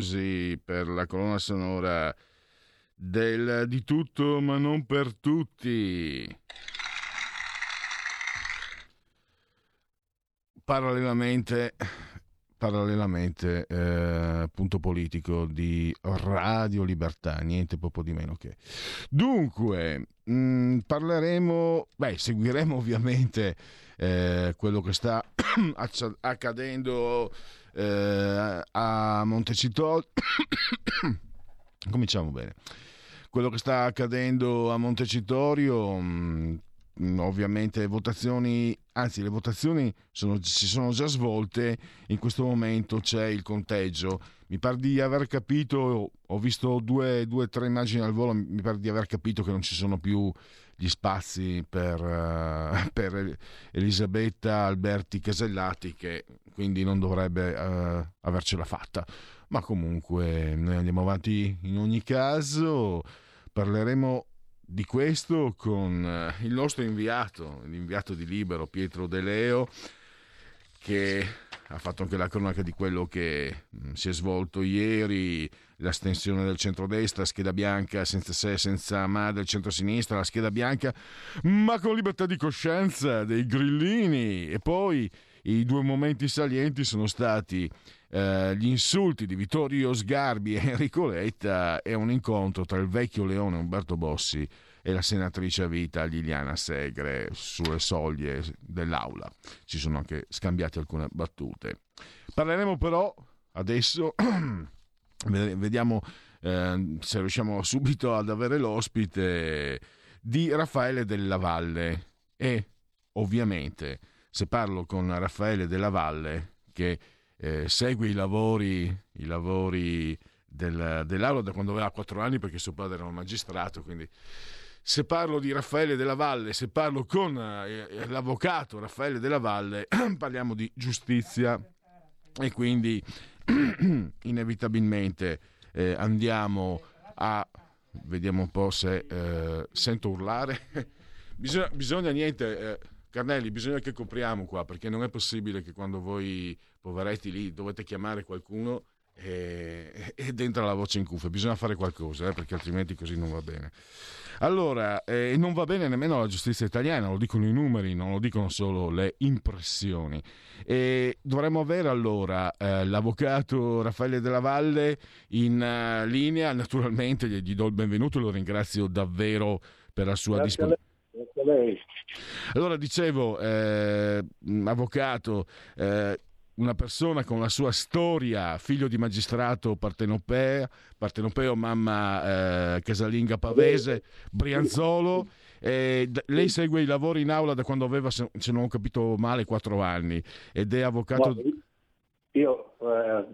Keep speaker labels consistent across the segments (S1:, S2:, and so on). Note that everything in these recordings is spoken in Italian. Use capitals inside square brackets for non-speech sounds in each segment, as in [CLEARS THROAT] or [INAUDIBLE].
S1: Applausi per la colonna sonora del Di tutto ma non per tutti. Parallelamente, parallelamente eh, punto politico di Radio Libertà, niente poco di meno che. Dunque, mh, mm, parleremo, beh, seguiremo ovviamente eh, quello che sta [CLEARS THROAT] accadendo eh, a Montecitorio. [COUGHS] Cominciamo bene. Quello che sta accadendo a Montecitorio, mh, ovviamente votazioni, anzi le votazioni sono, si sono già svolte, in questo momento c'è il conteggio. Mi pare di aver capito, ho visto due o tre immagini al volo, mi pare di aver capito che non ci sono più gli spazi per, uh, [LAUGHS] per Elisabetta Alberti Casellati che quindi non dovrebbe uh, avercela fatta. Ma comunque noi andiamo avanti in ogni caso, parleremo di questo con uh, il nostro inviato, l'inviato di Libero Pietro De Leo, che ha fatto anche la cronaca di quello che mh, si è svolto ieri l'astensione del centrodestra, scheda bianca senza sé, senza ma del centrosinistra, la scheda bianca, ma con libertà di coscienza dei grillini. E poi i due momenti salienti sono stati eh, gli insulti di Vittorio Sgarbi e Enrico Letta e un incontro tra il vecchio leone Umberto Bossi e la senatrice a vita Liliana Segre sulle soglie dell'aula. Ci sono anche scambiate alcune battute. Parleremo però adesso [CLEARS THROAT] Vediamo eh, se riusciamo [LAUGHS] subito ad avere l'ospite di Raffaele Della Valle. E ovviamente se parlo con Raffaele Della Valle che eh, segue i lavori, i lavori del, dell'aula da quando aveva 4 anni perché suo padre era un magistrato, quindi se parlo di Raffaele Della Valle, se parlo con eh, l'avvocato Raffaele Della Valle, [CLEARS THROAT] parliamo di giustizia. E quindi [CLEARS THROAT] inevitabilmente eh, andiamo a vediamo un po' se eh, sento urlare. [LAUGHS] Bisogna, bisogna niente eh, Carnelli bisogna che copriamo qua perché non è possibile che quando voi poveretti lì dovete chiamare qualcuno e, [LAUGHS] ed entra la voce in cuffia. Bisogna fare qualcosa eh, perché altrimenti così non va bene allora, eh, non va bene nemmeno la giustizia italiana, lo dicono i numeri, non lo dicono solo le impressioni. E dovremmo avere allora eh, l'avvocato Raffaele Della Valle in uh, linea, naturalmente gli do il benvenuto e lo ringrazio davvero per la sua disponibilità. Allora dicevo, eh, avvocato, eh, una persona con la sua storia, figlio di magistrato partenopeo, partenopeo mamma eh, casalinga pavese, Brianzolo. Eh, lei segue i lavori in aula da quando aveva, se non ho capito male, quattro anni ed è avvocato...
S2: io eh,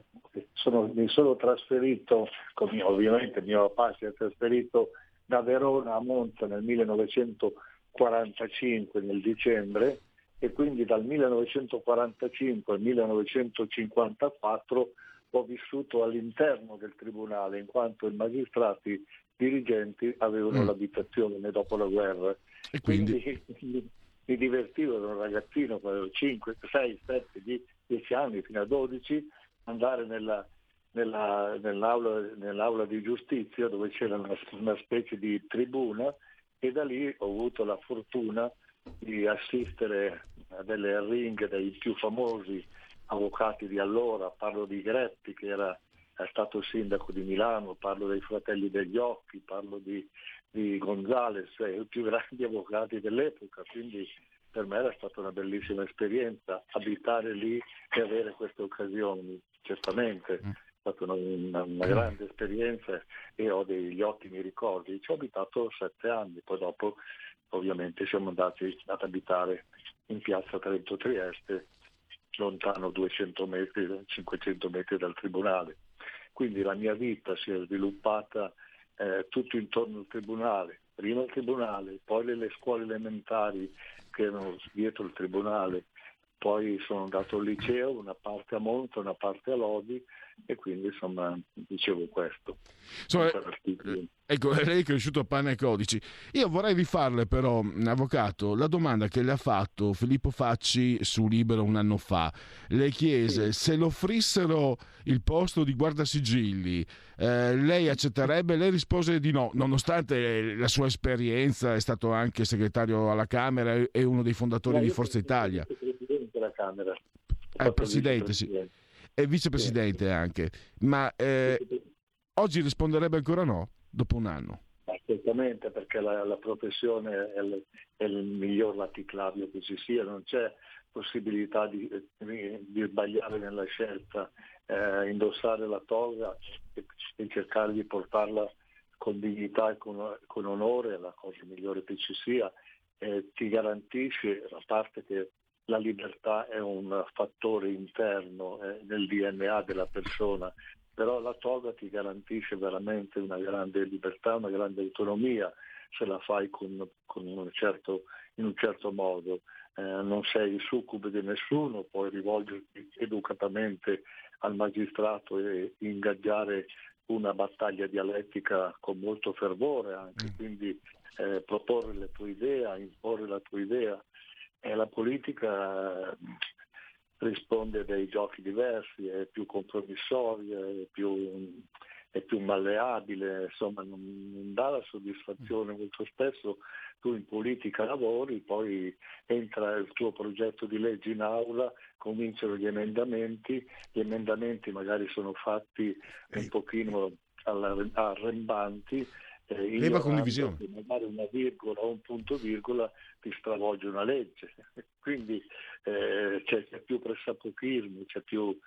S2: sono, mi sono trasferito, come ovviamente mio papà si è trasferito da Verona a Monza nel 1945, nel dicembre, e quindi dal 1945 al 1954 ho vissuto all'interno del tribunale in quanto i magistrati dirigenti avevano mm. l'abitazione dopo la guerra.
S1: E quindi, quindi [LAUGHS]
S2: mi divertivo, ero un ragazzino, avevo 5, 6, 7, 10 anni fino a 12, andare nella, nella, nell'aula, nell'aula, di giustizia dove c'era una, una, specie di tribuna e da lì ho avuto la fortuna di assistere a delle ring dei più famosi avvocati di allora, parlo di Gretti che era stato sindaco di Milano, parlo dei fratelli degli occhi, parlo di, di Gonzales, i più grandi avvocati dell'epoca, quindi per me era stata una bellissima esperienza abitare lì e avere queste occasioni, certamente. Mm. È stata una, una, grande esperienza e ho degli ottimi ricordi. Ci ho abitato sette anni, poi dopo ovviamente siamo andati ad abitare in piazza Trento Trieste, lontano 200 metri, 500 metri dal tribunale. Quindi la mia vita si è sviluppata eh, tutto intorno al tribunale, prima il tribunale, poi le, le scuole elementari che erano dietro il tribunale, poi sono andato al liceo, una parte a Monte, una parte a Lodi e quindi insomma dicevo questo.
S1: Insomma, eh, ecco, [LAUGHS] lei è cresciuto a pane e codici. Io vorrei rifarle però, avvocato, la domanda che le ha fatto Filippo Facci su Libero un anno fa. Le chiese sì. se le offrissero il posto di guardasigilli, eh, lei accetterebbe? Lei rispose di no, nonostante la sua esperienza, è stato anche segretario alla Camera e uno dei fondatori di Forza Italia.
S2: Presidente della Camera.
S1: Eh, presidente, sì. e vicepresidente sì. anche, ma eh, oggi risponderebbe ancora no, dopo un anno?
S2: Certamente, perché la, la professione è il, è il, miglior laticlavio che ci sia, non c'è possibilità di, di sbagliare nella scelta, eh, indossare la toga e, e, cercare di portarla con dignità e con, con onore è la cosa migliore che ci sia, eh, ti garantisce, a parte che la libertà è un fattore interno eh, nel DNA della persona, però la toga ti garantisce veramente una grande libertà, una grande autonomia se la fai con, con un certo, in un certo modo. Eh, non sei succube di nessuno, puoi rivolgerti educatamente al magistrato e ingaggiare una battaglia dialettica con molto fervore anche, mm. quindi eh, proporre le tue idee, imporre la tua idea e la politica eh, risponde a dei giochi diversi, è più compromissoria, è più, è più malleabile, insomma non, non, dà la soddisfazione. Molto spesso tu in politica lavori, poi entra il tuo progetto di legge in aula, cominciano gli emendamenti, gli emendamenti magari sono fatti un pochino arrembanti
S1: eh, Leva condivisione.
S2: Magari una virgola o un punto virgola ti stravolge una legge. [LAUGHS] Quindi eh, c'è, c'è, più pressapochismo, c'è più,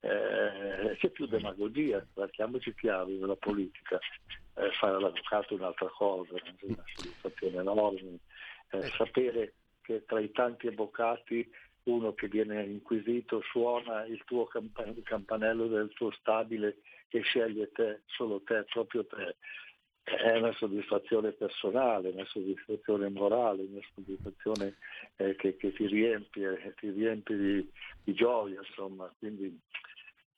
S2: eh, c'è più demagogia, partiamoci chiari nella politica. Eh, fare l'avvocato è un'altra cosa, è una soddisfazione enorme. Eh, sapere che tra i tanti avvocati uno che viene inquisito suona il tuo campanello del tuo stabile e sceglie te, solo te, proprio te è una soddisfazione personale, una soddisfazione morale, una soddisfazione eh, che, che, ti riempie, ti riempie di, di, gioia, insomma. Quindi,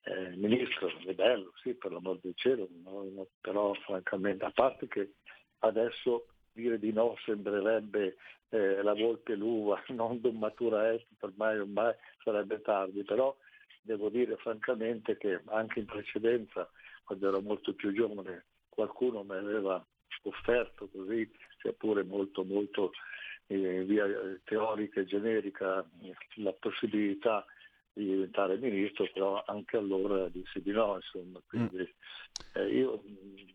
S2: eh, ministro, è bello, sì, per l'amor del cielo, no? Però francamente, a parte che adesso dire di no sembrerebbe eh, la volpe l'uva, [LAUGHS] non d'un matura est, ormai, ormai sarebbe tardi, però devo dire francamente che anche in precedenza, quando ero molto più giovane, qualcuno mi aveva offerto così, sia pure molto, molto eh, via teorica e generica, la possibilità di diventare ministro, però anche allora dissi di no, insomma. Quindi eh, io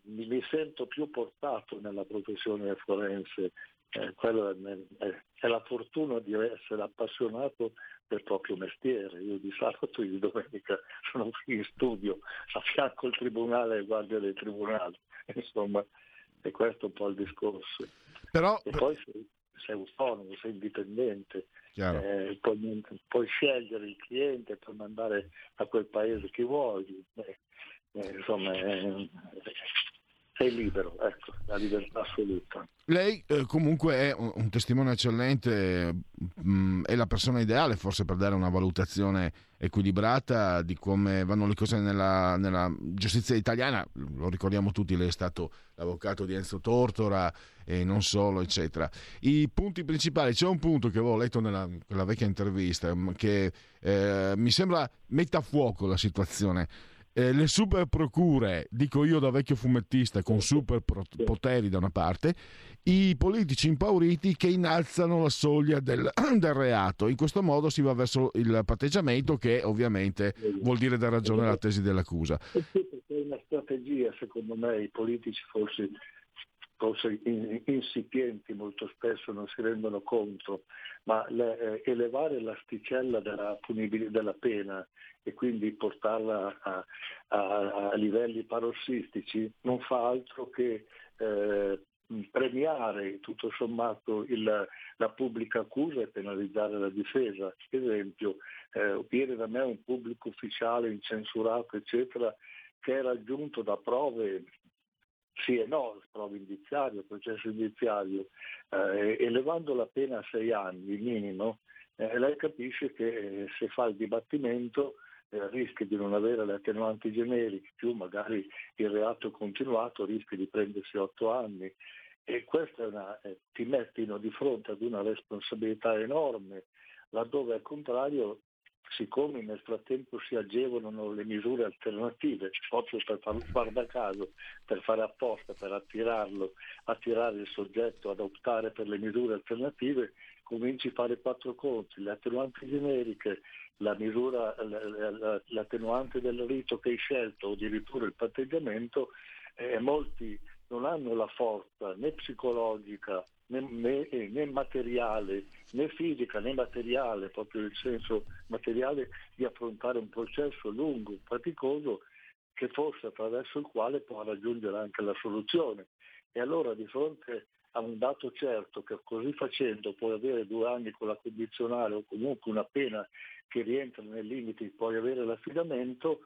S2: mi, mi, sento più portato nella professione forense, eh, quella è, è, la fortuna di essere appassionato del proprio mestiere. Io di sabato e di domenica sono qui in studio a fianco al tribunale e guardia del tribunale. [LAUGHS] insomma, e questo è un po' il discorso.
S1: Però...
S2: E poi sei, sei autonomo, sei indipendente, eh, puoi, puoi, scegliere il cliente per mandare a quel paese che vuoi. Eh, eh, insomma, sei libero, ecco, la libertà assoluta.
S1: Lei eh, comunque è un, un, testimone eccellente, mh, mm, è la persona ideale forse per dare una valutazione equilibrata di come vanno le cose nella, nella, giustizia italiana, lo ricordiamo tutti, lei è stato l'avvocato di Enzo Tortora e non solo, eccetera. I punti principali, c'è un punto che avevo letto nella, nella vecchia intervista mm, che eh, mi sembra metta a fuoco la situazione eh, le super procure, dico io da vecchio fumettista, con super poteri da una parte, i politici impauriti che innalzano la soglia del, [CLEARS THROAT] del, reato. In questo modo si va verso il patteggiamento che ovviamente vuol dire dar ragione alla tesi dell'accusa.
S2: È una strategia, secondo me, i politici forse forse insipienti molto spesso non si rendono conto, ma eh, elevare l'asticella della, della pena e quindi portarla a, a, a livelli parossistici non fa altro che eh, premiare tutto sommato il, la pubblica accusa e penalizzare la difesa. Ad esempio, eh, viene da me un pubblico ufficiale incensurato, eccetera, che è raggiunto da prove sì e no, prove indiziarie, processo indiziario, eh, elevando la pena a sei anni, minimo, eh, lei capisce che eh, se fa il dibattimento eh, rischia di non avere le attenuanti generiche, più magari il reato continuato rischia di prendersi otto anni. E questo una, eh, ti mettino di fronte ad una responsabilità enorme, laddove al contrario siccome nel frattempo si agevolano le misure alternative, proprio per far, guarda caso, per fare apposta, per attirarlo, attirare il soggetto ad optare per le misure alternative, cominci a fare quattro conti, le attenuanti generiche, la misura, l'attenuante del rito che hai scelto o addirittura il patteggiamento, eh, molti non hanno la forza né psicologica né, né, né, materiale, né fisica né materiale, proprio nel senso materiale di affrontare un processo lungo, faticoso, che forse attraverso il quale può raggiungere anche la soluzione. E allora di fronte a un dato certo che così facendo puoi avere due anni con la condizionale o comunque una pena che rientra nei limiti, puoi avere l'affidamento,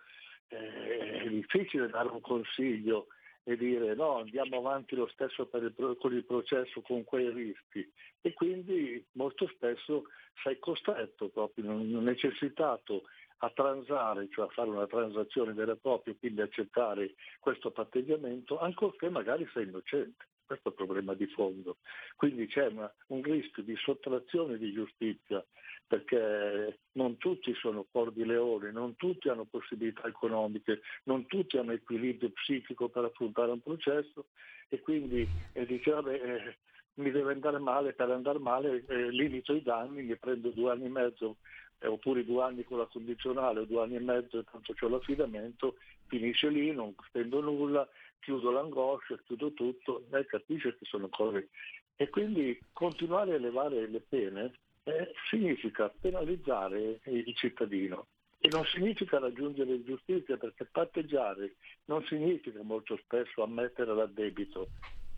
S2: eh, è difficile dare un consiglio e dire no, andiamo avanti lo stesso il, con il processo con quei rischi e quindi molto spesso sei costretto proprio, necessitato a transare, cioè a fare una transazione vera e propria, quindi accettare questo patteggiamento, ancorché magari sei innocente. Questo è il problema di fondo. Quindi c'è una, un rischio di sottrazione di giustizia perché non tutti sono cuor di leone, non tutti hanno possibilità economiche, non tutti hanno equilibrio psichico per affrontare un processo e quindi eh, dice vabbè eh, mi deve andare male, per andare male eh, limito i danni, mi prendo due anni e mezzo eh, oppure due anni con la condizionale o due anni e mezzo e tanto c'ho l'affidamento, finisce lì, non spendo nulla, chiudo l'angoscia, chiudo tutto, lei capisce che sono cose. E quindi continuare a elevare le pene eh, significa penalizzare il cittadino e non significa raggiungere giustizia perché patteggiare non significa molto spesso ammettere l'addebito.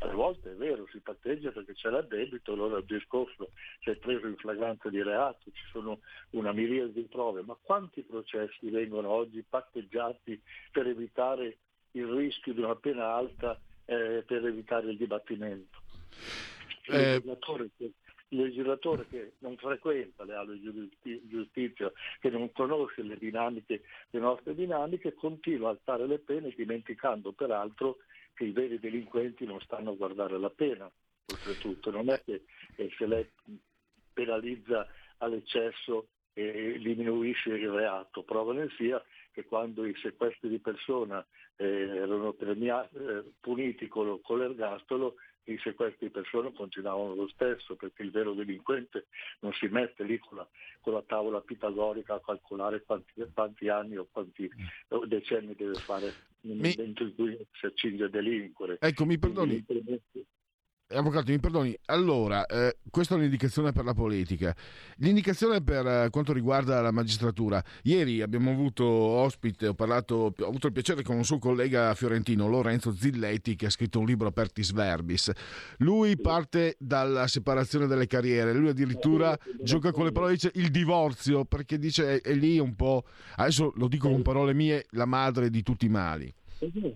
S2: A volte è vero, si patteggia perché c'è l'addebito, allora il discorso si è preso in flagranza di reato, ci sono una miriade di prove, ma quanti processi vengono oggi patteggiati per evitare il rischio di una pena alta eh, per evitare il dibattimento. Il, eh... legislatore, il legislatore che non frequenta le aule di giustizia, che non conosce le dinamiche, le nostre dinamiche, continua a alzare le pene dimenticando peraltro che i veri delinquenti non stanno a guardare la pena, oltretutto. Non è che eh, se lei penalizza all'eccesso e diminuisce il reato, prova ne sia che quando i sequestri di persona eh, erano premiati, eh, puniti con, con l'ergastolo, i sequestri di persona continuavano lo stesso perché il vero delinquente non si mette lì con la, con la tavola pitagorica a calcolare quanti, quanti anni o quanti mm. decenni deve fare nel momento in cui si accinge a delinquere.
S1: Ecco, mi perdoni. Avvocato, mi perdoni, allora, eh, questa è un'indicazione per la politica. L'indicazione per eh, quanto riguarda la magistratura. Ieri abbiamo avuto ospite, ho, parlato, ho avuto il piacere con un suo collega fiorentino, Lorenzo Zilletti, che ha scritto un libro Apertis Verbis. Lui parte dalla separazione delle carriere, lui addirittura gioca con le parole, dice il divorzio, perché dice è, è lì un po', adesso lo dico con parole mie, la madre di tutti i mali.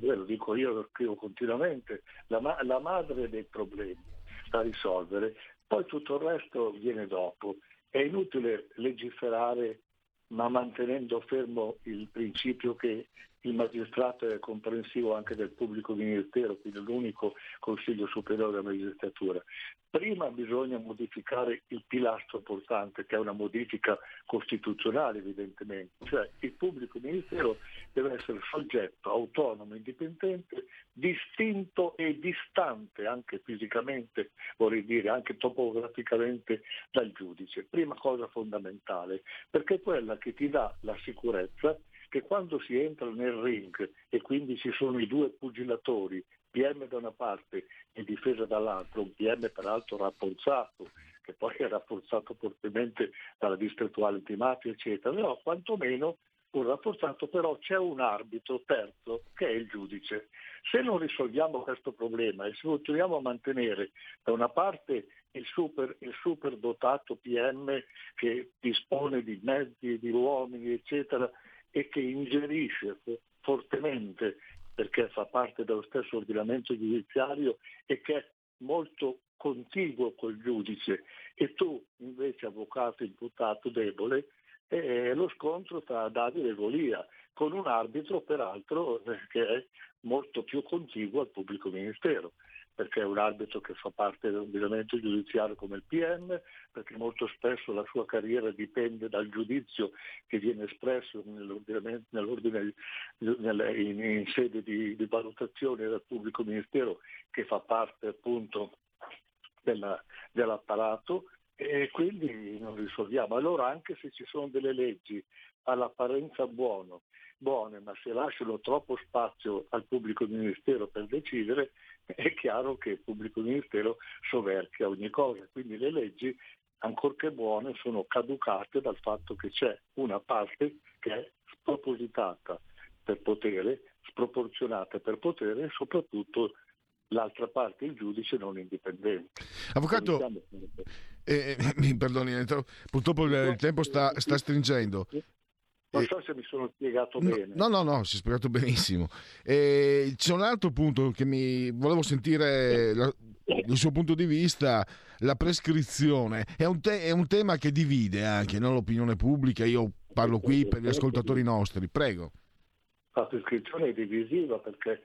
S2: Lo dico io, lo scrivo continuamente, la, ma- la madre dei problemi da risolvere, poi tutto il resto viene dopo. È inutile legiferare ma mantenendo fermo il principio che il magistrato è comprensivo anche del pubblico ministero, quindi l'unico Consiglio Superiore della Magistratura. Prima bisogna modificare il pilastro portante, che è una modifica costituzionale evidentemente, cioè il pubblico ministero deve essere soggetto, autonomo, indipendente, distinto e distante anche fisicamente, vorrei dire anche topograficamente dal giudice. Prima cosa fondamentale, perché è quella che ti dà la sicurezza che quando si entra nel ring e quindi ci sono i due pugilatori, PM da una parte e difesa dall'altra, un PM peraltro rafforzato, che poi è rafforzato fortemente dalla distrettuale antimafia, eccetera, no, quantomeno un rafforzato, però c'è un arbitro terzo che è il giudice. Se non risolviamo questo problema e se continuiamo a mantenere da una parte il super, il super dotato PM che dispone di mezzi, di uomini, eccetera, e che ingerisce fortemente perché fa parte dello stesso ordinamento giudiziario e che è molto contiguo col giudice. E tu invece avvocato imputato debole eh, lo scontro tra Davide e Golia con un arbitro peraltro che è molto più contiguo al pubblico ministero perché è un arbitro che fa parte dell'ordinamento giudiziario come il PM, perché molto spesso la sua carriera dipende dal giudizio che viene espresso nell'ordine, in, in, sede di, di, valutazione dal pubblico ministero che fa parte appunto della, dell'apparato e quindi non risolviamo. Allora anche se ci sono delle leggi all'apparenza buono, buone, ma se lasciano troppo spazio al pubblico ministero per decidere, [LAUGHS] è chiaro che il pubblico ministero soverchia ogni cosa. Quindi le leggi, ancorché buone, sono caducate dal fatto che c'è una parte che è spropositata per potere, sproporzionata per potere e soprattutto l'altra parte, il giudice, non indipendente.
S1: Avvocato, eh, eh mi perdoni, purtroppo il tempo sta, sta stringendo.
S2: Non so se mi sono spiegato bene.
S1: No, no, no, si è spiegato benissimo. E c'è un altro punto che mi volevo sentire la, il suo punto di vista. La prescrizione è un, te- è un tema che divide anche no? l'opinione pubblica. Io parlo qui per gli ascoltatori nostri. Prego.
S2: La prescrizione è divisiva perché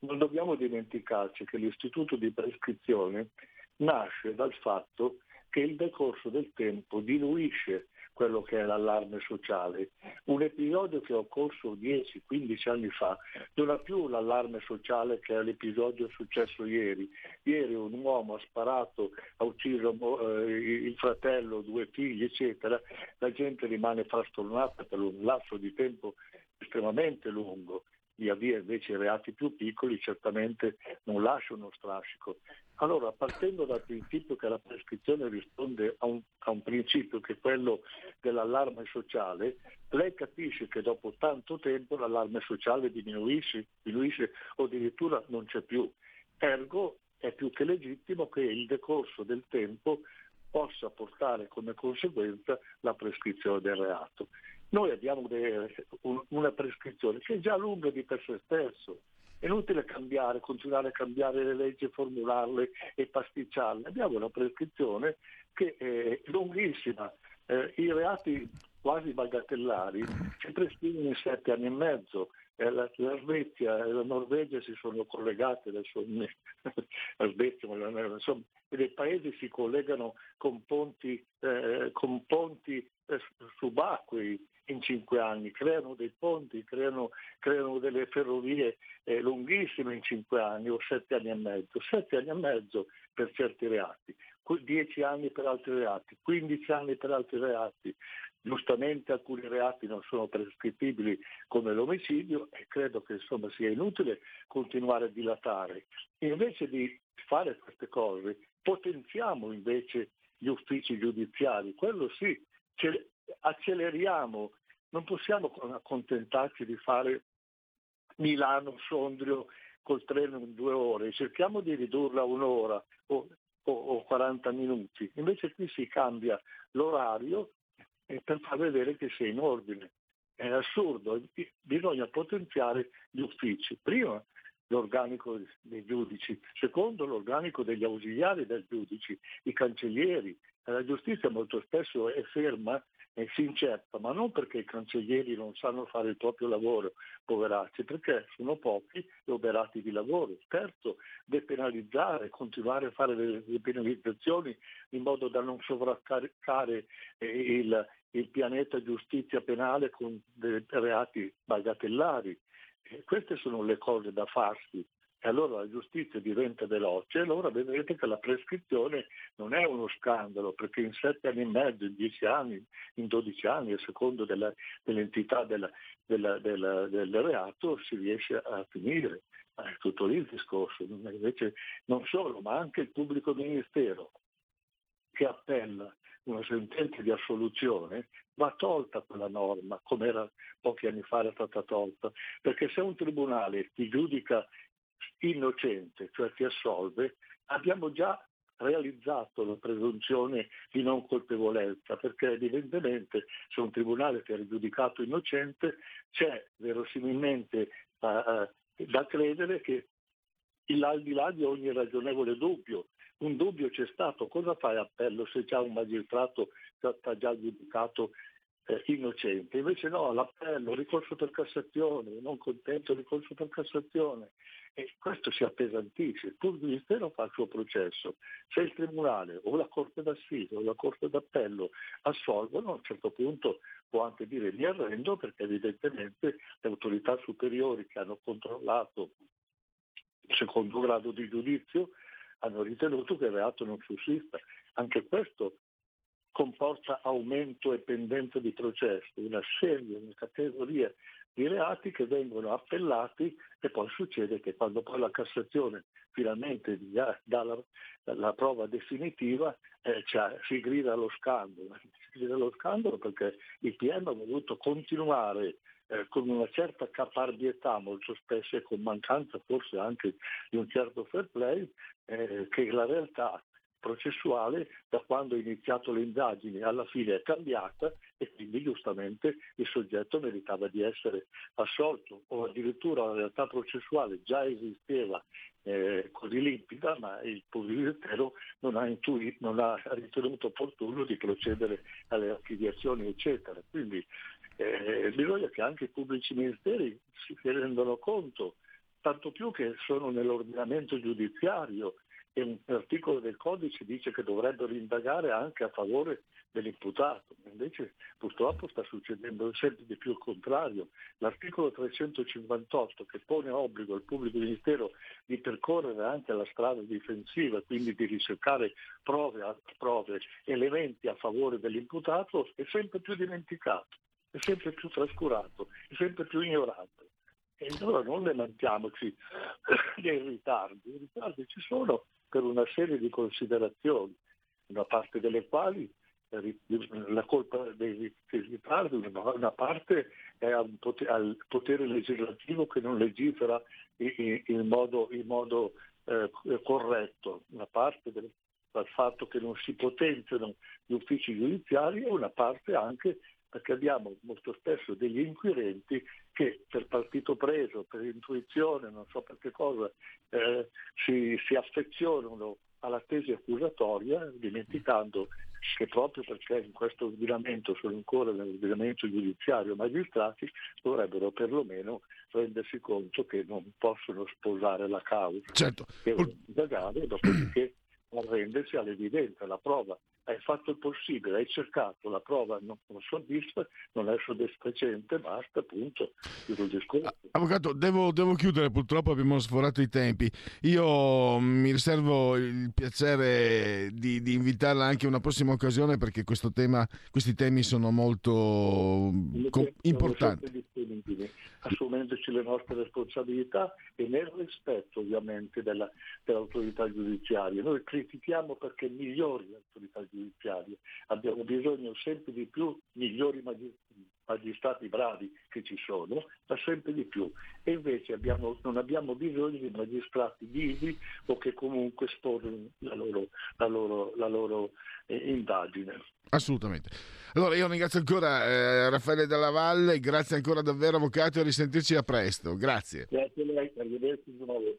S2: non dobbiamo dimenticarci che l'istituto di prescrizione nasce dal fatto che il decorso del tempo diluisce quello che è l'allarme sociale. Un episodio che è occorso 10-15 anni fa non ha più l'allarme sociale che è l'episodio successo ieri. Ieri un uomo ha sparato, ha ucciso eh, il fratello, due figli, eccetera. La gente rimane frastornata per un lasso di tempo estremamente lungo via via invece i reati più piccoli certamente non lasciano strascico. Allora, partendo dal principio che la prescrizione risponde a un, a un, principio che è quello dell'allarme sociale, lei capisce che dopo tanto tempo l'allarme sociale diminuisce, diminuisce o addirittura non c'è più. Ergo è più che legittimo che il decorso del tempo possa portare come conseguenza la prescrizione del reato. Noi abbiamo una prescrizione che è già lunga di per sé stesso. È inutile cambiare, continuare a cambiare le leggi, formularle e pasticciarle. Abbiamo una prescrizione che è lunghissima. Eh, I reati quasi bagatellari si prescrivono in sette anni e mezzo. Eh, la, la, Svezia e la Norvegia si sono collegate, adesso, [LAUGHS] la Svezia, insomma, dei paesi si collegano con ponti, eh, con ponti eh, subacquei in cinque anni, creano dei ponti, creano, creano delle ferrovie eh, lunghissime in cinque anni o sette anni e mezzo, sette anni e mezzo per certi reati, dieci anni per altri reati, quindici anni per altri reati. Giustamente alcuni reati non sono prescrittibili come l'omicidio e credo che insomma, sia inutile continuare a dilatare. Invece di fare queste cose, potenziamo invece gli uffici giudiziari, quello sì, acceleriamo, non possiamo accontentarci di fare Milano-Sondrio col treno in due ore, cerchiamo di ridurla a un'ora o, o, o 40 minuti, invece qui si cambia l'orario per far vedere che sei in ordine. È assurdo, bisogna potenziare gli uffici. Prima l'organico dei giudici, secondo l'organico degli ausiliari dei giudici, i cancellieri. La giustizia molto spesso è ferma e si inceppa, ma non perché i cancellieri non sanno fare il proprio lavoro, poveracci, perché sono pochi e oberati di lavoro. Terzo, depenalizzare, continuare a fare le depenalizzazioni in modo da non sovraccaricare il, il pianeta giustizia penale con dei reati bagatellari. E queste sono le cose da farsi e allora la giustizia diventa veloce, allora vedrete che la prescrizione non è uno scandalo, perché in sette anni e mezzo, in dieci anni, in dodici anni, a secondo della, dell'entità della, della, del reato, si riesce a finire. È tutto lì il discorso. Invece non solo, ma anche il pubblico ministero che appella una sentenza di assoluzione, va tolta quella norma, come era pochi anni fa era stata tolta, perché se un tribunale ti giudica innocente, cioè ti assolve, abbiamo già realizzato la presunzione di non colpevolezza, perché evidentemente se un tribunale ti ha giudicato innocente c'è verosimilmente uh, da credere che al di là di ogni ragionevole dubbio, un dubbio c'è stato, cosa fai appello se già un magistrato ti ha già giudicato eh, innocente? Invece no, l'appello, ricorso per Cassazione, non contento, ricorso per Cassazione. E questo si appesantisce, il pubblico ministero fa il suo processo. Se il Tribunale o la Corte d'Assise o la Corte d'Appello assolvono, a un certo punto può anche dire mi arrendo perché evidentemente le autorità superiori che hanno controllato il secondo grado di giudizio hanno ritenuto che il reato non sussista. Anche questo comporta aumento e pendenza di processi, una serie, una categoria di reati che vengono appellati e poi succede che quando poi la Cassazione finalmente dà la, la prova definitiva eh, cioè, si grida allo scandalo. [LAUGHS] Si grida allo scandalo perché il PM ha voluto continuare eh, con una certa caparbietà molto spesso e con mancanza forse anche di un certo fair play, eh, che la realtà processuale da quando è iniziato le indagini alla fine è cambiata e quindi giustamente il soggetto meritava di essere assolto o addirittura la realtà processuale già esisteva eh, così limpida ma il ministero non ha, intui- non ha ritenuto opportuno di procedere alle archiviazioni eccetera. Quindi eh, bisogna che anche i pubblici ministeri si rendano conto, tanto più che sono nell'ordinamento giudiziario e un articolo del codice dice che dovrebbero indagare anche a favore dell'imputato, invece purtroppo sta succedendo sempre di più il contrario. L'articolo 358 che pone obbligo al pubblico ministero di percorrere anche la strada difensiva, quindi di ricercare prove, prove elementi a favore dell'imputato, è sempre più dimenticato è sempre più trascurato, è sempre più ignorato. E allora non lamentiamoci dei ritardi, i ritardi ci sono per una serie di considerazioni, una parte delle quali la colpa dei ritardi, una parte è al potere legislativo che non legifera in modo, in modo eh, corretto, una parte del, dal fatto che non si potenziano gli uffici giudiziari e una parte anche perché abbiamo molto spesso degli inquirenti che per partito preso, per intuizione, non so per che cosa, eh, si, si affezionano alla tesi accusatoria dimenticando che proprio perché in questo ordinamento sono ancora nell'ordinamento giudiziario magistrati dovrebbero perlomeno rendersi conto che non possono sposare la causa,
S1: certo.
S2: devono indagare e dopodiché arrendersi all'evidenza, la prova hai fatto il possibile, hai cercato, la prova non, non soddisfa, non è soddisfacente, basta, il discorso.
S1: Avvocato, devo, devo, chiudere, purtroppo abbiamo sforato i tempi. Io mi riservo il piacere di, di invitarla anche una prossima occasione perché tema, questi temi sono molto com- importanti
S2: assumendoci le nostre responsabilità e nel rispetto ovviamente della, dell'autorità giudiziaria. Noi critichiamo perché migliori l'autorità giudiziaria, abbiamo bisogno sempre di più migliori magistrati magistrati bravi che ci sono, ma sempre di più. E invece abbiamo, non abbiamo bisogno di magistrati vivi o che comunque esporrono la loro, la loro, la loro eh, indagine.
S1: Assolutamente. Allora io ringrazio ancora eh, Raffaele Dalla Valle, grazie ancora davvero avvocato e risentirci a presto. Grazie.
S2: Grazie a lei, arrivederci di nuovo.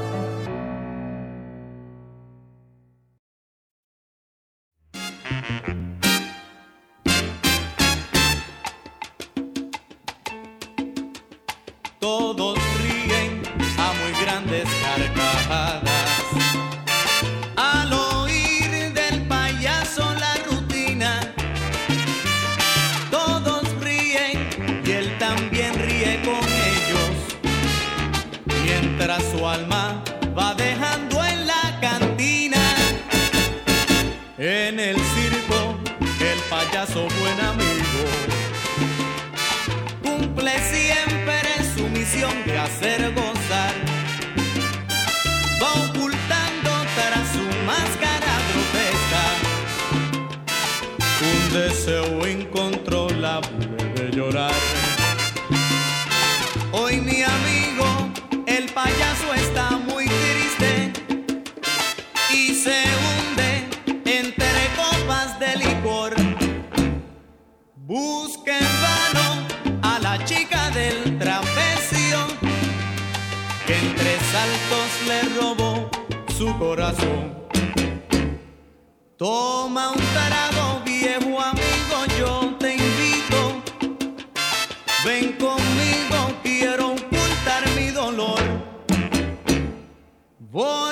S3: Corazón. Toma un trago, viejo amigo, yo te invito. Ven conmigo, quiero ocultar mi dolor. Voy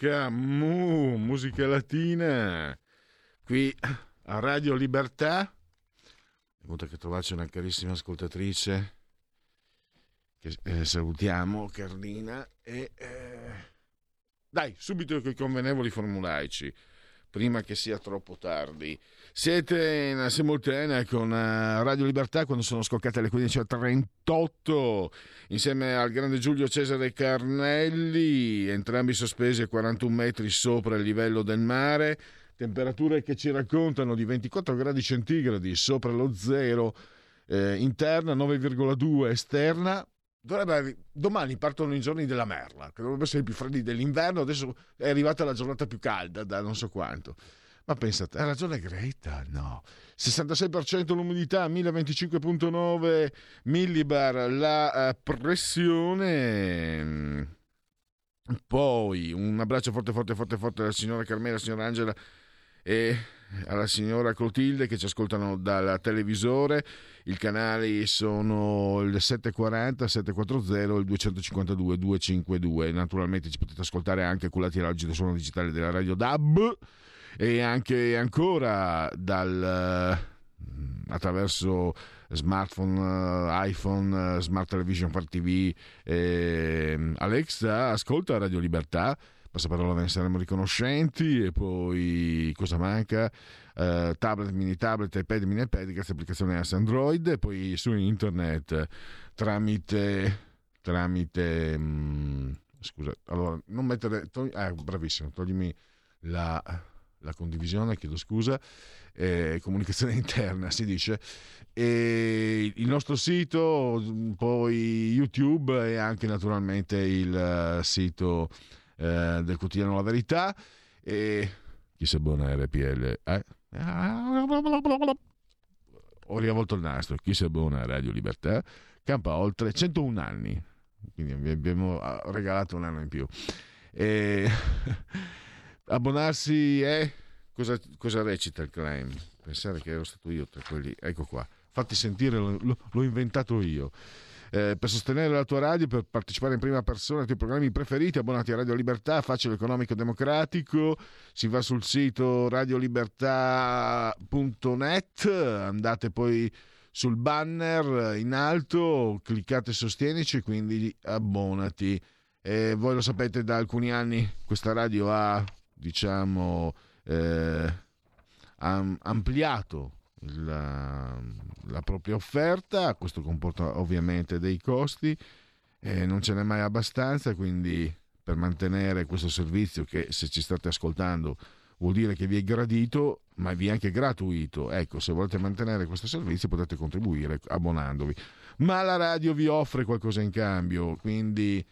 S1: Musica, mu, musica latina, qui a Radio Libertà. È venuta che trovarci una carissima ascoltatrice che eh, salutiamo, Carlina, e eh, dai, subito con i convenevoli formulaici, prima che sia troppo tardi. Siete in simultanea con eh, Radio Libertà quando sono scoccate le 15.38 insieme al grande Giulio Cesare Carnelli, entrambi sospesi a 41 metri sopra il livello del mare, temperature che ci raccontano di 24 gradi centigradi sopra lo zero, eh, interna 9,2 esterna. Dovrebbe- domani partono i giorni della merla, che dovrebbero essere i più freddi dell'inverno, adesso è arrivata la giornata più calda da non so quanto. Ma pensate, ha ragione Greta? No. 66% l'umidità, 1025.9 millibar la eh, pressione. Poi un abbraccio forte, forte, forte, forte alla signora Carmela, alla signora Angela e alla signora Clotilde che ci ascoltano dal televisore. I canali sono il 740, 740 e il 252, 252. Naturalmente ci potete ascoltare anche culati all'oggi del suono digitale della Radio DAB e anche ancora dal, eh, attraverso smartphone, eh, iPhone, eh, smart television, smart TV. eh, Alexa, ascolta Radio Libertà. Passaparola ve ne saremo riconoscenti e poi cosa manca? Eh, tablet, mini tablet, iPad, mini iPad grazie all'applicazione S Android e poi su internet tramite tramite mm, scusa allora non mettere togli, ah, bravissimo toglimi la, la condivisione chiedo scusa eh, comunicazione [LAUGHS] interna si dice e il nostro sito poi YouTube e anche naturalmente il eh, sito eh, del quotidiano La Verità. E chi si abbona a RPL eh? ho riavolto il nastro. Chi si abbona a Radio Libertà? Campa oltre 101 anni. Quindi abbiamo regalato un anno in più. E [LAUGHS] abbonarsi è? Cosa, cosa recita il claim? Pensare che ero stato io tra quelli. Ecco qua. Fatti sentire lo- l'ho inventato io. Eh, per sostenere la tua radio, per partecipare in prima persona ai tuoi programmi preferiti, abbonati a Radio Libertà, facile economico democratico, si va sul sito radiolibertà.net, andate poi sul banner in alto, cliccate sostienici, quindi abbonati. E voi lo sapete da alcuni anni questa radio ha, diciamo, eh, am- ampliato la, la propria offerta, questo comporta ovviamente dei costi, e non ce n'è mai abbastanza, quindi per mantenere questo servizio che se ci state ascoltando vuol dire che vi è gradito, ma vi è anche gratuito. Ecco, se volete mantenere questo servizio potete contribuire abbonandovi. Ma la radio vi offre qualcosa in cambio, quindi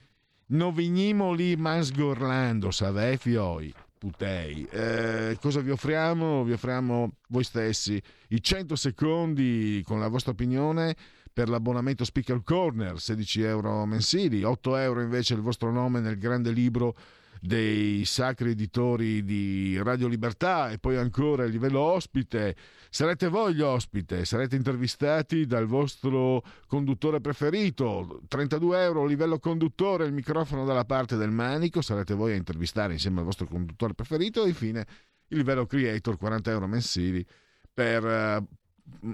S1: non venimo mansgorlando, savè fioi, putei. Eh, cosa vi offriamo? Vi offriamo voi stessi i 100 secondi con la vostra opinione per l'abbonamento Speaker Corner, 16 euro mensili, 8 euro invece il vostro nome nel grande libro dei sacri editori di Radio Libertà e poi ancora il livello ospite. Sarete voi gli ospite, sarete intervistati dal vostro conduttore preferito. 32 euro livello conduttore, il microfono dalla parte del manico, sarete voi a intervistare insieme al vostro conduttore preferito e infine il livello creator, 40 euro mensili per eh,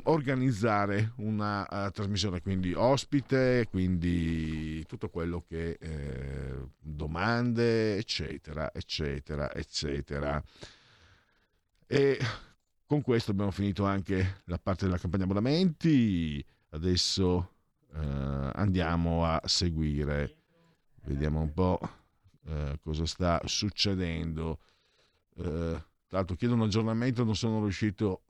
S1: organizzare una eh, trasmissione, quindi ospite, quindi tutto quello che eh, domande, eccetera, eccetera, eccetera. E con questo abbiamo finito anche la parte della campagna abbonamenti. Adesso eh, andiamo a seguire, vediamo un po' eh, cosa sta succedendo. Eh, Tra l'altro chiedo un aggiornamento, non sono riuscito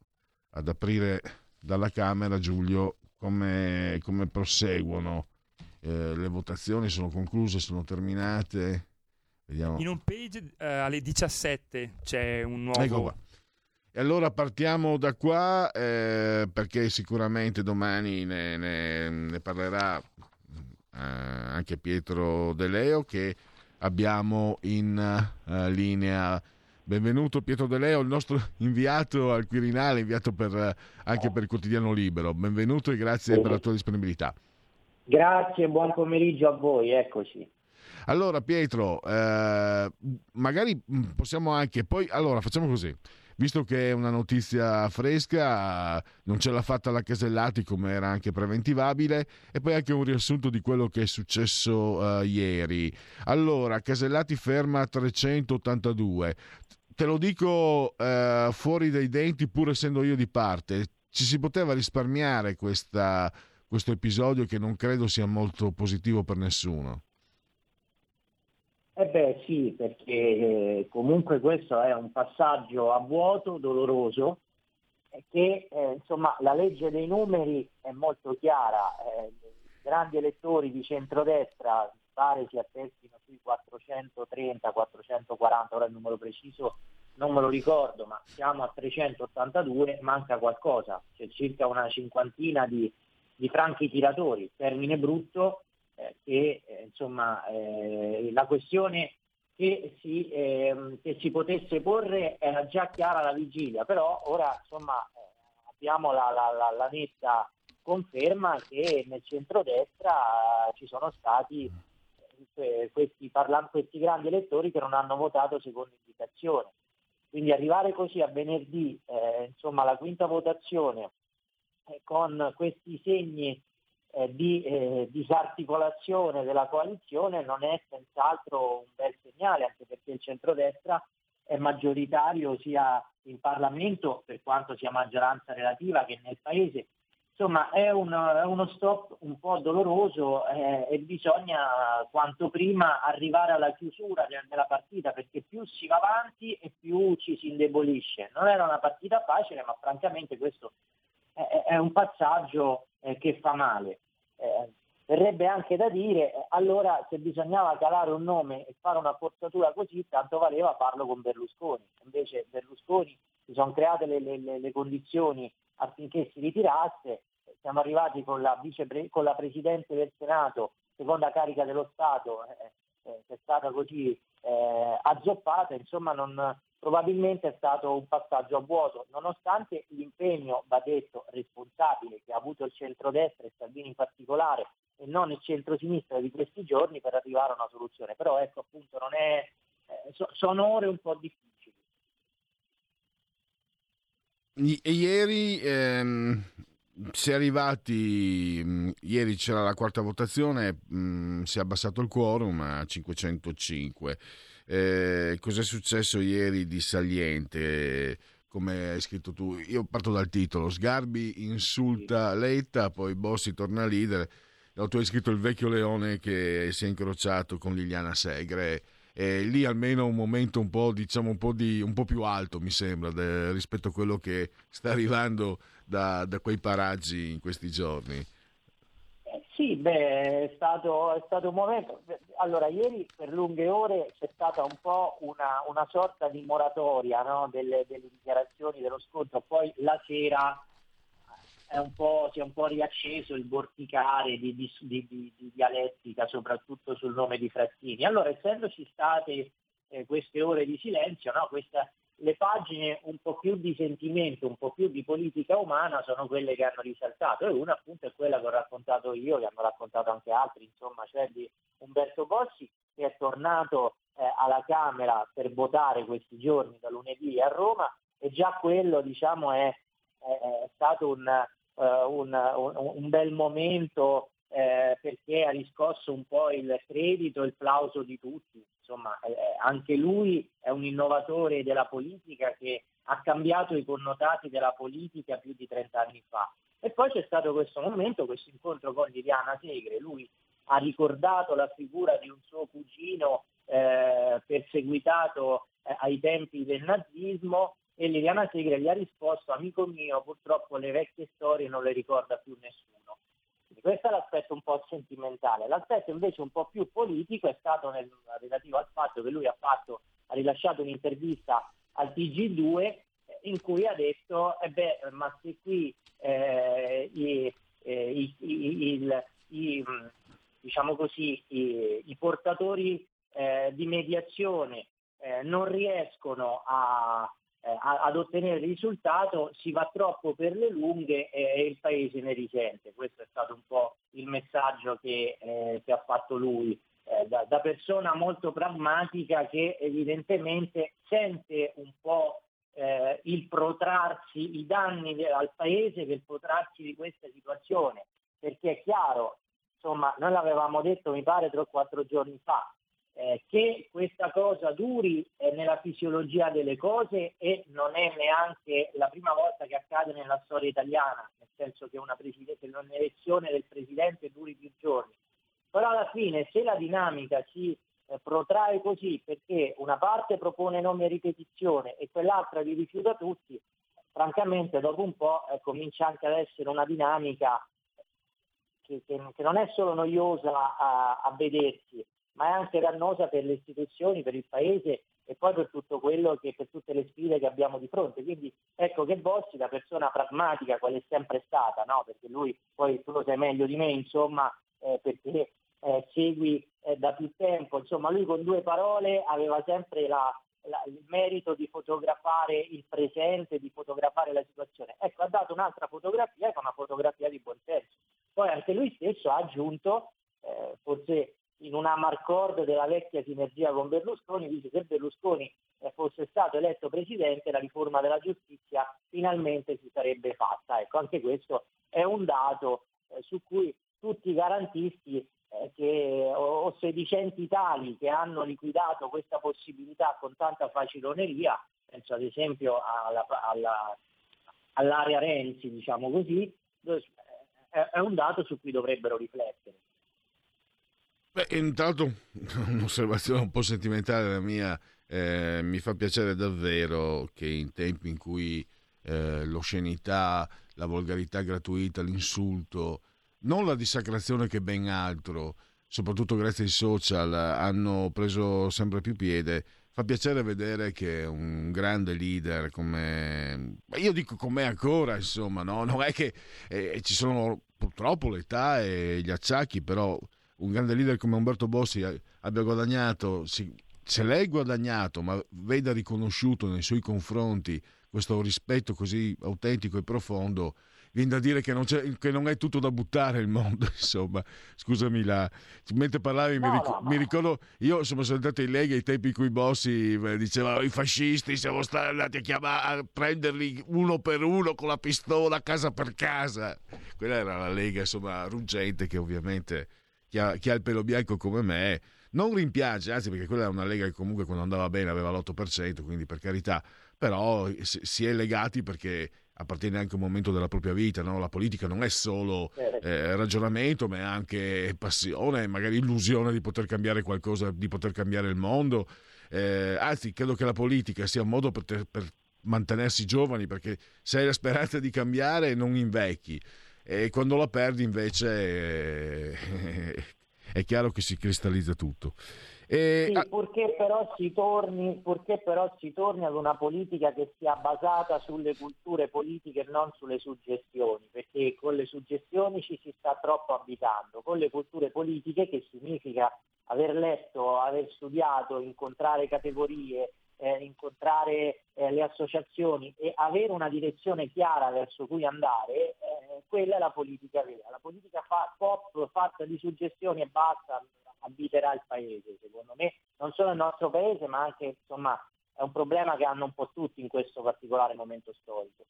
S1: ad aprire dalla Camera, Giulio, come, come proseguono eh, le votazioni, sono concluse, sono terminate. Vediamo.
S4: In un page eh, alle 17 c'è un nuovo...
S1: Ecco qua. E allora partiamo da qua eh, perché sicuramente domani ne, ne- ne parlerà eh, anche Pietro De Leo che abbiamo in eh, linea. Benvenuto Pietro De Leo, il nostro inviato al Quirinale, inviato per, eh, anche per il quotidiano Libero. Benvenuto e grazie per la tua disponibilità.
S5: Grazie, buon pomeriggio a voi, eccoci.
S1: Allora Pietro, eh, magari mh, possiamo anche poi, allora facciamo così, visto che è una notizia fresca, non ce l'ha fatta la Casellati come era anche preventivabile e poi anche un riassunto di quello che è successo eh, ieri. Allora, Casellati ferma a 382, te lo dico eh, fuori dai denti pur essendo io di parte, ci si poteva risparmiare questa- questo episodio che non credo sia molto positivo per nessuno.
S5: Eh beh sì, perché eh, comunque questo è un passaggio a vuoto, doloroso, che eh, insomma la legge dei numeri è molto chiara, eh, grandi elettori di centrodestra pare si attestino sui 430, 440, ora il numero preciso non me lo ricordo, ma siamo a 382, manca qualcosa, c'è circa una cinquantina di, di franchi tiratori, termine brutto, che eh, insomma eh, la questione che si, ehm, che si potesse porre era già chiara alla vigilia, però ora insomma eh, abbiamo la, la- la- la netta conferma che nel centrodestra eh, ci sono stati eh, questi, parla- questi grandi elettori che non hanno votato secondo indicazione. Quindi arrivare così a venerdì, eh, insomma, la quinta votazione eh, con questi segni eh, di eh, disarticolazione della coalizione non è senz'altro un bel segnale, anche perché il centrodestra è maggioritario sia in Parlamento, per quanto sia maggioranza relativa, che nel Paese. Insomma, è, un- è uno stop un po' doloroso eh, e bisogna quanto prima arrivare alla chiusura de- della partita, perché più si va avanti e più ci si indebolisce. Non era una partita facile, ma francamente questo è- è un passaggio eh, che fa male. Eh, verrebbe anche da dire, eh, allora se bisognava calare un nome e fare una forzatura così, tanto valeva farlo con Berlusconi. Invece Berlusconi si sono create le, le- le- condizioni affinché si ritirasse, siamo arrivati con la, vicepre- con la Presidente del Senato, seconda carica dello Stato, eh, eh, che è stata così eh, azzoppata, insomma non, probabilmente è stato un passaggio a vuoto, nonostante l'impegno, va detto, responsabile che ha avuto il centrodestra e Salvini in particolare e non il centrosinistra di questi giorni per arrivare a una soluzione. Però ecco appunto non è, eh, so- sono ore un po' difficili.
S1: I- ieri ehm, si è arrivati, mh, ieri c'era la quarta votazione, mh, si è abbassato il quorum a 505. Eh, cos'è successo ieri di saliente? Come hai scritto tu, io parto dal titolo: Sgarbi insulta Letta, poi Bossi torna leader. No, tu hai scritto il vecchio leone che si è incrociato con Liliana Segre. E lì almeno un momento un po', diciamo, un po', di, un po' più alto, mi sembra, de- rispetto a quello che sta arrivando da, da quei paraggi in questi giorni.
S5: Sì, beh, è stato, è stato un momento. Allora, ieri per lunghe ore c'è stata un po' una, una sorta di moratoria no, delle, delle dichiarazioni dello scontro, poi la sera è un po', si è un po' riacceso il vorticare di, di- di- di- di dialettica, soprattutto sul nome di Frattini. Allora, essendoci state eh, queste ore di silenzio, no, questa- le pagine un po' più di sentimento, un po' più di politica umana sono quelle che hanno risaltato e una appunto è quella che ho raccontato io, che hanno raccontato anche altri, insomma, cioè di Umberto Bossi che è tornato eh, alla Camera per votare questi giorni da lunedì a Roma e già quello diciamo è, è- stato un, un- un- un bel momento eh, perché ha riscosso un po' il credito e il plauso di tutti. Insomma, eh, anche lui è un innovatore della politica che ha cambiato i connotati della politica più di 30 anni fa. E poi c'è stato questo momento, questo incontro con Liliana Segre. Lui ha ricordato la figura di un suo cugino eh, perseguitato eh, ai tempi del nazismo e Liliana Segre gli ha risposto, amico mio, purtroppo le vecchie storie non le ricorda più nessuno. Questo è l'aspetto un po' sentimentale. L'aspetto invece un po' più politico è stato nel, relativo al fatto che lui ha, fatto, ha rilasciato un'intervista al TG2 eh, in cui ha detto, eh beh, ma se qui eh, i, eh, i, i, i, diciamo così, i, portatori eh, di mediazione eh, non riescono a, ad ottenere il risultato, si va troppo per le lunghe e il paese ne risente. Questo è stato un po' il messaggio che, eh, che ha fatto lui. Eh, da, da, persona molto pragmatica che evidentemente sente un po' eh, il protrarsi, i danni al paese del protrarsi di questa situazione, perché è chiaro, insomma, noi l'avevamo detto mi pare tre o quattro giorni fa, eh, che questa cosa duri eh, nella fisiologia delle cose e non è neanche la prima volta che accade nella storia italiana, nel senso che una un'elezione del presidente duri più giorni. Però alla fine se la dinamica si eh, protrae così perché una parte propone nomi a ripetizione e quell'altra li rifiuta tutti, francamente dopo un po' eh, comincia anche ad essere una dinamica che, che, che non è solo noiosa a, a vedersi, ma è anche dannosa per le istituzioni, per il Paese e poi per tutto quello che, per tutte le sfide che abbiamo di fronte. Quindi ecco che Bossi, da persona pragmatica, quale è sempre stata, no? perché lui poi tu lo sai meglio di me, insomma, eh, perché eh, segui eh, da più tempo, insomma, lui con due parole aveva sempre la, la, il merito di fotografare il presente, di fotografare la situazione. Ecco, ha dato un'altra fotografia, che è una fotografia di buon senso. Poi anche lui stesso ha aggiunto, eh, forse in una marcord della vecchia sinergia con Berlusconi, dice che se Berlusconi eh, fosse stato eletto presidente la riforma della giustizia finalmente si sarebbe fatta. Ecco, anche questo è un dato eh, su cui tutti i garantisti eh, che, o, o sedicenti tali che hanno liquidato questa possibilità con tanta faciloneria, penso ad esempio alla, alla, all'area Renzi, diciamo così, è un dato su cui dovrebbero riflettere.
S1: Beh, intanto [LAUGHS] un'osservazione un po' sentimentale la mia, eh, mi fa piacere davvero che in tempi in cui eh, l'oscenità, la volgarità gratuita, l'insulto, non la dissacrazione che ben altro, soprattutto grazie ai social, hanno preso sempre più piede. Fa piacere vedere che un grande leader come... Io dico come ancora, insomma, no? non è che eh, ci sono purtroppo l'età e gli acciacchi, però un grande leader come Umberto Bossi abbia guadagnato, se lei ha guadagnato, ma veda riconosciuto nei suoi confronti questo rispetto così autentico e profondo, viene da dire che non, che non, è tutto da buttare il mondo, [LAUGHS] insomma. Scusami, la... mentre parlavi no, mi, ric- no, no. mi, ricordo, io insomma, sono andato in Lega ai tempi in cui Bossi eh, diceva i fascisti siamo stati andati a, chiamare, a prenderli uno per uno con la pistola casa per casa. Quella era la Lega, insomma, ruggente che ovviamente chi ha, chi ha, il pelo bianco come me non rimpiange, anzi perché quella è una lega che comunque quando andava bene aveva l'8%, quindi per carità, però si è legati perché appartiene anche un momento della propria vita, no? la politica non è solo certo. eh, ragionamento, ma è anche passione, magari illusione di poter cambiare qualcosa, di poter cambiare il mondo. Eh, anzi, credo che la politica sia un modo per, te, per mantenersi giovani, perché se hai la speranza di cambiare non invecchi e quando la perdi invece eh, [LAUGHS] è chiaro che si cristallizza tutto.
S5: E... Sì, purché però, si torni, purché però si torni ad una politica che sia basata sulle culture politiche e non sulle suggestioni, perché con le suggestioni ci si sta troppo abitando, con le culture politiche che significa aver letto, aver studiato, incontrare categorie, eh, incontrare eh, le associazioni e avere una direzione chiara verso cui andare, eh, quella è la politica vera. La politica fa, pop fatta di suggestioni e basta abiterà il paese, secondo me, non solo il nostro paese, ma anche insomma è un problema che hanno un po' tutti in questo particolare momento storico.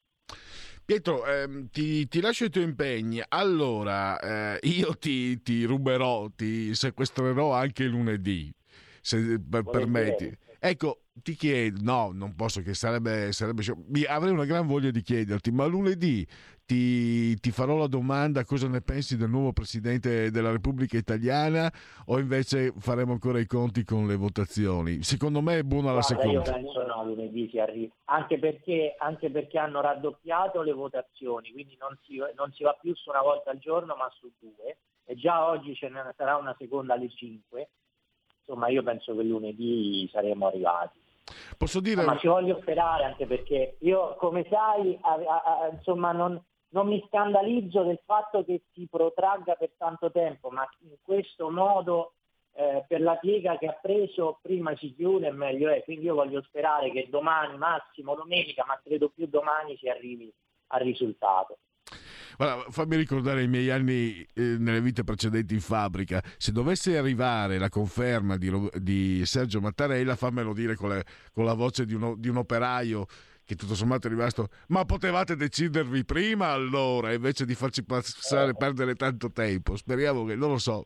S1: Pietro, ehm, ti, ti, lascio i tuoi impegni. Allora, eh, io ti, ti, ruberò, ti sequestrerò anche lunedì, se per, permetti. Ecco, ti chiedo, no, non posso, che sarebbe, sarebbe avrei una gran voglia di chiederti, ma lunedì ti, ti farò la domanda cosa ne pensi del nuovo Presidente della Repubblica Italiana o invece faremo ancora i conti con le votazioni? Secondo me è buona la
S5: Guarda, io
S1: seconda.
S5: penso no, lunedì si arriva, anche perché, anche perché hanno raddoppiato le votazioni, quindi non si, non si va più su una volta al giorno ma su due, e già oggi ce ne sarà una seconda alle 5, insomma io penso che lunedì saremo arrivati.
S1: Posso dire...
S5: Ma ci voglio sperare anche perché io, come sai, a- a- a- insomma, non, non mi scandalizzo del fatto che si protragga per tanto tempo, ma in questo modo eh, per la piega che ha preso prima si chiude e meglio è. Quindi io voglio sperare che domani, massimo domenica, ma credo più domani si arrivi al risultato.
S1: Guarda, fammi ricordare i miei anni eh, nelle vite precedenti in fabbrica. Se dovesse arrivare la conferma di, di Sergio Mattarella, fammelo dire con, le- con la voce di, uno- di un operaio che tutto sommato è rimasto. Ma potevate decidervi prima allora, invece di farci passare, perdere tanto tempo. Speriamo che, non lo so.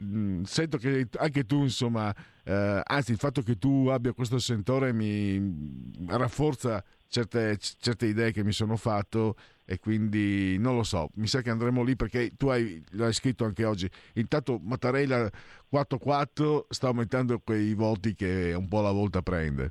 S1: Mm, Sento che anche tu, insomma, eh, anzi, il fatto che tu abbia questo sentore mi rafforza certe, certe idee che mi sono fatto e quindi non lo so, mi sa che andremo lì perché tu hai, l'hai scritto anche oggi. Intanto Mattarella 4-4 sta aumentando quei voti che un po' alla volta prende.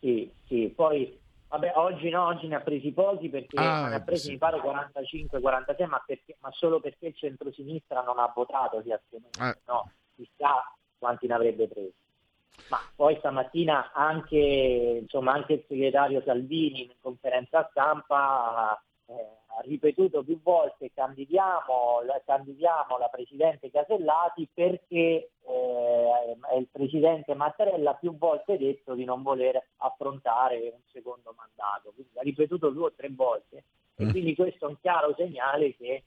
S5: Sì, sì, poi vabbè, oggi no, oggi ne ha presi pochi perché
S1: Ah,
S5: ne ha presi
S1: sì.
S5: mi pare 45-46, ma, perché- ma solo perché il centrosinistra non ha votato, è astenuto,
S1: Ah.
S5: no, chissà quanti ne avrebbe presi. Ma poi stamattina anche, insomma, anche il segretario Salvini in conferenza stampa eh, ha ripetuto più volte candidiamo, la, candidiamo la Presidente Casellati perché eh, il Presidente Mattarella ha più volte detto di non voler affrontare un secondo mandato. Quindi ha ripetuto due o tre volte e
S1: Mm.
S5: quindi questo è un chiaro segnale che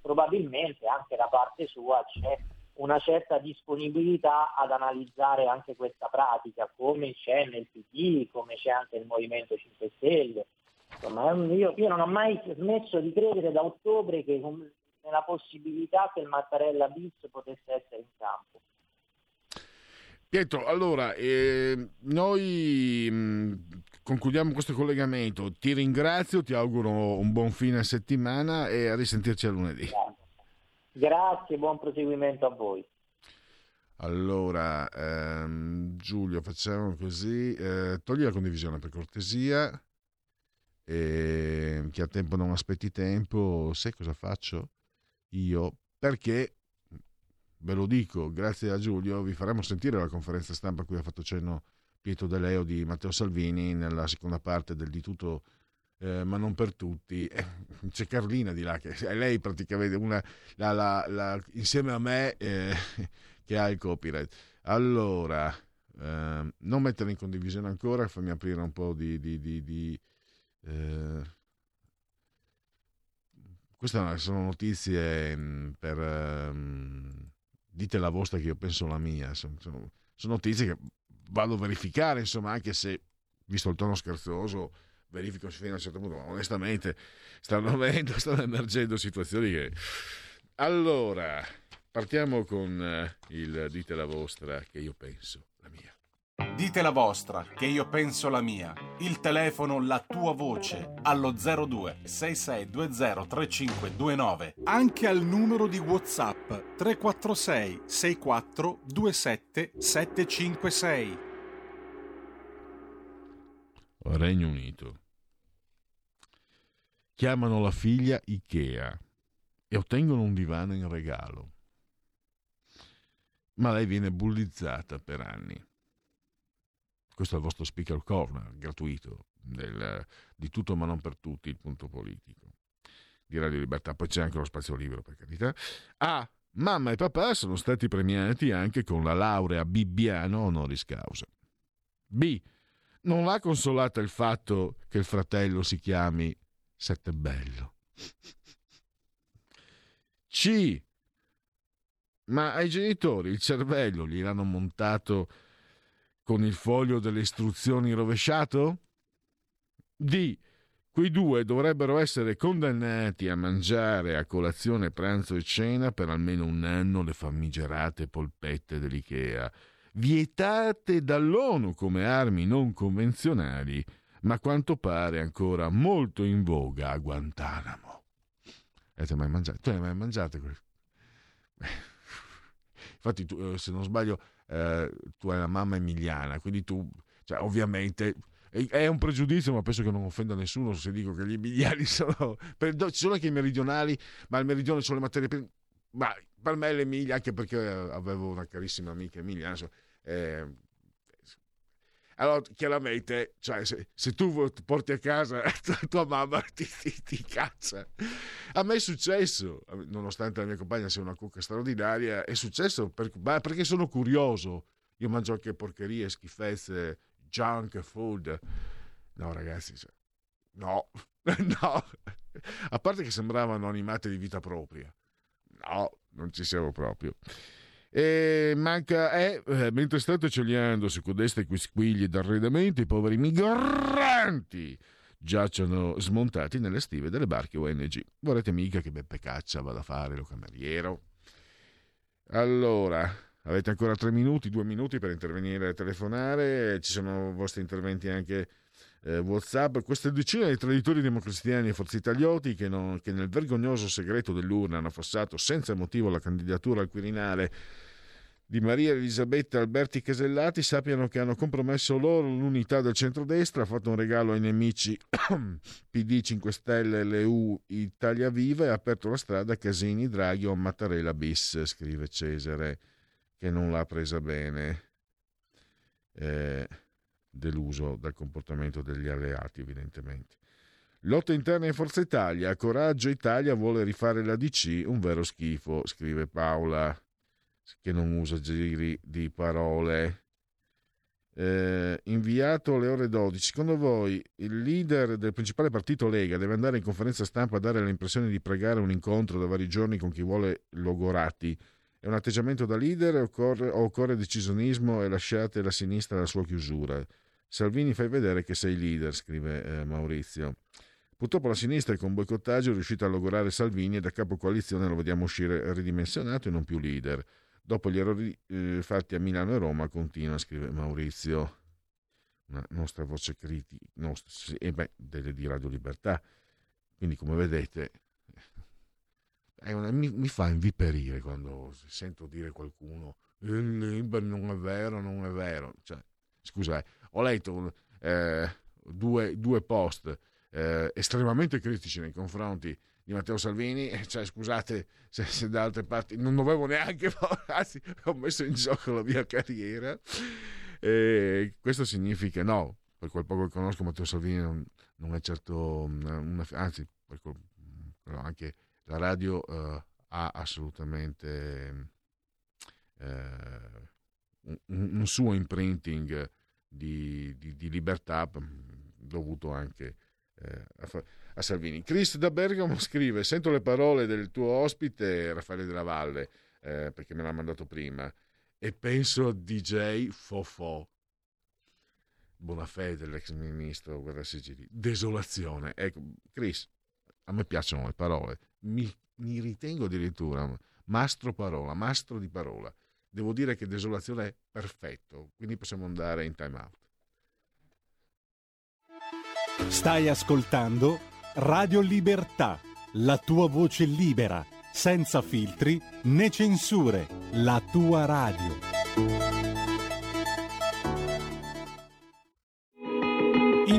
S5: probabilmente anche da parte sua c'è una certa disponibilità ad analizzare anche questa pratica, come c'è nel PD, come c'è anche nel Movimento 5 Stelle. Insomma, io, io non ho mai smesso di credere da ottobre che nella possibilità che il Mattarella bis potesse essere in campo.
S1: Pietro, allora, eh, noi mh, concludiamo questo collegamento. Ti ringrazio, ti auguro un buon fine settimana e a risentirci a lunedì.
S5: Grazie. Grazie, buon proseguimento a voi.
S1: Allora, ehm, Giulio, facciamo così. eh, togli la condivisione per cortesia. E chi ha tempo non aspetti tempo. Sai cosa faccio? Io, perché, ve lo dico, grazie a Giulio, vi faremo sentire la conferenza stampa a cui ha fatto cenno Pietro De Leo di Matteo Salvini nella seconda parte del di tutto eh, ma non per tutti. Eh, C'è Carlina di là, che è lei praticamente una, la- la- la- insieme a me eh, [LAUGHS] che ha il copyright. Allora, ehm, non mettere in condivisione ancora, fammi aprire un po' di... di- di- di, eh, queste sono notizie mh, per... ehm, dite la vostra che io penso la mia. Sono, sono- sono notizie che vado a verificare, insomma, anche se, visto il tono scherzoso, verifico fino a un certo punto, ma onestamente stanno avendo, stanno emergendo situazioni che... Allora, partiamo con eh, il dite la vostra che io penso la mia.
S6: Dite la vostra, che io penso la mia. Il telefono, la tua voce, allo 02 6620 3529. Anche al numero di WhatsApp 346 64 27 756.
S1: Regno Unito. Chiamano la figlia Ikea e ottengono un divano in regalo. Ma lei viene bullizzata per anni. Questo è il vostro speaker corner gratuito del- di tutto ma non per tutti, il punto politico di Radio Libertà. Poi c'è anche lo spazio libero, per carità. Ah, mamma e papà sono stati premiati anche con la laurea Bibbiano honoris causa. B. Non l'ha consolata il fatto che il fratello si chiami Settebello. C. Ma ai genitori il cervello gliel'hanno montato con il foglio delle istruzioni rovesciato? D. Quei due dovrebbero essere condannati a mangiare a colazione, pranzo e cena per almeno un anno le famigerate polpette dell'IKEA, vietate dall'ONU come armi non convenzionali, ma quanto pare ancora molto in voga a Guantanamo. Avete mai mangiato? Tu hai mai mangiato? que- Infatti, tu, eh, se non sbaglio, eh, tu hai la mamma emiliana, quindi tu, cioè, ovviamente, è un pregiudizio, ma penso che non offenda nessuno se dico che gli emiliani [LAUGHS] sono. per- ci sono anche i meridionali, ma il meridione sono le materie prime. Ma per me l'Emilia, anche perché eh, avevo una carissima amica emiliana, eh, allora, chiaramente, cioè, se, se tu porti a casa [LAUGHS] tua, mamma ti, ti, ti caccia. A me è successo, nonostante la mia compagna sia una cucca straordinaria, è successo per- perché sono curioso. Io mangio anche porcherie, schifezze, junk food. No, ragazzi, cioè, no, [LAUGHS] no. A parte che sembravano animate di vita propria. No, non ci siamo proprio. E manca, eh, eh, mentre state celiando su codeste quisquiglie d'arredamento, i poveri migranti giacciono smontati nelle stive delle barche ONG. Vorrete mica che Beppe Caccia vada a fare lo cameriero? Allora, avete ancora tre minuti, due minuti per intervenire e telefonare. Ci sono vostri interventi anche eh, WhatsApp. Queste decine di traditori democristiani e forzi italioti che, non- che nel vergognoso segreto dell'urna hanno affossato senza motivo la candidatura al Quirinale di Maria Elisabetta Alberti Casellati sappiano che hanno compromesso loro l'unità del centrodestra, ha fatto un regalo ai nemici [CLEARS THROAT] PD 5 Stelle, LU, Italia Viva e ha aperto la strada a Casini, Draghi o Mattarella bis, scrive Cesare, che non l'ha presa bene. Eh, deluso dal comportamento degli alleati, evidentemente. Lotta interna in Forza Italia, Coraggio Italia vuole rifare la DC, un vero schifo, scrive Paola, che non usa giri di parole. Eh, inviato alle ore 12. Secondo voi il leader del principale partito Lega deve andare in conferenza stampa a dare l'impressione di pregare un incontro da vari giorni con chi vuole Logorati? È un atteggiamento da leader o occorre, occorre decisionismo e lasciate la sinistra alla sua chiusura? Salvini fai vedere che sei leader, scrive eh, Maurizio. Purtroppo la sinistra con boicottaggio è riuscita a logorare Salvini e da capo coalizione lo vediamo uscire ridimensionato e non più leader. Dopo gli errori eh, fatti a Milano e Roma, continua, scrive Maurizio. Una nostra voce critica, nostra, sì, e beh, delle di Radio Libertà. Quindi, come vedete, una- mi, mi fa inviperire quando sento dire qualcuno il Liber non è vero, non è vero. Cioè, scusa, eh, ho letto eh, due, due post eh, estremamente critici nei confronti di Matteo Salvini, [LAUGHS] cioè scusate se, se da altre parti non dovevo neanche, [LAUGHS] anzi ho messo in gioco la mia carriera. E questo significa no, per quel poco che conosco Matteo Salvini non, non è certo una, una- anzi quel- però anche la radio eh, ha assolutamente eh, un, un suo imprinting di, di- di libertà mh, dovuto anche eh, a, a Salvini. Chris da Bergamo [LAUGHS] scrive: Sento le parole del tuo ospite Raffaele della Valle, eh, perché me l'ha mandato prima, e penso a DJ Fofò. Buona fede l'ex ministro Guerra Sigili. Desolazione. Ecco, Chris, a me piacciono le parole. Mi, mi ritengo addirittura mastro parola, mastro di parola. Devo dire che desolazione è perfetto, quindi possiamo andare in time out.
S7: Stai ascoltando Radio Libertà, la tua voce libera, senza filtri né censure, la tua radio.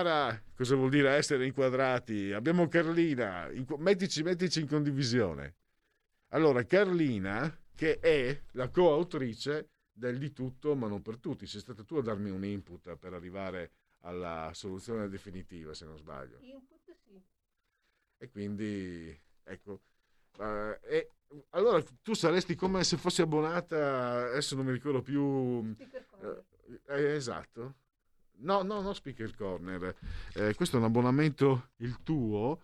S1: Impara cosa vuol dire essere inquadrati. Abbiamo Carlina, mettici, mettici in condivisione. Allora, Carlina, che è la coautrice del di tutto, ma non per tutti. Sei stata tu a darmi un input per arrivare alla soluzione definitiva, se non sbaglio.
S8: Input sì.
S1: E quindi, ecco. eh, e allora tu saresti come se fossi abbonata, adesso non mi ricordo più.
S8: Speaker Corner.
S1: eh, esatto. No, no, no, Speaker Corner. Eh, questo è un abbonamento il tuo,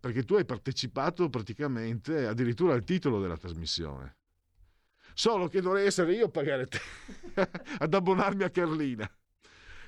S1: perché tu hai partecipato praticamente addirittura al titolo della trasmissione. Solo che dovrei essere io a pagare te [LAUGHS] ad abbonarmi a Carlina.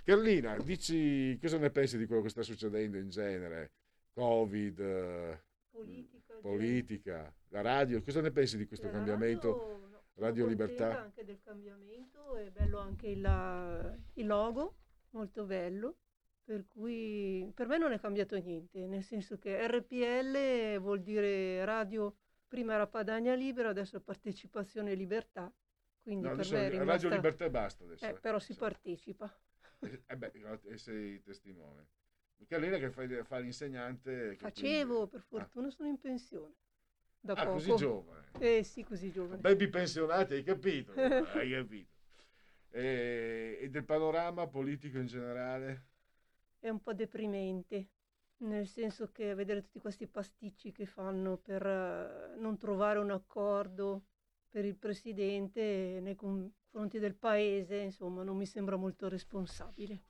S1: Carlina, dici cosa ne pensi di quello che sta succedendo in genere? Covid, eh,
S8: Politica.
S1: politica, la radio, cosa ne pensi di questo
S8: La
S1: cambiamento?
S8: radio, no,
S1: Radio Libertà.
S8: anche del cambiamento, è bello anche il, il logo, molto bello, per cui per me non è cambiato niente, nel senso che RPL vuol dire radio, prima era Padania Libera, adesso è Partecipazione e Libertà, quindi
S1: No,
S8: per me è
S1: Radio
S8: rimasta...
S1: Libertà e basta adesso.
S8: Eh, però si
S1: Sì.
S8: partecipa.
S1: Eh, eh beh, e sei testimone. Carlina che fa, fa l'insegnante.
S8: Facevo,
S1: quindi-
S8: per fortuna sono in pensione. Da
S1: Ah,
S8: poco.
S1: così giovane.
S8: Eh sì, così giovane.
S1: Baby pensionati, hai capito? [LAUGHS] hai capito. E, e del panorama politico in generale?
S8: è un po' deprimente, nel senso che vedere tutti questi pasticci che fanno per eh, non trovare un accordo per il presidente nei confronti del paese, insomma, non mi sembra molto responsabile.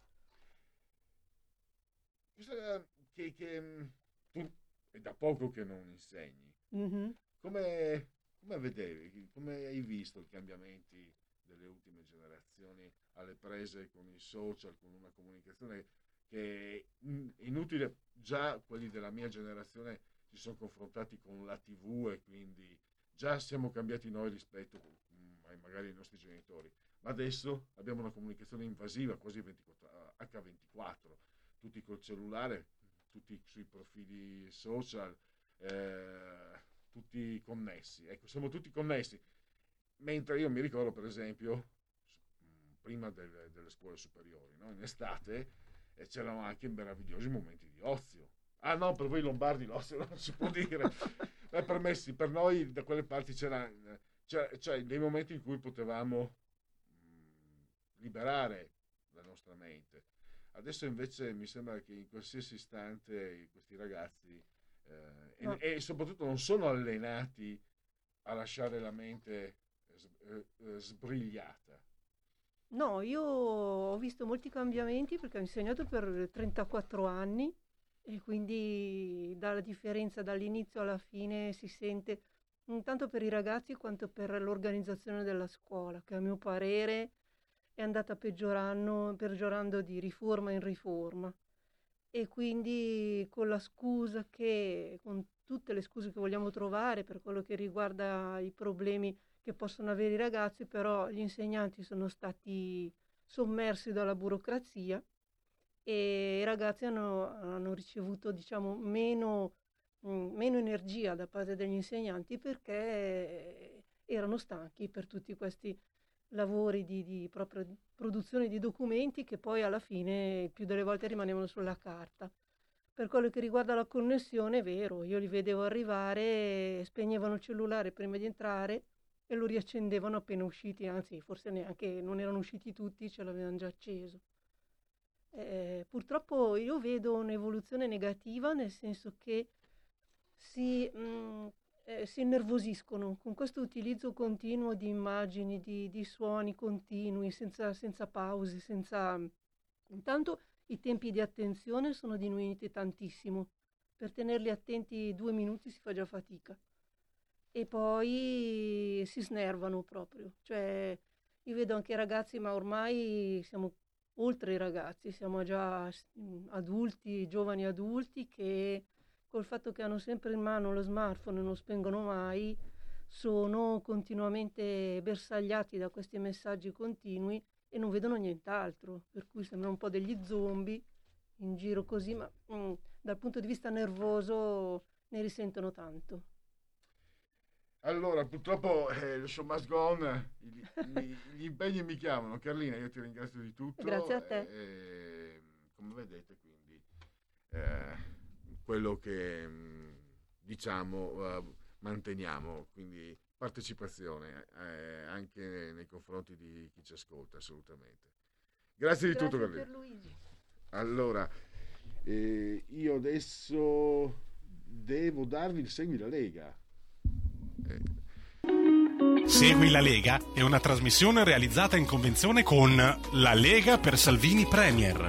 S1: Che, che, mh, tu è da poco che non insegni.
S8: Mhm.
S1: Come, come vedevi, come hai visto i cambiamenti delle ultime generazioni alle prese con i social, con una comunicazione che è in- inutile, già quelli della mia generazione si sono confrontati con la tv e quindi già siamo cambiati noi rispetto mm, ai magari ai nostri genitori, ma adesso abbiamo una comunicazione invasiva, quasi 24, H24, tutti col cellulare, tutti sui profili social, eh, tutti connessi. Ecco, siamo tutti connessi. Mentre io mi ricordo, per esempio, prima del- delle scuole superiori, no? in estate, eh, c'erano anche meravigliosi momenti di ozio. Ah no, per voi lombardi l'ozio [LAUGHS] non si può dire. Ma per me sì, per noi da quelle parti c'era, c'era- cioè dei momenti in cui potevamo mh, liberare la nostra mente. Adesso invece mi sembra che in qualsiasi istante questi ragazzi eh, e-
S8: No.
S1: e, soprattutto non sono allenati a lasciare la mente sbrigliata.
S8: No, io ho visto molti cambiamenti perché ho insegnato per 34 anni e quindi dalla differenza dall'inizio alla fine si sente tanto per i ragazzi quanto per l'organizzazione della scuola, che a mio parere è andata peggiorando, peggiorando di riforma in riforma. E quindi con la scusa che, con tutte le scuse che vogliamo trovare per quello che riguarda i problemi che possono avere i ragazzi, però gli insegnanti sono stati sommersi dalla burocrazia e i ragazzi hanno, hanno ricevuto diciamo, meno, mh, meno energia da parte degli insegnanti perché erano stanchi per tutti questi lavori di, di proprio produzione di documenti che poi alla fine più delle volte rimanevano sulla carta. Per quello che riguarda la connessione, è vero, io li vedevo arrivare, spegnevano il cellulare prima di entrare e lo riaccendevano appena usciti, anzi forse neanche non erano usciti tutti, ce l'avevano già acceso. Eh, purtroppo io vedo un'evoluzione negativa nel senso che si, mh, eh, si innervosiscono con questo utilizzo continuo di immagini, di, di suoni continui, senza, senza pause, senza... Intanto i tempi di attenzione sono diminuiti tantissimo. Per tenerli attenti due minuti si fa già fatica. E poi si snervano proprio. Cioè, io vedo anche i ragazzi, ma ormai siamo oltre i ragazzi, siamo già adulti, giovani adulti che col fatto che hanno sempre in mano lo smartphone e non spengono mai, sono continuamente bersagliati da questi messaggi continui e non vedono nient'altro, per cui sembrano un po' degli zombie in giro così, ma mm, dal punto di vista nervoso ne risentono tanto.
S1: Allora, purtroppo eh, lo show must go on, gli, gli- gli impegni mi chiamano. Carlina, io ti ringrazio di tutto.
S8: Grazie a te.
S1: eh, come vedete quindi eh, quello che mh, diciamo eh, manteniamo, quindi partecipazione eh, anche nei confronti di chi ci ascolta assolutamente. Grazie di tutto
S8: Grazie
S1: per
S8: Luigi.
S1: allora, eh, io adesso devo darvi il segui la Lega.
S7: Segui la Lega è una trasmissione realizzata in convenzione con La Lega per Salvini Premier.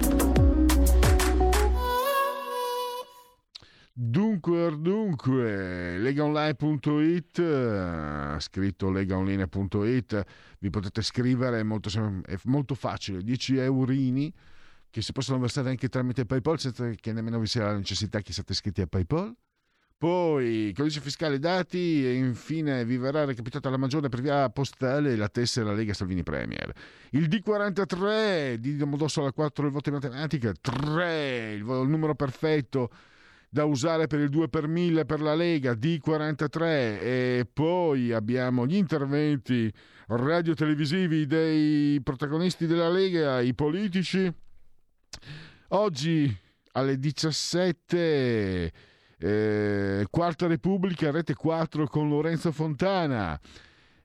S1: Dunque, dunque, legaonline.it, eh, scritto legaonline.it, vi potete scrivere, è molto, è molto facile, 10 eurini che si possono versare anche tramite PayPal senza che nemmeno vi sia la necessità che siate iscritti a PayPal. Poi, codice fiscale dati e infine vi verrà recapitata la maggiore per via postale la tessera Lega Salvini Premier. Il D43 di Domodossola 4 il voto in matematica, 3 il, il numero perfetto da usare per il 2 per 1000 per la Lega D43 e poi abbiamo gli interventi radio-televisivi dei protagonisti della Lega, i politici. Oggi alle 17 eh, Quarta Repubblica, Rete 4 con Lorenzo Fontana.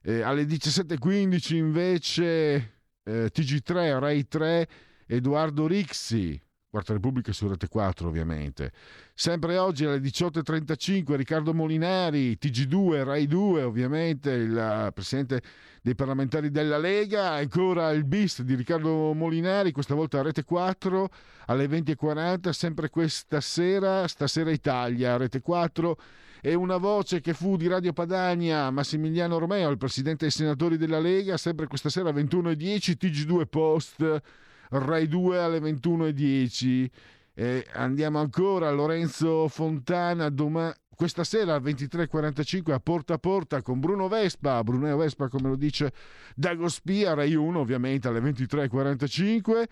S1: Eh, alle 17.15 invece eh, TG3, Rai 3, Edoardo Rixi. Quarta Repubblica su Rete 4 ovviamente. Sempre oggi alle 18.35 Riccardo Molinari, TG2, Rai 2 ovviamente, il eh, presidente dei parlamentari della Lega, ancora il bis di Riccardo Molinari, questa volta a Rete 4 alle 20.40, sempre questa sera, stasera Italia, Rete 4 e una voce che fu di Radio Padania, Massimiliano Romeo, il presidente dei senatori della Lega, sempre questa sera 21.10, TG2 Post, Rai 2 alle 21.10. E andiamo ancora, Lorenzo Fontana, domani questa sera alle 23.45 a Porta a Porta con Bruno Vespa, Bruno Vespa come lo dice Dago Spia, Rai 1 ovviamente alle 23.45.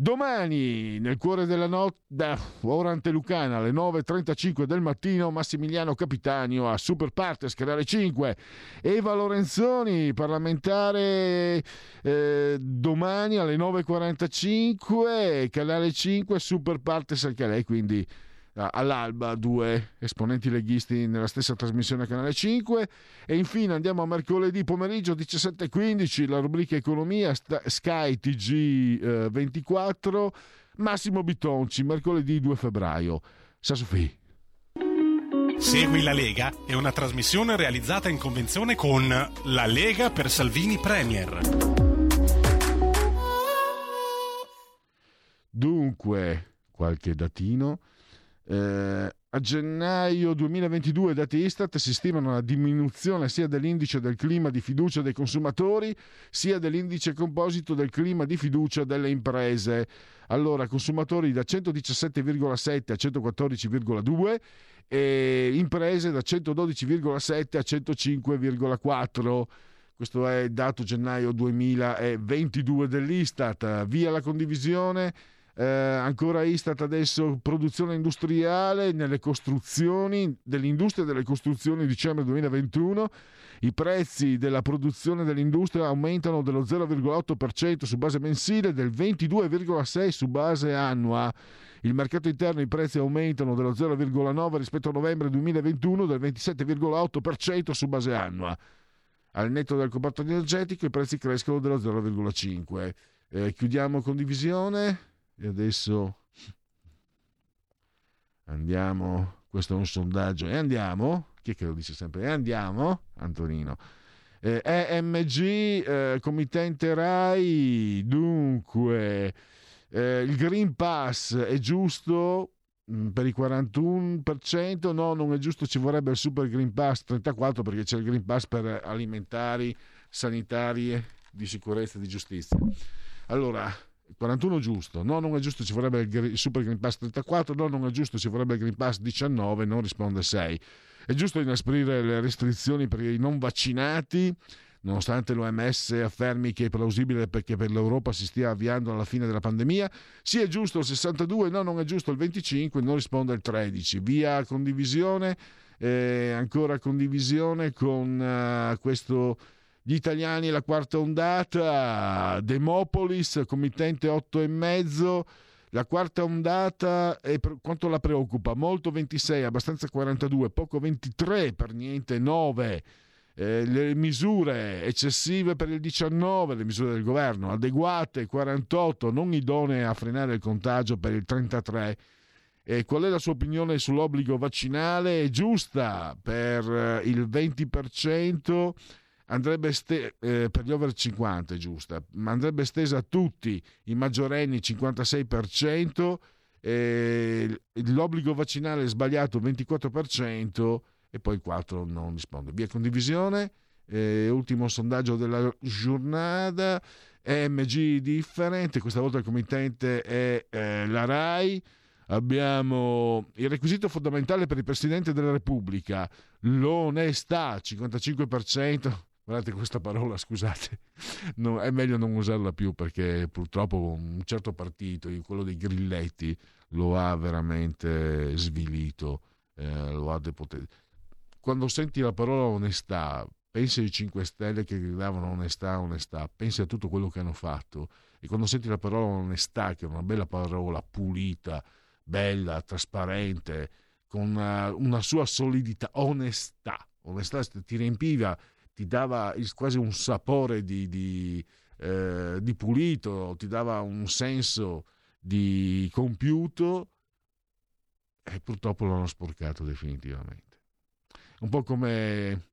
S1: Domani, nel cuore della notte, ora antelucana, alle 9.35 del mattino, Massimiliano Capitanio a Super Partes, canale 5. Eva Lorenzoni, parlamentare, eh, domani alle 9.45, canale 5, Super Partes anche lei, quindi all'alba due esponenti leghisti nella stessa trasmissione canale 5 e infine andiamo a mercoledì pomeriggio 17.15 la rubrica economia Sky TG eh, 24 Massimo Bitonci mercoledì 2 febbraio Sassofi
S7: Segui la Lega è una trasmissione realizzata in convenzione con La Lega per Salvini Premier.
S1: Dunque, qualche datino. Eh, a gennaio 2022, dati Istat, si stimano una diminuzione sia dell'indice del clima di fiducia dei consumatori, sia dell'indice composito del clima di fiducia delle imprese. Allora, consumatori da 117,7 a 114,2 e imprese da 112,7 a 105,4. Questo è dato gennaio 2022 dell'Istat. Via la condivisione. Eh, ancora Istat adesso produzione industriale nelle costruzioni dell'industria delle costruzioni dicembre 2021 i prezzi della produzione dell'industria aumentano dello 0,8% su base mensile del 22,6% su base annua. Il mercato interno i prezzi aumentano dello 0,9 rispetto a novembre 2021 del 27,8% su base annua. Al netto del comparto energetico i prezzi crescono dello 0,5 eh, chiudiamo condivisione e adesso andiamo, questo è un sondaggio, e andiamo, chi è che lo dice sempre? E andiamo, Antonino. Eh, EMG, eh, committente RAI, dunque, eh, il Green Pass è giusto mh, per il 41%, no, non è giusto, ci vorrebbe il Super Green Pass 34% perché c'è il Green Pass per alimentari, sanitarie, di sicurezza e di giustizia. Allora, 41 giusto, no non è giusto ci vorrebbe il, Super Green Pass 34, no non è giusto ci vorrebbe il Green Pass 19, non risponde 6. È giusto inasprire le restrizioni per i non vaccinati, nonostante l'OMS affermi che è plausibile perché per l'Europa si stia avviando alla fine della pandemia. Sì è giusto il 62, no non è giusto il 25, non risponde il 13. Via condivisione, eh, ancora condivisione con uh, questo gli italiani la quarta ondata, Demopolis, committente 8 e mezzo, La quarta ondata, è quanto la preoccupa? Molto 26, abbastanza 42, poco 23, per niente 9. Eh, le misure eccessive per il 19, le misure del governo, adeguate 48, non idonee a frenare il contagio per il 33. E qual è la sua opinione sull'obbligo vaccinale? È giusta per eh, il 20%, andrebbe ste- eh, per gli over 50 è giusta, andrebbe estesa a tutti i maggiorenni 56%, eh, l'obbligo vaccinale sbagliato 24% e poi il 4 non risponde. Via condivisione, eh, ultimo sondaggio della giornata, MG differente, questa volta il committente è eh, la RAI. Abbiamo il requisito fondamentale per il Presidente della Repubblica, l'onestà, 55%. Guardate questa parola, scusate, no, è meglio non usarla più perché purtroppo un certo partito, quello dei grilletti, lo ha veramente svilito, eh, lo ha depotenziato quando senti la parola onestà, pensi ai 5 Stelle che gridavano onestà, onestà, pensi a tutto quello che hanno fatto. E quando senti la parola onestà, che è una bella parola pulita, bella, trasparente, con una, una sua solidità, onestà, onestà ti riempiva, ti dava quasi un sapore di, di, eh, di pulito, ti dava un senso di compiuto e purtroppo l'hanno sporcato definitivamente un po' come,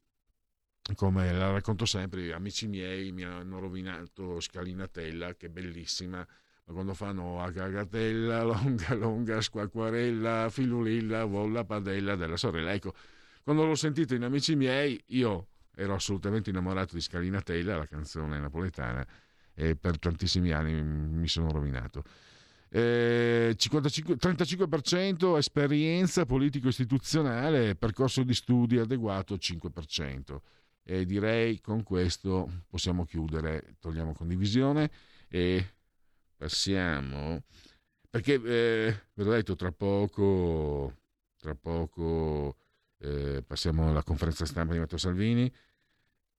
S1: come la racconto sempre, amici miei mi hanno rovinato Scalinatella, che è bellissima, ma quando fanno a cagatella, longa, longa, squacquarella, filulilla, volla, padella della sorella. Ecco, quando l'ho sentito in Amici miei, io ero assolutamente innamorato di Scalinatella, la canzone napoletana, e per tantissimi anni mi sono rovinato. 55, eh, 35% esperienza politico-istituzionale, percorso di studi adeguato 5%. E direi con questo possiamo chiudere, togliamo condivisione e passiamo, perché eh, ve l'ho detto tra poco, tra poco eh, passiamo alla conferenza stampa di Matteo Salvini,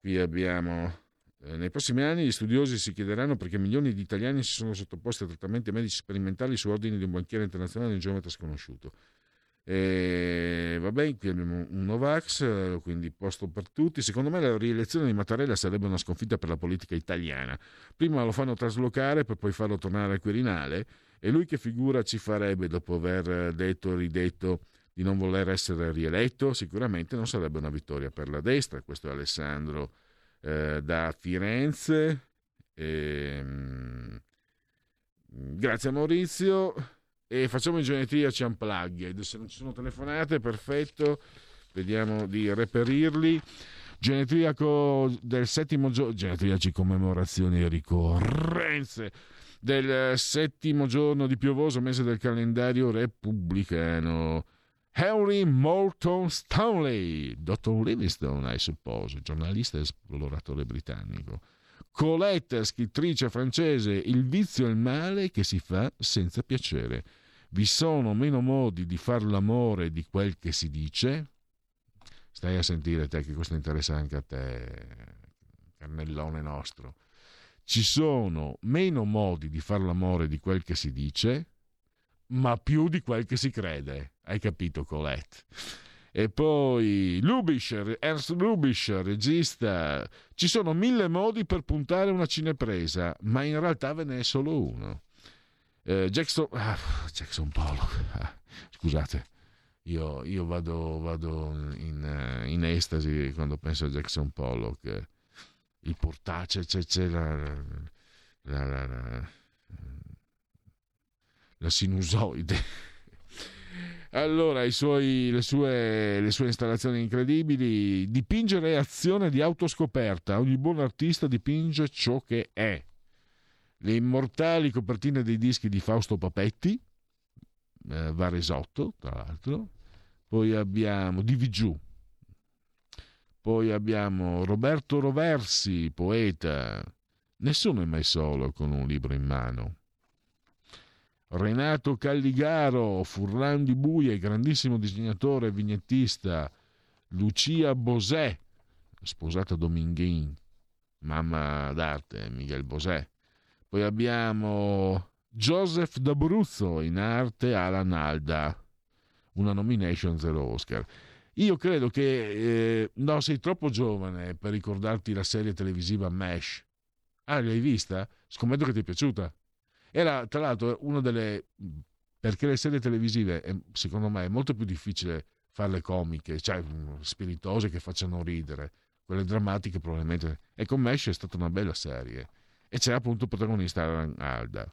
S1: qui abbiamo eh, nei prossimi anni gli studiosi si chiederanno perché milioni di italiani si sono sottoposti a trattamenti medici sperimentali su ordini di un banchiere internazionale e un geometra sconosciuto. E, va bene, qui abbiamo un Novax, quindi posto per tutti. Secondo me la rielezione di Mattarella sarebbe una sconfitta per la politica italiana. Prima lo fanno traslocare per poi farlo tornare al Quirinale e lui che figura ci farebbe dopo aver detto e ridetto di non voler essere rieletto? Sicuramente non sarebbe una vittoria per la destra. Questo è Alessandro eh, da Firenze. E, ehm, grazie a Maurizio. E facciamo in genetriaci unplugged. Se non ci sono telefonate, perfetto. Vediamo di reperirli. Genetriaco del settimo giorno, genetriaci commemorazioni e ricorrenze del settimo giorno di piovoso mese del calendario repubblicano. Henry Morton Stanley, Dottor Livingstone, I suppose, giornalista e esploratore britannico. Colette, scrittrice francese, Il vizio e il male che si fa senza piacere. Vi sono meno modi di far l'amore di quel che si dice. Stai a sentire te che questo interessa anche a te, carnellone nostro. Ci sono meno modi di far l'amore di quel che si dice ma più di quel che si crede. Hai capito, Colette? E poi Lubischer, Ernst Lubischer, regista. Ci sono mille modi per puntare una cinepresa, ma in realtà ve ne è solo uno. Eh, Jackson, ah, Jackson Pollock. Ah, scusate, io, io vado, vado in, eh, in, estasi quando penso a Jackson Pollock. Il portace, c'è, c'è la, la, la, la la sinusoide. Allora, suoi, le, sue, le, sue, installazioni incredibili. Dipingere azione di autoscoperta. Ogni buon artista dipinge ciò che è. Le immortali copertine dei dischi di Fausto Papetti, eh, Varesotto, tra l'altro. Poi abbiamo Divigiù. Poi abbiamo Roberto Roversi, poeta. Nessuno è mai solo con un libro in mano. Renato Calligaro, Furlan di Buie, grandissimo disegnatore e vignettista, Lucia Bosè, sposata Dominghin, mamma d'arte, Miguel Bosè. Poi abbiamo Joseph d'Abruzzo, in arte Alan Alda, una nomination zero Oscar. Io credo che eh, no, sei troppo giovane per ricordarti la serie televisiva MASH. Ah, l'hai vista? Scommetto che ti è piaciuta. Era tra l'altro una delle perché le serie televisive, è, secondo me, è molto più difficile farle comiche, cioè mm, spiritose che facciano ridere. Quelle drammatiche probabilmente. E con Mesh è stata una bella serie. E c'è appunto il protagonista Alda.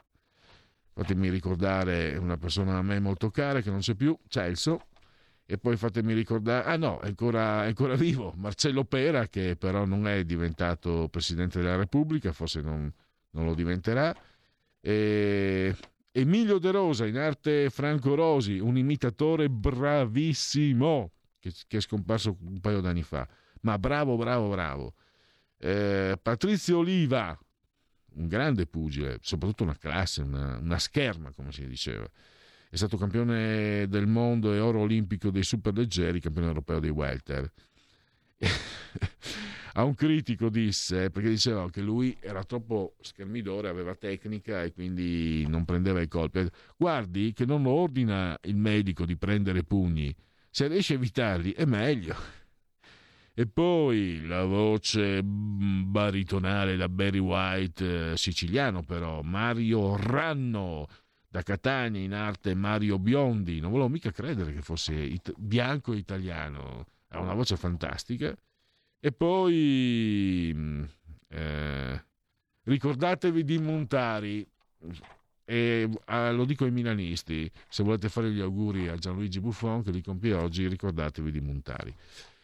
S1: Fatemi ricordare una persona a me molto cara che non c'è più, Celso. E poi fatemi ricordare, ah no, è ancora, è ancora vivo, Marcello Pera, che però non è diventato Presidente della Repubblica, forse non, non lo diventerà. E Emilio De Rosa, in arte Franco Rosi, un imitatore bravissimo che, che è scomparso un paio d'anni fa, ma bravo, bravo, bravo. Eh, Patrizio Oliva, un grande pugile, soprattutto una classe, una, una scherma, come si diceva. È stato campione del mondo e oro olimpico dei superleggeri, campione europeo dei welter. [LAUGHS] a un critico disse, perché diceva che lui era troppo schermidore, aveva tecnica e quindi non prendeva i colpi. Guardi che non ordina il medico di prendere pugni, se riesce a evitarli è meglio. [LAUGHS] E poi la voce baritonale da Barry White, eh, siciliano però, Mario Ranno, da Catania in arte Mario Biondi, non volevo mica credere che fosse it- bianco italiano, ha una voce fantastica. E poi mm, eh, ricordatevi di Montari, e ah, lo dico ai milanisti, se volete fare gli auguri a Gianluigi Buffon che li compie oggi, ricordatevi di Montari.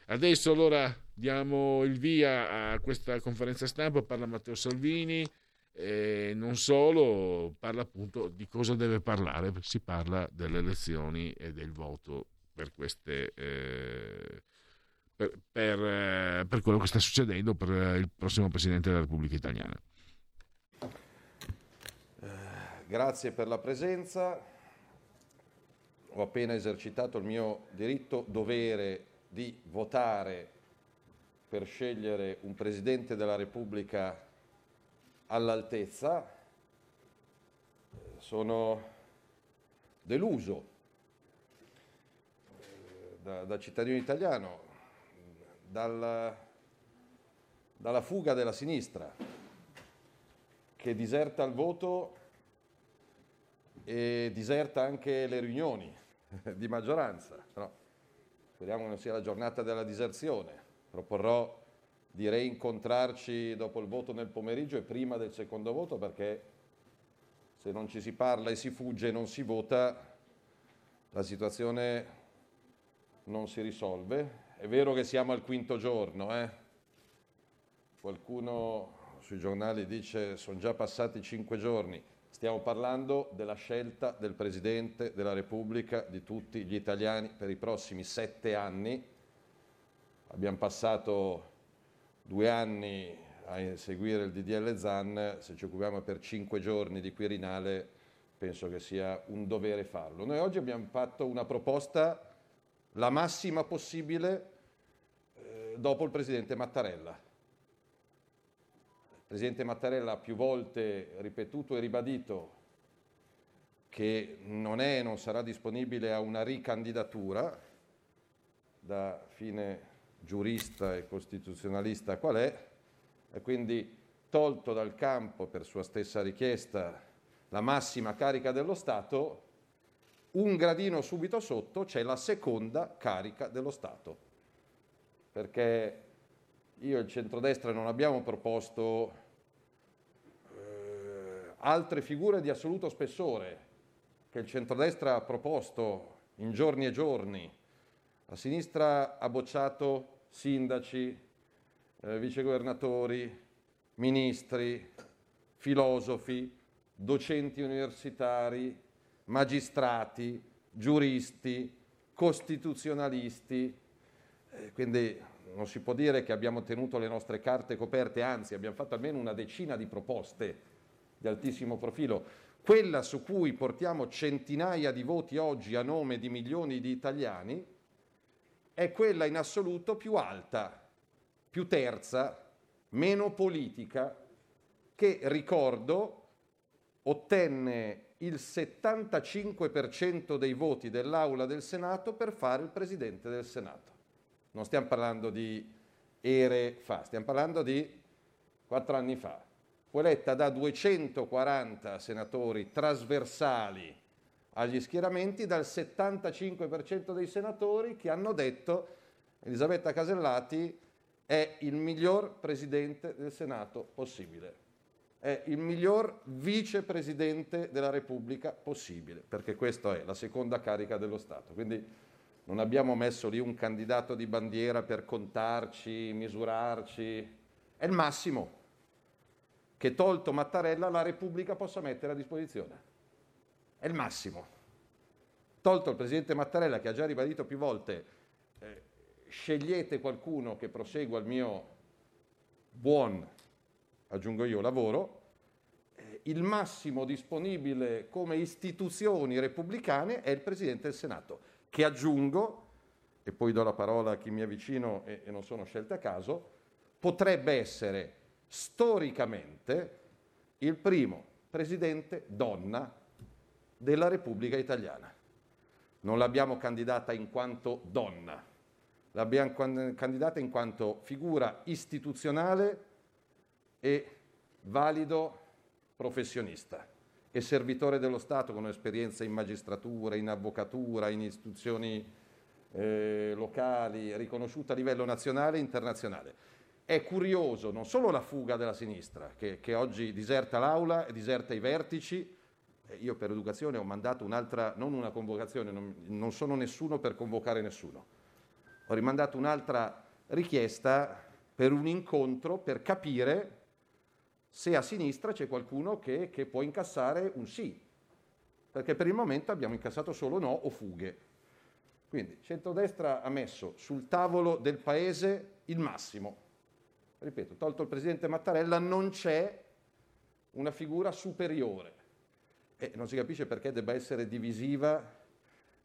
S1: Adesso allora diamo il via a questa conferenza stampa, parla Matteo Salvini, e non solo, parla appunto di cosa deve parlare, si parla delle elezioni e del voto per queste... Eh, per, per, eh, per, quello che sta succedendo per il prossimo Presidente della Repubblica Italiana.
S9: Eh, grazie per la presenza. Ho appena esercitato il mio diritto dovere di votare per scegliere un Presidente della Repubblica all'altezza. Sono deluso eh, da, da cittadino italiano dal, dalla fuga della sinistra che diserta il voto e diserta anche le riunioni [LAUGHS] di maggioranza. No, speriamo che non sia la giornata della diserzione. Proporrò di reincontrarci dopo il voto nel pomeriggio e prima del secondo voto perché se non ci si parla e si fugge e non si vota, la situazione non si risolve è vero che siamo al quinto giorno, eh? qualcuno sui giornali dice sono già passati cinque giorni, stiamo parlando della scelta del Presidente della Repubblica di tutti gli italiani per i prossimi sette anni. Abbiamo passato due anni a seguire il DDL ZAN, se ci occupiamo per cinque giorni di Quirinale penso che sia un dovere farlo. Noi oggi abbiamo fatto una proposta la massima possibile eh, dopo il presidente Mattarella. Il presidente Mattarella ha più volte ripetuto e ribadito che non è e non sarà disponibile a una ricandidatura da fine giurista e costituzionalista qual è, e quindi tolto dal campo per sua stessa richiesta la massima carica dello Stato, un gradino subito sotto c'è la seconda carica dello Stato, perché io e il centrodestra non abbiamo proposto eh, altre figure di assoluto spessore che il centrodestra ha proposto in giorni e giorni. La sinistra ha bocciato sindaci, eh, vicegovernatori, ministri, filosofi, docenti universitari, magistrati, giuristi, costituzionalisti, eh, quindi non si può dire che abbiamo tenuto le nostre carte coperte, anzi abbiamo fatto almeno una decina di proposte di altissimo profilo. Quella su cui portiamo centinaia di voti oggi a nome di milioni di italiani è quella in assoluto più alta, più terza, meno politica, che ricordo ottenne il 75% dei voti dell'Aula del Senato per fare il Presidente del Senato. Non stiamo parlando di ere fa, stiamo parlando di quattro anni fa. Fu eletta da 240 senatori trasversali agli schieramenti, dal 75% dei senatori che hanno detto Elisabetta Casellati è il miglior Presidente del Senato possibile è il miglior vicepresidente della Repubblica possibile, perché questa è la seconda carica dello Stato. Quindi non abbiamo messo lì un candidato di bandiera per contarci, misurarci, è il massimo che tolto Mattarella la Repubblica possa mettere a disposizione. È il massimo. Tolto il Presidente Mattarella che ha già ribadito più volte, eh, scegliete qualcuno che prosegua il mio buon aggiungo io, lavoro, eh, il massimo disponibile come istituzioni repubblicane è il Presidente del Senato, che aggiungo, e poi do la parola a chi mi è vicino e, e non sono scelte a caso, potrebbe essere storicamente il primo Presidente donna della Repubblica Italiana. Non l'abbiamo candidata in quanto donna, l'abbiamo candidata in quanto figura istituzionale e valido professionista e servitore dello Stato con esperienza in magistratura, in avvocatura, in istituzioni eh, locali, riconosciuta a livello nazionale e internazionale. È curioso non solo la fuga della sinistra, che, che oggi diserta l'aula e diserta i vertici, io per educazione ho mandato un'altra, non una convocazione, non, non sono nessuno per convocare nessuno, ho rimandato un'altra richiesta per un incontro per capire se a sinistra c'è qualcuno che, che può incassare un sì, perché per il momento abbiamo incassato solo no o fughe. Quindi centrodestra ha messo sul tavolo del Paese il massimo. Ripeto, tolto il Presidente Mattarella non c'è una figura superiore e non si capisce perché debba essere divisiva,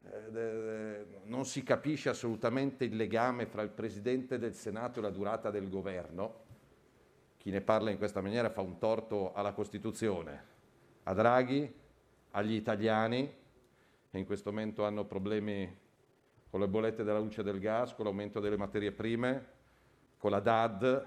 S9: eh, non si capisce assolutamente il legame fra il Presidente del Senato e la durata del governo chi ne parla in questa maniera fa un torto alla Costituzione, a Draghi, agli italiani che in questo momento hanno problemi con le bollette della luce del gas, con l'aumento delle materie prime, con la DAD,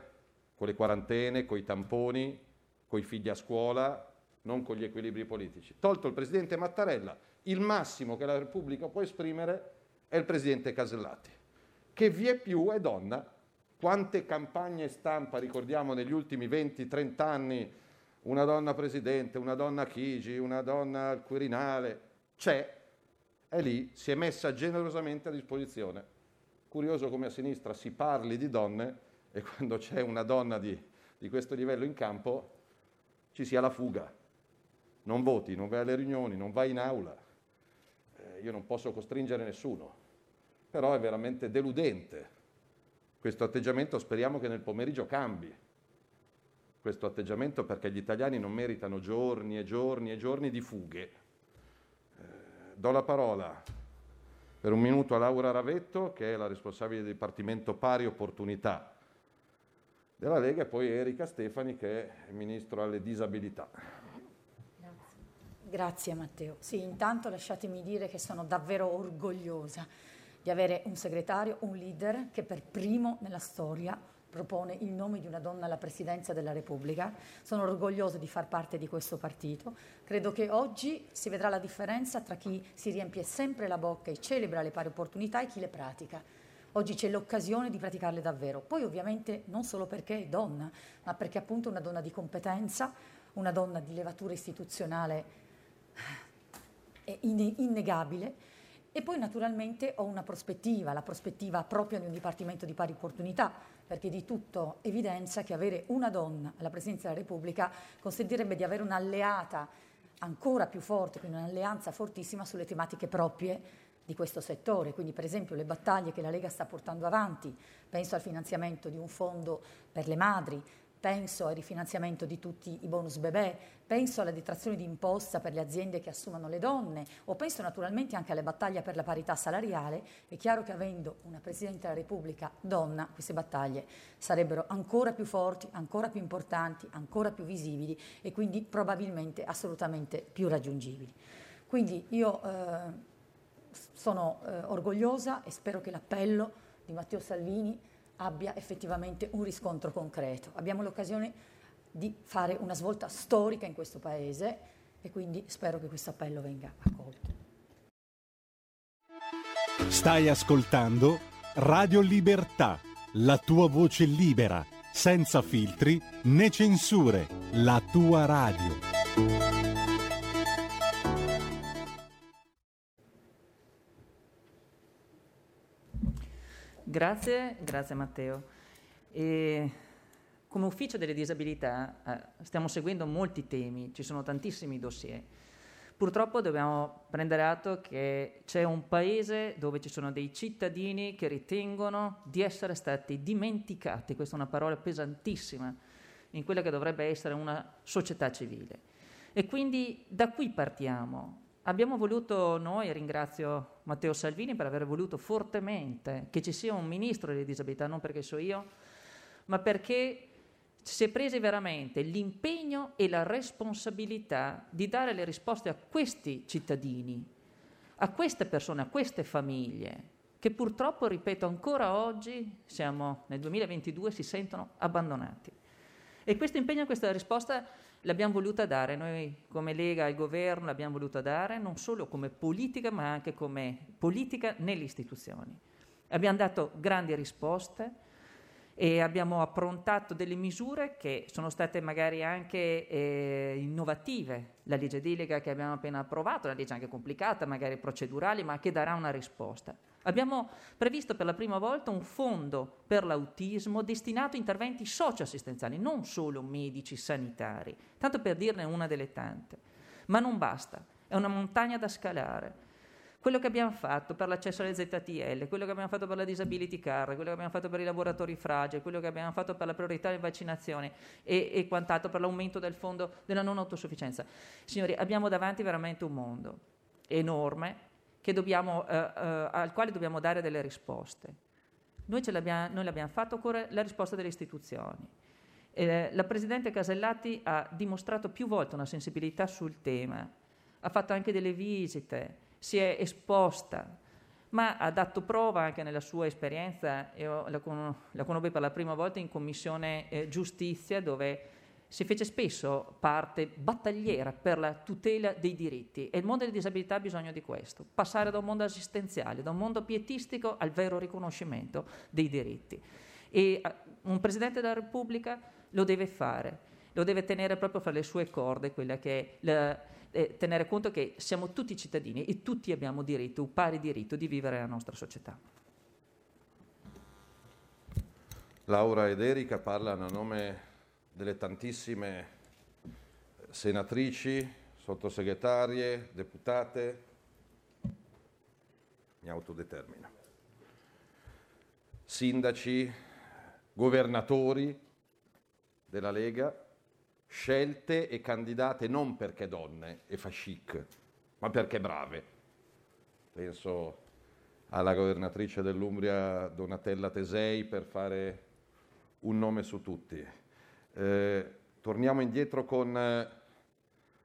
S9: con le quarantene, con i tamponi, con i figli a scuola, non con gli equilibri politici. Tolto il Presidente Mattarella, il massimo che la Repubblica può esprimere è il Presidente Casellati, che vie più è donna quante campagne stampa ricordiamo negli ultimi 20-30 anni? Una donna presidente, una donna Chigi, una donna al Quirinale. C'è, è lì, si è messa generosamente a disposizione. Curioso come a sinistra si parli di donne e quando c'è una donna di, di questo livello in campo ci sia la fuga. Non voti, non vai alle riunioni, non vai in aula. Eh, io non posso costringere nessuno, però è veramente deludente questo atteggiamento speriamo che nel pomeriggio cambi. Questo atteggiamento perché gli italiani non meritano giorni e giorni e giorni di fughe. Eh, do la parola per un minuto a Laura Ravetto, che è la responsabile del Dipartimento Pari Opportunità della Lega, e poi Erika Stefani, che è ministro alle disabilità.
S10: Grazie. Grazie Matteo. Sì, intanto lasciatemi dire che sono davvero orgogliosa di avere un segretario, un leader che per primo nella storia propone il nome di una donna alla presidenza della Repubblica. Sono orgoglioso di far parte di questo partito. Credo che oggi si vedrà la differenza tra chi si riempie sempre la bocca e celebra le pari opportunità e chi le pratica. Oggi c'è l'occasione di praticarle davvero. Poi ovviamente non solo perché è donna, ma perché appunto è una donna di competenza, una donna di levatura istituzionale eh, innegabile e poi naturalmente ho una prospettiva, la prospettiva proprio di un Dipartimento di pari opportunità, perché di tutto evidenza che avere una donna alla Presidenza della Repubblica consentirebbe di avere un'alleata ancora più forte, quindi un'alleanza fortissima sulle tematiche proprie di questo settore, quindi per esempio le battaglie che la Lega sta portando avanti, penso al finanziamento di un fondo per le madri, penso al rifinanziamento di tutti i bonus bebè, penso alla detrazione di imposta per le aziende che assumono le donne o penso naturalmente anche alle battaglie per la parità salariale, è chiaro che avendo una Presidente della Repubblica donna, queste battaglie sarebbero ancora più forti, ancora più importanti, ancora più visibili e quindi probabilmente assolutamente più raggiungibili. Quindi io eh, sono eh, orgogliosa e spero che l'appello di Matteo Salvini abbia effettivamente un riscontro concreto. Abbiamo l'occasione di fare una svolta storica in questo Paese e quindi spero che questo appello venga accolto.
S7: Stai ascoltando Radio Libertà, la tua voce libera, senza filtri né censure, la tua radio.
S11: Grazie, grazie Matteo. E come ufficio delle disabilità eh, stiamo seguendo molti temi, ci sono tantissimi dossier. Purtroppo dobbiamo prendere atto che c'è un paese dove ci sono dei cittadini che ritengono di essere stati dimenticati, questa è una parola pesantissima, in quella che dovrebbe essere una società civile. E quindi da qui partiamo. Abbiamo voluto noi, ringrazio Matteo Salvini per aver voluto fortemente che ci sia un ministro delle disabilità, non perché so io, ma perché si è presi veramente l'impegno e la responsabilità di dare le risposte a questi cittadini, a queste persone, a queste famiglie, che purtroppo, ripeto, ancora oggi, siamo nel 2022, si sentono abbandonati. E questo impegno questa risposta l'abbiamo voluta dare, noi come Lega al governo l'abbiamo voluta dare non solo come politica ma anche come politica nelle istituzioni. Abbiamo dato grandi risposte e abbiamo approntato delle misure che sono state magari anche eh, innovative. La legge delega che abbiamo appena approvato, una legge anche complicata, magari procedurale, ma che darà una risposta. Abbiamo previsto per la prima volta un fondo per l'autismo destinato a interventi socioassistenziali, non solo medici, sanitari, tanto per dirne una delle tante. Ma non basta, è una montagna da scalare. Quello che abbiamo fatto per l'accesso alle ZTL, quello che abbiamo fatto per la disability car, quello che abbiamo fatto per i lavoratori fragili, quello che abbiamo fatto per la priorità di vaccinazione e, e quant'altro per l'aumento del fondo della non autosufficienza. Signori, abbiamo davanti veramente un mondo enorme dobbiamo, eh, eh, al quale dobbiamo dare delle risposte. Noi, l'abbiamo, noi l'abbiamo fatto, occorre la risposta delle istituzioni. Eh, la Presidente Casellati ha dimostrato più volte una sensibilità sul tema, ha fatto anche delle visite, si è esposta, ma ha dato prova anche nella sua esperienza, io la, con, la conobbi per la prima volta in Commissione eh, Giustizia, dove si fece spesso parte battagliera per la tutela dei diritti e il mondo delle disabilità ha bisogno di questo, passare da un mondo assistenziale, da un mondo pietistico al vero riconoscimento dei diritti. E eh, un Presidente della Repubblica lo deve fare, lo deve tenere proprio fra le sue corde, quella che è la, eh, tenere conto che siamo tutti cittadini e tutti abbiamo diritto, un pari diritto di vivere nella nostra società.
S9: Laura ed Erika parlano a nome delle tantissime senatrici, sottosegretarie, deputate, mi autodetermino, sindaci, governatori della Lega, scelte e candidate non perché donne e fa chic, ma perché brave. Penso alla governatrice dell'Umbria Donatella Tesei per fare un nome su tutti. Eh, torniamo indietro con eh,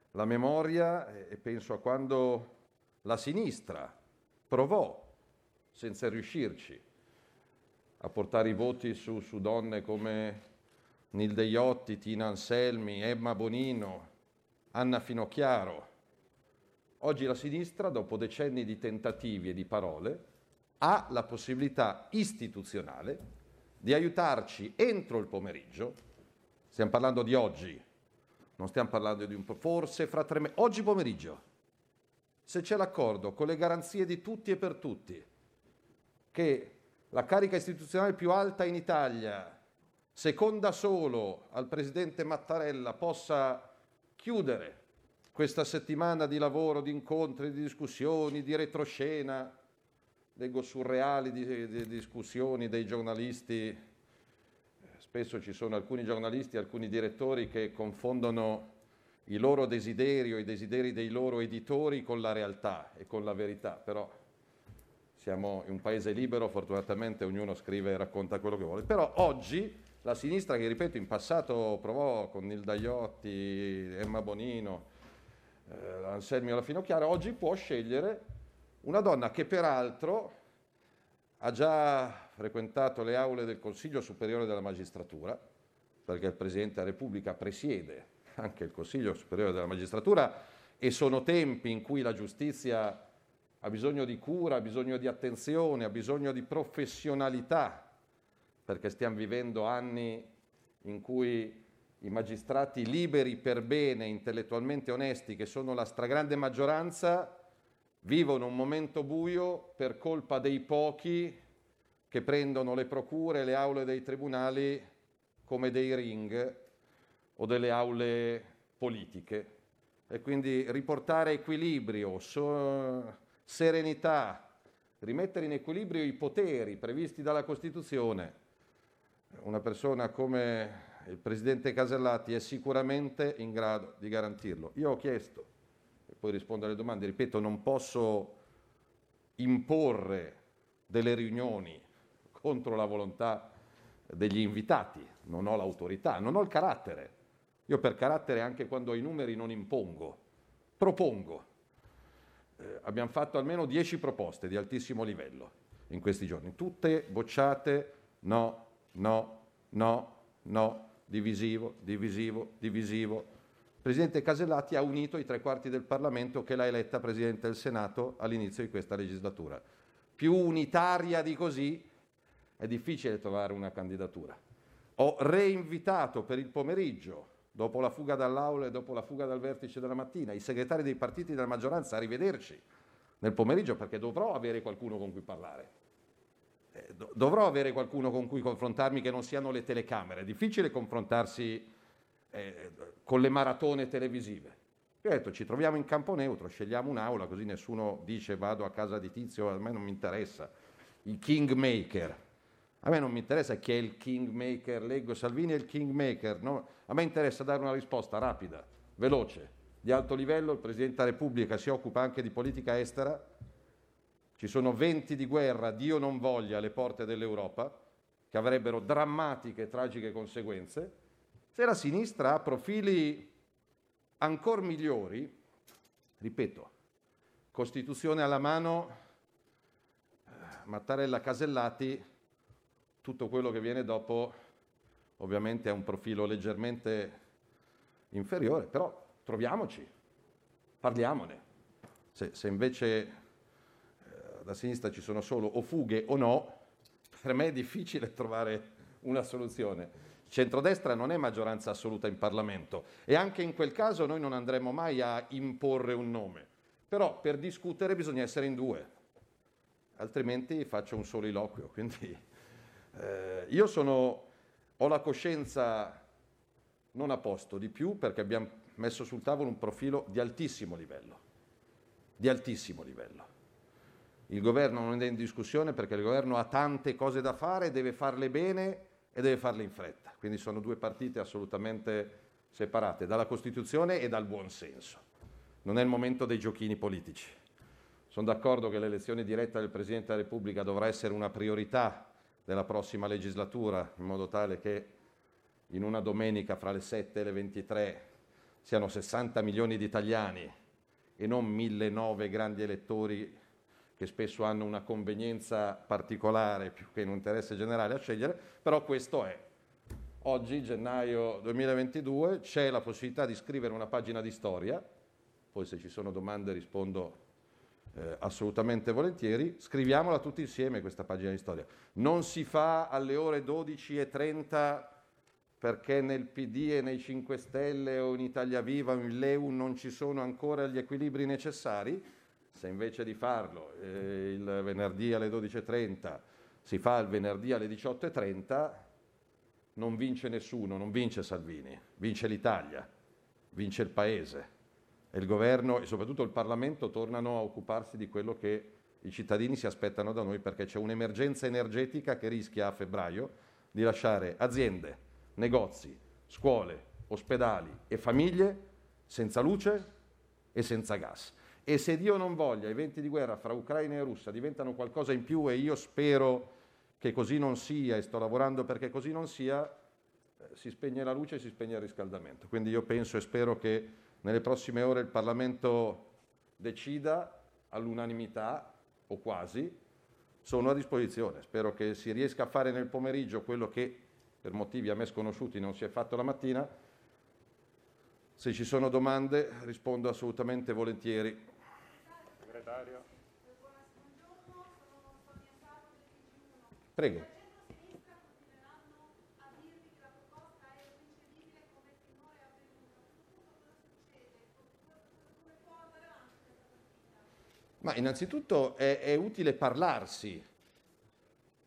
S9: la memoria e penso a quando la sinistra provò, senza riuscirci, a portare i voti su, su donne come Nilde Iotti, Tina Anselmi, Emma Bonino, Anna Finocchiaro. Oggi la sinistra, dopo decenni di tentativi e di parole, ha la possibilità istituzionale di aiutarci entro il pomeriggio Stiamo parlando di oggi, non stiamo parlando di un po', forse fra tre mesi, oggi pomeriggio, se c'è l'accordo con le garanzie di tutti e per tutti, che la carica istituzionale più alta in Italia, seconda solo al presidente Mattarella, possa chiudere questa settimana di lavoro, di incontri, di discussioni, di retroscena, leggo surreali di, di discussioni dei giornalisti spesso ci sono alcuni giornalisti, alcuni direttori che confondono i loro desideri o i desideri dei loro editori con la realtà e con la verità, però siamo in un paese libero, fortunatamente ognuno scrive e racconta quello che vuole. Però oggi la sinistra, che ripeto in passato provò con Nilda Iotti, Emma Bonino, eh, Anselmio La Finocchiara, oggi può scegliere una donna che peraltro ha già frequentato le aule del Consiglio Superiore della Magistratura, perché il Presidente della Repubblica presiede anche il Consiglio Superiore della Magistratura e sono tempi in cui la giustizia ha bisogno di cura, ha bisogno di attenzione, ha bisogno di professionalità, perché stiamo vivendo anni in cui i magistrati liberi per bene, intellettualmente onesti, che sono la stragrande maggioranza, vivono un momento buio per colpa dei pochi che prendono le procure, le aule dei tribunali come dei ring o delle aule politiche. E quindi riportare equilibrio, so- serenità, rimettere in equilibrio i poteri previsti dalla Costituzione. Una persona come il Presidente Casellati è sicuramente in grado di garantirlo. Io ho chiesto, e poi rispondo alle domande, ripeto, non posso imporre delle riunioni contro la volontà degli invitati, non ho l'autorità, non ho il carattere. Io per carattere anche quando ho i numeri non impongo, propongo. Eh, abbiamo fatto almeno 10 proposte di altissimo livello in questi giorni, tutte bocciate, no, no, no, no, divisivo, divisivo, divisivo. Il Presidente Casellati ha unito i tre quarti del Parlamento che l'ha eletta Presidente del Senato all'inizio di questa legislatura. Più unitaria di così è difficile trovare una candidatura. Ho reinvitato per il pomeriggio, dopo la fuga dall'aula e dopo la fuga dal vertice della mattina, i segretari dei partiti della maggioranza a rivederci nel pomeriggio perché dovrò avere qualcuno con cui parlare. Eh, do- dovrò avere qualcuno con cui confrontarmi che non siano le telecamere. È difficile confrontarsi eh, con le maratone televisive. Io ho detto ci troviamo in campo neutro, scegliamo un'aula così nessuno dice vado a casa di tizio, a me non mi interessa. I kingmaker. A me non mi interessa chi è il kingmaker, leggo Salvini è il kingmaker, no? a me interessa dare una risposta rapida, veloce, di alto livello, il Presidente della Repubblica si occupa anche di politica estera, ci sono venti di guerra, Dio non voglia, alle porte dell'Europa, che avrebbero drammatiche tragiche conseguenze, se la sinistra ha profili ancora migliori, ripeto, Costituzione alla mano, eh, Mattarella Casellati, tutto quello che viene dopo ovviamente ha un profilo leggermente inferiore, però troviamoci, parliamone. Se, se invece eh, da sinistra ci sono solo o fughe o no, per me è difficile trovare una soluzione. Centrodestra non è maggioranza assoluta in Parlamento e anche in quel caso noi non andremo mai a imporre un nome. Però per discutere bisogna essere in due, altrimenti faccio un soliloquio. Quindi eh, io sono, ho la coscienza non a posto di più perché abbiamo messo sul tavolo un profilo di altissimo livello, di altissimo livello. Il governo non è in discussione perché il governo ha tante cose da fare, deve farle bene e deve farle in fretta. Quindi sono due partite assolutamente separate dalla Costituzione e dal buon senso. Non è il momento dei giochini politici. Sono d'accordo che l'elezione diretta del Presidente della Repubblica dovrà essere una priorità della prossima legislatura, in modo tale che in una domenica fra le 7 e le 23 siano 60 milioni di italiani e non 1009 grandi elettori che spesso hanno una convenienza particolare più che un interesse generale a scegliere, però questo è. Oggi, gennaio 2022, c'è la possibilità di scrivere una pagina di storia, poi se ci sono domande rispondo eh, assolutamente volentieri, scriviamola tutti insieme questa pagina di storia. Non si fa alle ore 12.30 perché nel PD e nei 5 Stelle o in Italia Viva o in Leu non ci sono ancora gli equilibri necessari, se invece di farlo eh, il venerdì alle 12.30 si fa il venerdì alle 18.30, non vince nessuno, non vince Salvini, vince l'Italia, vince il Paese il governo e soprattutto il Parlamento tornano a occuparsi di quello che i cittadini si aspettano da noi perché c'è un'emergenza energetica che rischia a febbraio, di lasciare aziende, negozi, scuole, ospedali e famiglie senza luce e senza gas. E se Dio non voglia, i venti di guerra fra Ucraina e Russia diventano qualcosa in più e io spero che così non sia e sto lavorando perché così non sia, eh, si spegne la luce e si spegne il riscaldamento. Quindi io penso e spero che nelle prossime ore il Parlamento decida all'unanimità o quasi, sono a disposizione. Spero che si riesca a fare nel pomeriggio quello che per motivi a me sconosciuti non si è fatto la mattina. Se ci sono domande rispondo assolutamente volentieri. Prego. Ma innanzitutto è, è utile parlarsi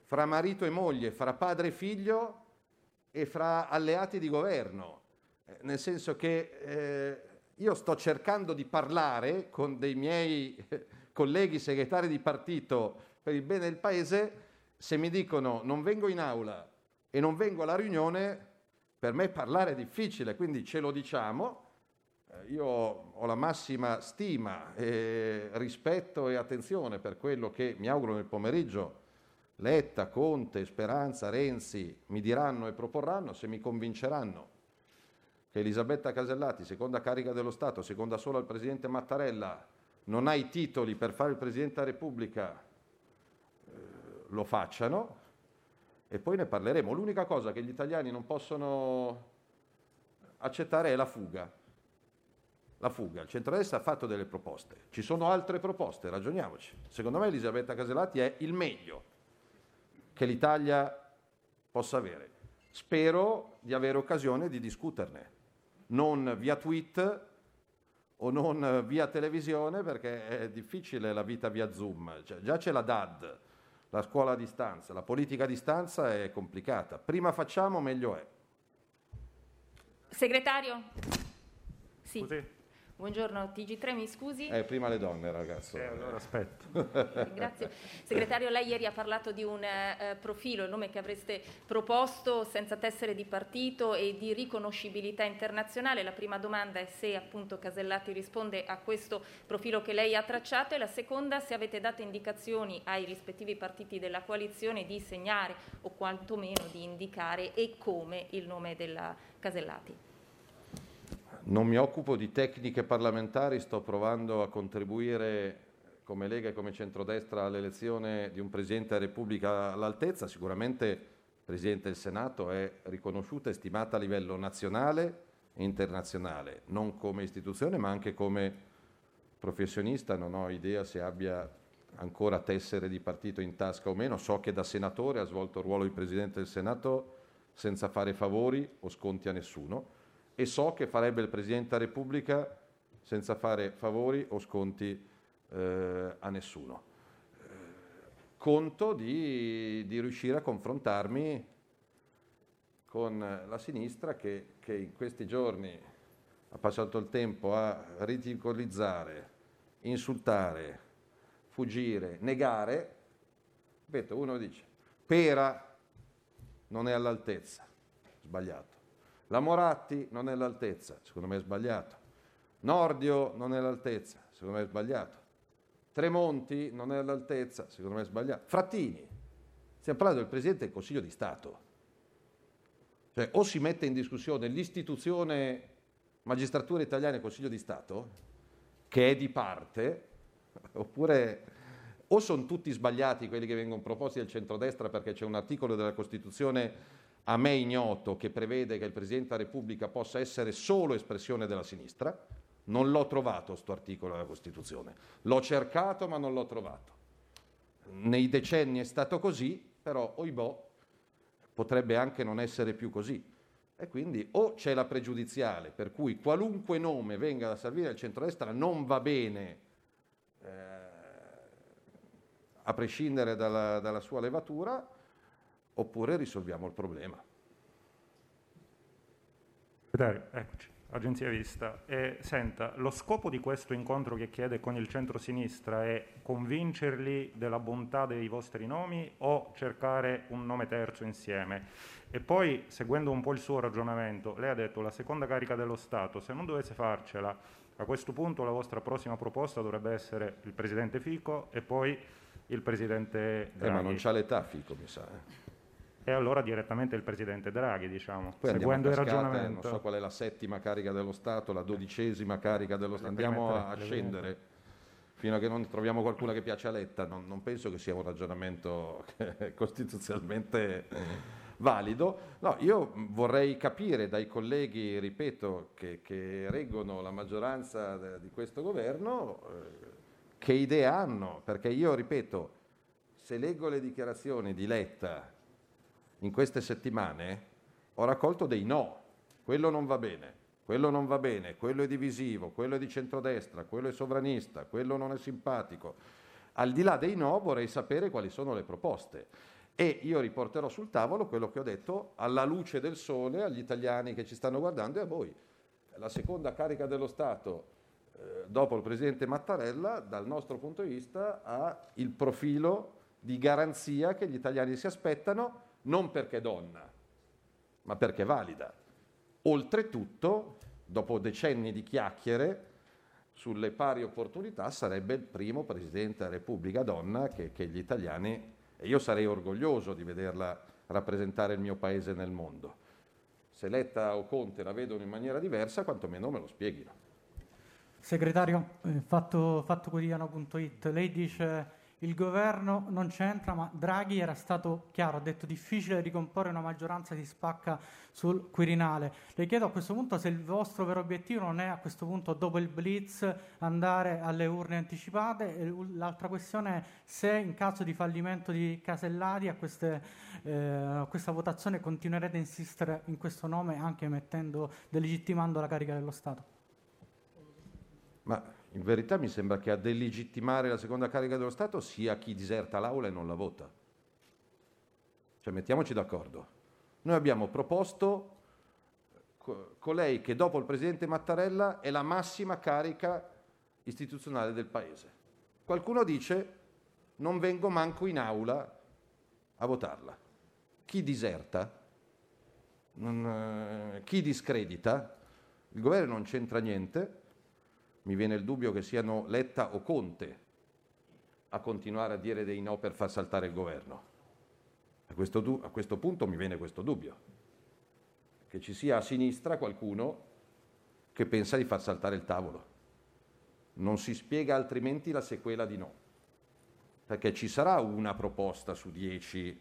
S9: fra marito e moglie, fra padre e figlio e fra alleati di governo. Eh, Nel senso che eh, io sto cercando di parlare con dei miei eh, colleghi segretari di partito per il bene del paese, se mi dicono non vengo in aula e non vengo alla riunione, per me parlare è difficile, quindi ce lo diciamo. Eh, Io ho la massima stima, e rispetto e attenzione per quello che mi auguro nel pomeriggio Letta, Conte, Speranza, Renzi mi diranno e proporranno, se mi convinceranno che Elisabetta Casellati, seconda carica dello Stato, seconda solo al Presidente Mattarella, non ha i titoli per fare il Presidente della Repubblica, eh, lo facciano e poi ne parleremo. L'unica cosa che gli italiani non possono accettare è la fuga. La fuga. Il centrodestra ha fatto delle proposte. Ci sono altre proposte, ragioniamoci. Secondo me Elisabetta Casellati è il meglio che l'Italia possa avere. Spero di avere occasione di discuterne, non via tweet o non via televisione perché è difficile la vita via Zoom. Cioè, già c'è la DAD, la scuola a distanza, la politica a distanza è complicata. Prima facciamo, meglio è.
S12: Segretario? Sì. Buongiorno, TG3, mi scusi.
S9: Eh, prima le donne, ragazzo.
S13: allora aspetto.
S12: Grazie. Segretario, lei ieri ha parlato di un eh, profilo, il nome che avreste proposto senza tessere di partito e di riconoscibilità internazionale. La prima domanda è se appunto Casellati risponde a questo profilo che lei ha tracciato e la seconda se avete dato indicazioni ai rispettivi partiti della coalizione di segnare o quantomeno di indicare e come il nome della Casellati.
S9: Non mi occupo di tecniche parlamentari, sto provando a contribuire come Lega e come centrodestra all'elezione di un Presidente della Repubblica all'altezza. Sicuramente il Presidente del Senato è riconosciuta e stimata a livello nazionale e internazionale, non come istituzione ma anche come professionista. Non ho idea se abbia ancora tessere di partito in tasca o meno. So che da senatore ha svolto il ruolo di Presidente del Senato senza fare favori o sconti a nessuno e so che farebbe il Presidente della Repubblica senza fare favori o sconti eh, a nessuno. Eh, conto di, di riuscire a confrontarmi con la sinistra che, che in questi giorni ha passato il tempo a ridicolizzare, insultare, fuggire, negare. Ripeto, uno dice, Pera non è all'altezza, sbagliato. La Moratti non è all'altezza, secondo me è sbagliato. Nordio non è all'altezza, secondo me è sbagliato. Tremonti non è all'altezza, secondo me è sbagliato. Frattini, stiamo parlando del Presidente del Consiglio di Stato. Cioè, o si mette in discussione l'istituzione magistratura italiana e Consiglio di Stato, che è di parte, [LAUGHS] oppure o sono tutti sbagliati quelli che vengono proposti dal centrodestra perché c'è un articolo della Costituzione a me ignoto che prevede che il Presidente della Repubblica possa essere solo espressione della sinistra. Non l'ho trovato questo articolo della Costituzione. L'ho cercato ma non l'ho trovato. Nei decenni è stato così, però oibò potrebbe anche non essere più così. E quindi o c'è la pregiudiziale per cui qualunque nome venga da servire al centrodestra non va bene eh, a prescindere dalla, dalla sua levatura, oppure risolviamo il problema.
S13: Segretario, eccoci. Agenzia Vista. E, senta, lo scopo di questo incontro che chiede con il centro-sinistra è convincerli della bontà dei vostri nomi o cercare un nome terzo insieme? E poi, seguendo un po' il suo ragionamento, lei ha detto la seconda carica dello Stato, se non dovesse farcela, a questo punto la vostra prossima proposta dovrebbe essere il Presidente Fico e poi il Presidente Draghi.
S9: Eh, ma non c'ha l'età Fico, mi sa. eh.
S13: E allora direttamente il Presidente Draghi, diciamo,
S9: Poi
S13: seguendo
S9: a
S13: il
S9: cascate,
S13: ragionamento.
S9: Non so qual è la settima carica dello Stato, la dodicesima carica dello Stato. Andiamo a, scendere fino a che non troviamo qualcuna che piace a Letta. Non, non penso che sia un ragionamento [LAUGHS] costituzionalmente valido. No, io vorrei capire dai colleghi, ripeto, che, che reggono la maggioranza de- di questo governo eh, che idee hanno, perché io, ripeto, se leggo le dichiarazioni di Letta in queste settimane ho raccolto dei no, quello non va bene, quello non va bene, quello è divisivo, quello è di centrodestra, quello è sovranista, quello non è simpatico. Al di là dei no vorrei sapere quali sono le proposte e io riporterò sul tavolo quello che ho detto alla luce del sole agli italiani che ci stanno guardando e a voi. La seconda carica dello Stato eh, dopo il Presidente Mattarella, dal nostro punto di vista, ha il profilo di garanzia che gli italiani si aspettano, non perché donna, ma perché valida. Oltretutto, dopo decenni di chiacchiere sulle pari opportunità, sarebbe il primo Presidente della Repubblica donna che, che gli italiani, e io sarei orgoglioso di vederla rappresentare il mio paese nel mondo. Se Letta o Conte la vedono in maniera diversa, quantomeno me lo spieghino.
S14: Segretario, eh, fatto, fatto lei dice il governo non c'entra, ma Draghi era stato chiaro, ha detto difficile ricomporre una maggioranza si spacca sul Quirinale. Le chiedo a questo punto se il vostro vero obiettivo non è a questo punto, dopo il blitz, andare alle urne anticipate. E l'altra questione è se in caso di fallimento di Casellati a, queste, eh, a questa votazione continuerete a insistere in questo nome anche mettendo, delegittimando la carica dello Stato.
S9: Ma in verità mi sembra che a delegittimare la seconda carica dello Stato sia chi diserta l'aula e non la vota. Cioè mettiamoci d'accordo. Noi abbiamo proposto co- colei che dopo il Presidente Mattarella è la massima carica istituzionale del Paese. Qualcuno dice non vengo manco in aula a votarla. Chi diserta? Non, eh, chi discredita? Il governo non c'entra niente mi viene il dubbio che siano Letta o Conte a continuare a dire dei no per far saltare il governo. A questo, du- a questo punto mi viene questo dubbio, che ci sia a sinistra qualcuno che pensa di far saltare il tavolo. Non si spiega altrimenti la sequela di no, perché ci sarà una proposta su dieci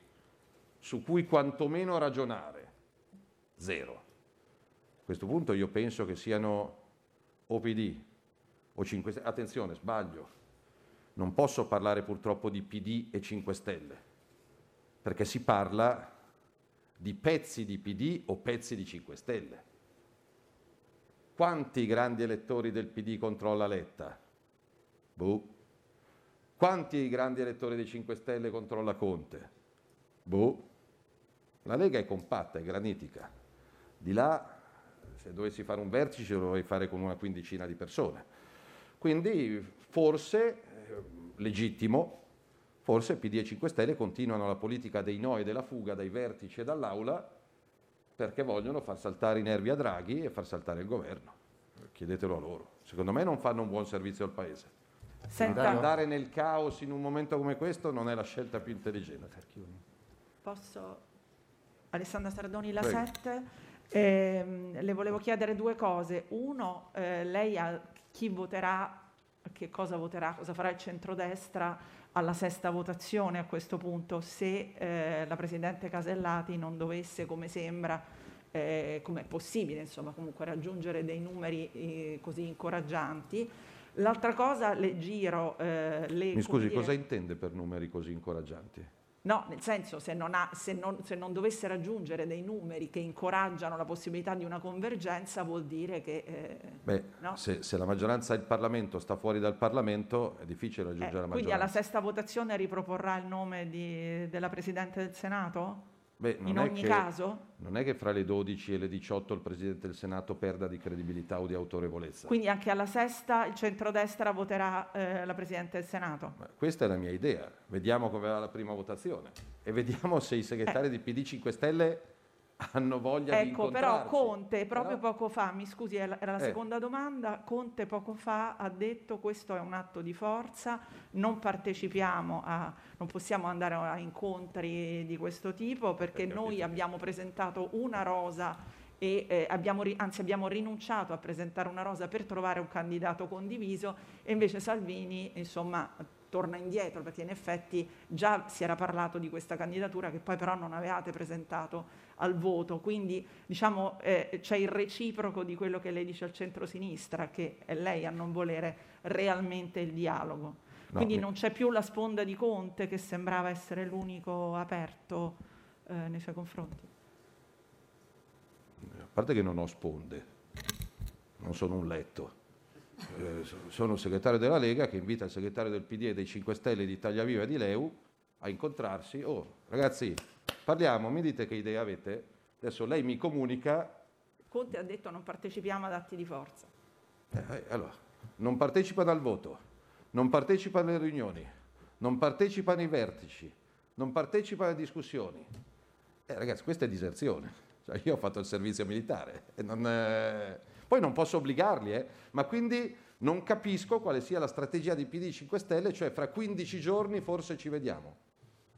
S9: su cui quantomeno ragionare. Zero. A questo punto io penso che siano OPD, o 5 Stelle. Attenzione, sbaglio. Non posso parlare purtroppo di PD e 5 Stelle, perché si parla di pezzi di PD o pezzi di 5 Stelle. Quanti grandi elettori del PD controlla Letta? Boh. Quanti grandi elettori dei 5 Stelle controlla Conte? Boh. La Lega è compatta, è granitica. Di là, se dovessi fare un vertice, lo dovrei fare con una quindicina di persone. Quindi forse, eh, legittimo, forse PD e 5 Stelle continuano la politica dei no e della fuga dai vertici e dall'aula perché vogliono far saltare i nervi a Draghi e far saltare il governo. Chiedetelo a loro. Secondo me non fanno un buon servizio al Paese.
S15: Senta-
S9: Andare nel caos in un momento come questo non è la scelta più intelligente.
S15: Posso? Alessandra Sardoni, la
S9: Prego.
S15: 7. Ehm, le volevo chiedere due cose. Uno, eh, lei a chi voterà, che cosa voterà, cosa farà il centrodestra alla sesta votazione a questo punto, se eh, la Presidente Casellati non dovesse, come sembra, eh, come è possibile, insomma, comunque raggiungere dei numeri eh, così incoraggianti. L'altra cosa, le giro eh, le...
S9: Mi scusi,
S15: dire-
S9: cosa intende per numeri così incoraggianti?
S15: No, nel senso, se non, ha- se non- se non dovesse raggiungere dei numeri che incoraggiano la possibilità di una convergenza, vuol dire che... eh,
S9: Beh,
S15: no?
S9: se, se la maggioranza del Parlamento sta fuori dal Parlamento è difficile
S15: Eh,
S9: raggiungere la
S15: quindi alla
S9: maggioranza.
S15: sesta votazione riproporrà il nome di- della Presidente del Senato?
S9: Beh, non
S15: in
S9: è
S15: ogni
S9: che-
S15: caso?
S9: Non è che fra le 12 e le 18 il Presidente del Senato perda di credibilità o di autorevolezza.
S15: Quindi anche alla sesta il centrodestra voterà eh, la Presidente del Senato?
S9: Questa è la mia idea. Vediamo come va la prima votazione e vediamo se i segretari di PD 5 Stelle hanno voglia di
S15: Ecco, però
S9: incontrarci.
S15: Conte proprio poco fa, mi scusi, era la
S9: Eh.
S15: seconda domanda, Conte poco fa ha detto questo è un atto di forza, non partecipiamo a, non possiamo andare a incontri di questo tipo perché noi abbiamo presentato una rosa e eh, abbiamo, anzi abbiamo rinunciato a presentare una rosa per trovare un candidato condiviso e invece Salvini insomma torna indietro perché in effetti già si era parlato di questa candidatura che poi però non avevate presentato al voto, quindi diciamo eh, c'è il reciproco di quello che lei dice al centro-sinistra, che è lei a non volere realmente il dialogo.
S9: No,
S15: quindi
S9: mi-
S15: non c'è più la sponda di Conte che sembrava essere l'unico aperto eh, nei suoi confronti.
S9: A parte che non ho sponde, non sono un letto. Eh, so- sono il segretario della Lega che invita il segretario del PD e dei 5 Stelle di Italia Viva e di Leu a incontrarsi. Oh, ragazzi, parliamo, mi dite che idee avete? Adesso lei mi comunica,
S15: Conte ha detto non partecipiamo ad atti di forza.
S9: eh, eh, allora, non partecipano al voto, non partecipano alle riunioni, non partecipano ai vertici, non partecipano alle discussioni. Eh, ragazzi, questa è diserzione. Cioè, io ho fatto il servizio militare. e non, eh, Poi non posso obbligarli, eh, ma quindi non capisco quale sia la strategia di PD 5 Stelle, cioè fra 15 giorni forse ci vediamo.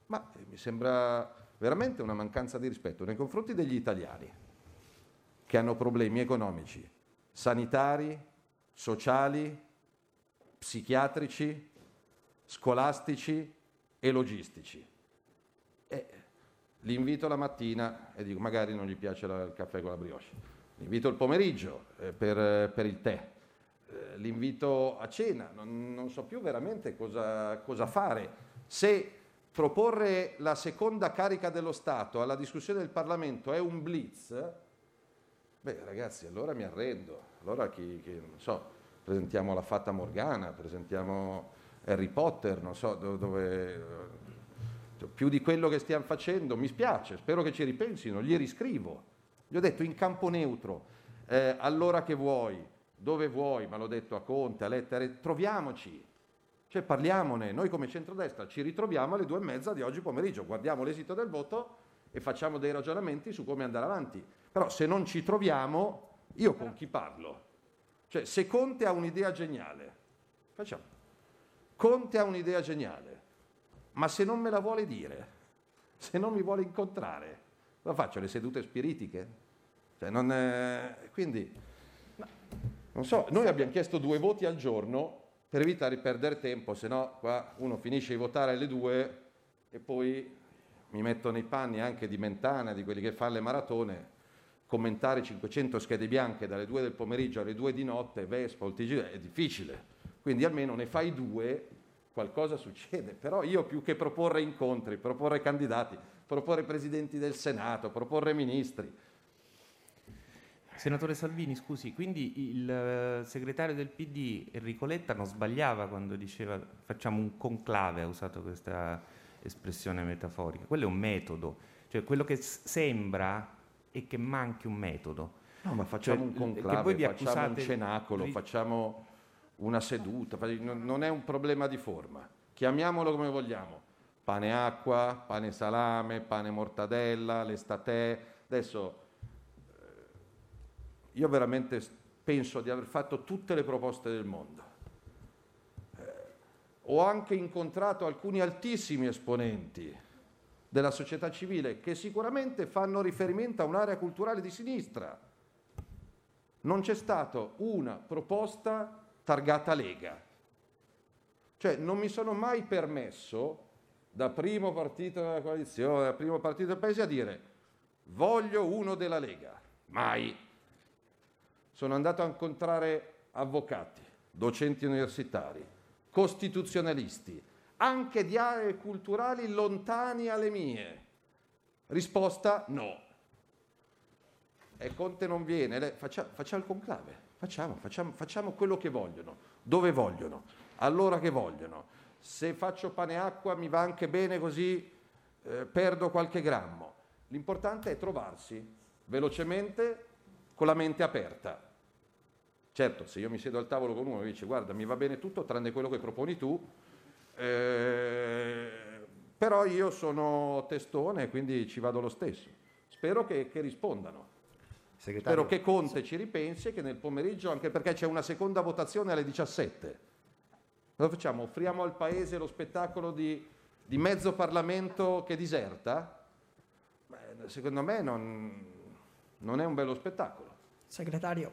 S9: Ma eh, mi sembra veramente una mancanza di rispetto nei confronti degli italiani che hanno problemi economici, sanitari, sociali, psichiatrici, scolastici e logistici. E li invito la mattina e dico magari non gli piace il caffè con la brioche. Li invito il pomeriggio eh, per, eh, per il tè. Eh, li invito a cena. Non, non so più veramente cosa, cosa fare. Se proporre la seconda carica dello Stato alla discussione del Parlamento è un blitz, beh ragazzi, allora mi arrendo. Allora chi, chi- non so, presentiamo la Fata Morgana, presentiamo Harry Potter, non so do- dove... eh, più di quello che stiamo facendo, mi spiace, spero che ci ripensino, gli riscrivo. Gli ho detto in campo neutro, eh, allora che vuoi, dove vuoi, ma l'ho detto a Conte, a Letta, troviamoci, cioè parliamone, noi come centrodestra ci ritroviamo alle due e mezza di oggi pomeriggio, guardiamo l'esito del voto e facciamo dei ragionamenti su come andare avanti. Però se non ci troviamo, io con chi parlo? Cioè se Conte ha un'idea geniale, facciamo. Conte ha un'idea geniale, ma se non me la vuole dire, se non mi vuole incontrare, lo faccio le sedute spiritiche? Cioè, non è- Quindi, non so, noi abbiamo chiesto due voti al giorno per evitare di perdere tempo, se no qua uno finisce di votare alle due e poi mi metto nei panni anche di Mentana, di quelli che fanno le maratone, commentare 500 schede bianche dalle 2 del pomeriggio alle 2 di notte, Vespa, il TG, è difficile. Quindi almeno ne fai due, qualcosa succede. Però io più che proporre incontri, proporre candidati, proporre presidenti del Senato, proporre ministri,
S16: Senatore Salvini, scusi, quindi il eh, segretario del PD Enrico Letta non sbagliava quando diceva facciamo un conclave, ha usato questa espressione metaforica. Quello è un metodo, cioè quello che s- sembra è che manchi un metodo.
S9: No, ma facciamo
S16: Cioè,
S9: un
S16: che
S9: conclave,
S16: voi vi
S9: facciamo un cenacolo,
S16: di-
S9: facciamo una seduta, non è un problema di forma. Chiamiamolo come vogliamo. Pane acqua, pane salame, pane mortadella, l'estate. Adesso eh, io veramente penso di aver fatto tutte le proposte del mondo. Eh, ho anche incontrato alcuni altissimi esponenti della società civile che sicuramente fanno riferimento a un'area culturale di sinistra. Non c'è stata una proposta targata Lega. Cioè non mi sono mai permesso, da primo partito della coalizione, da primo partito del paese, a dire voglio uno della Lega. Mai. Sono andato a incontrare avvocati, docenti universitari, costituzionalisti, anche di aree culturali lontani alle mie. Risposta no. E Conte non viene, lei- faccia- facciamo il conclave, facciamo, facciamo, facciamo quello che vogliono, dove vogliono, allora che vogliono. Se faccio pane e acqua mi va anche bene così eh, perdo qualche grammo. L'importante è trovarsi velocemente con la mente aperta. Certo, se io mi siedo al tavolo con uno e mi dice guarda mi va bene tutto tranne quello che proponi tu, eh, però io sono testone e quindi ci vado lo stesso. Spero che, che rispondano.
S16: Segretario.
S9: Spero che Conte ci ripensi e che nel pomeriggio, anche perché c'è una seconda votazione alle 17. Cosa facciamo? Offriamo al Paese lo spettacolo di, di mezzo Parlamento che diserta? Beh, secondo me non, non è un bello spettacolo.
S17: Segretario,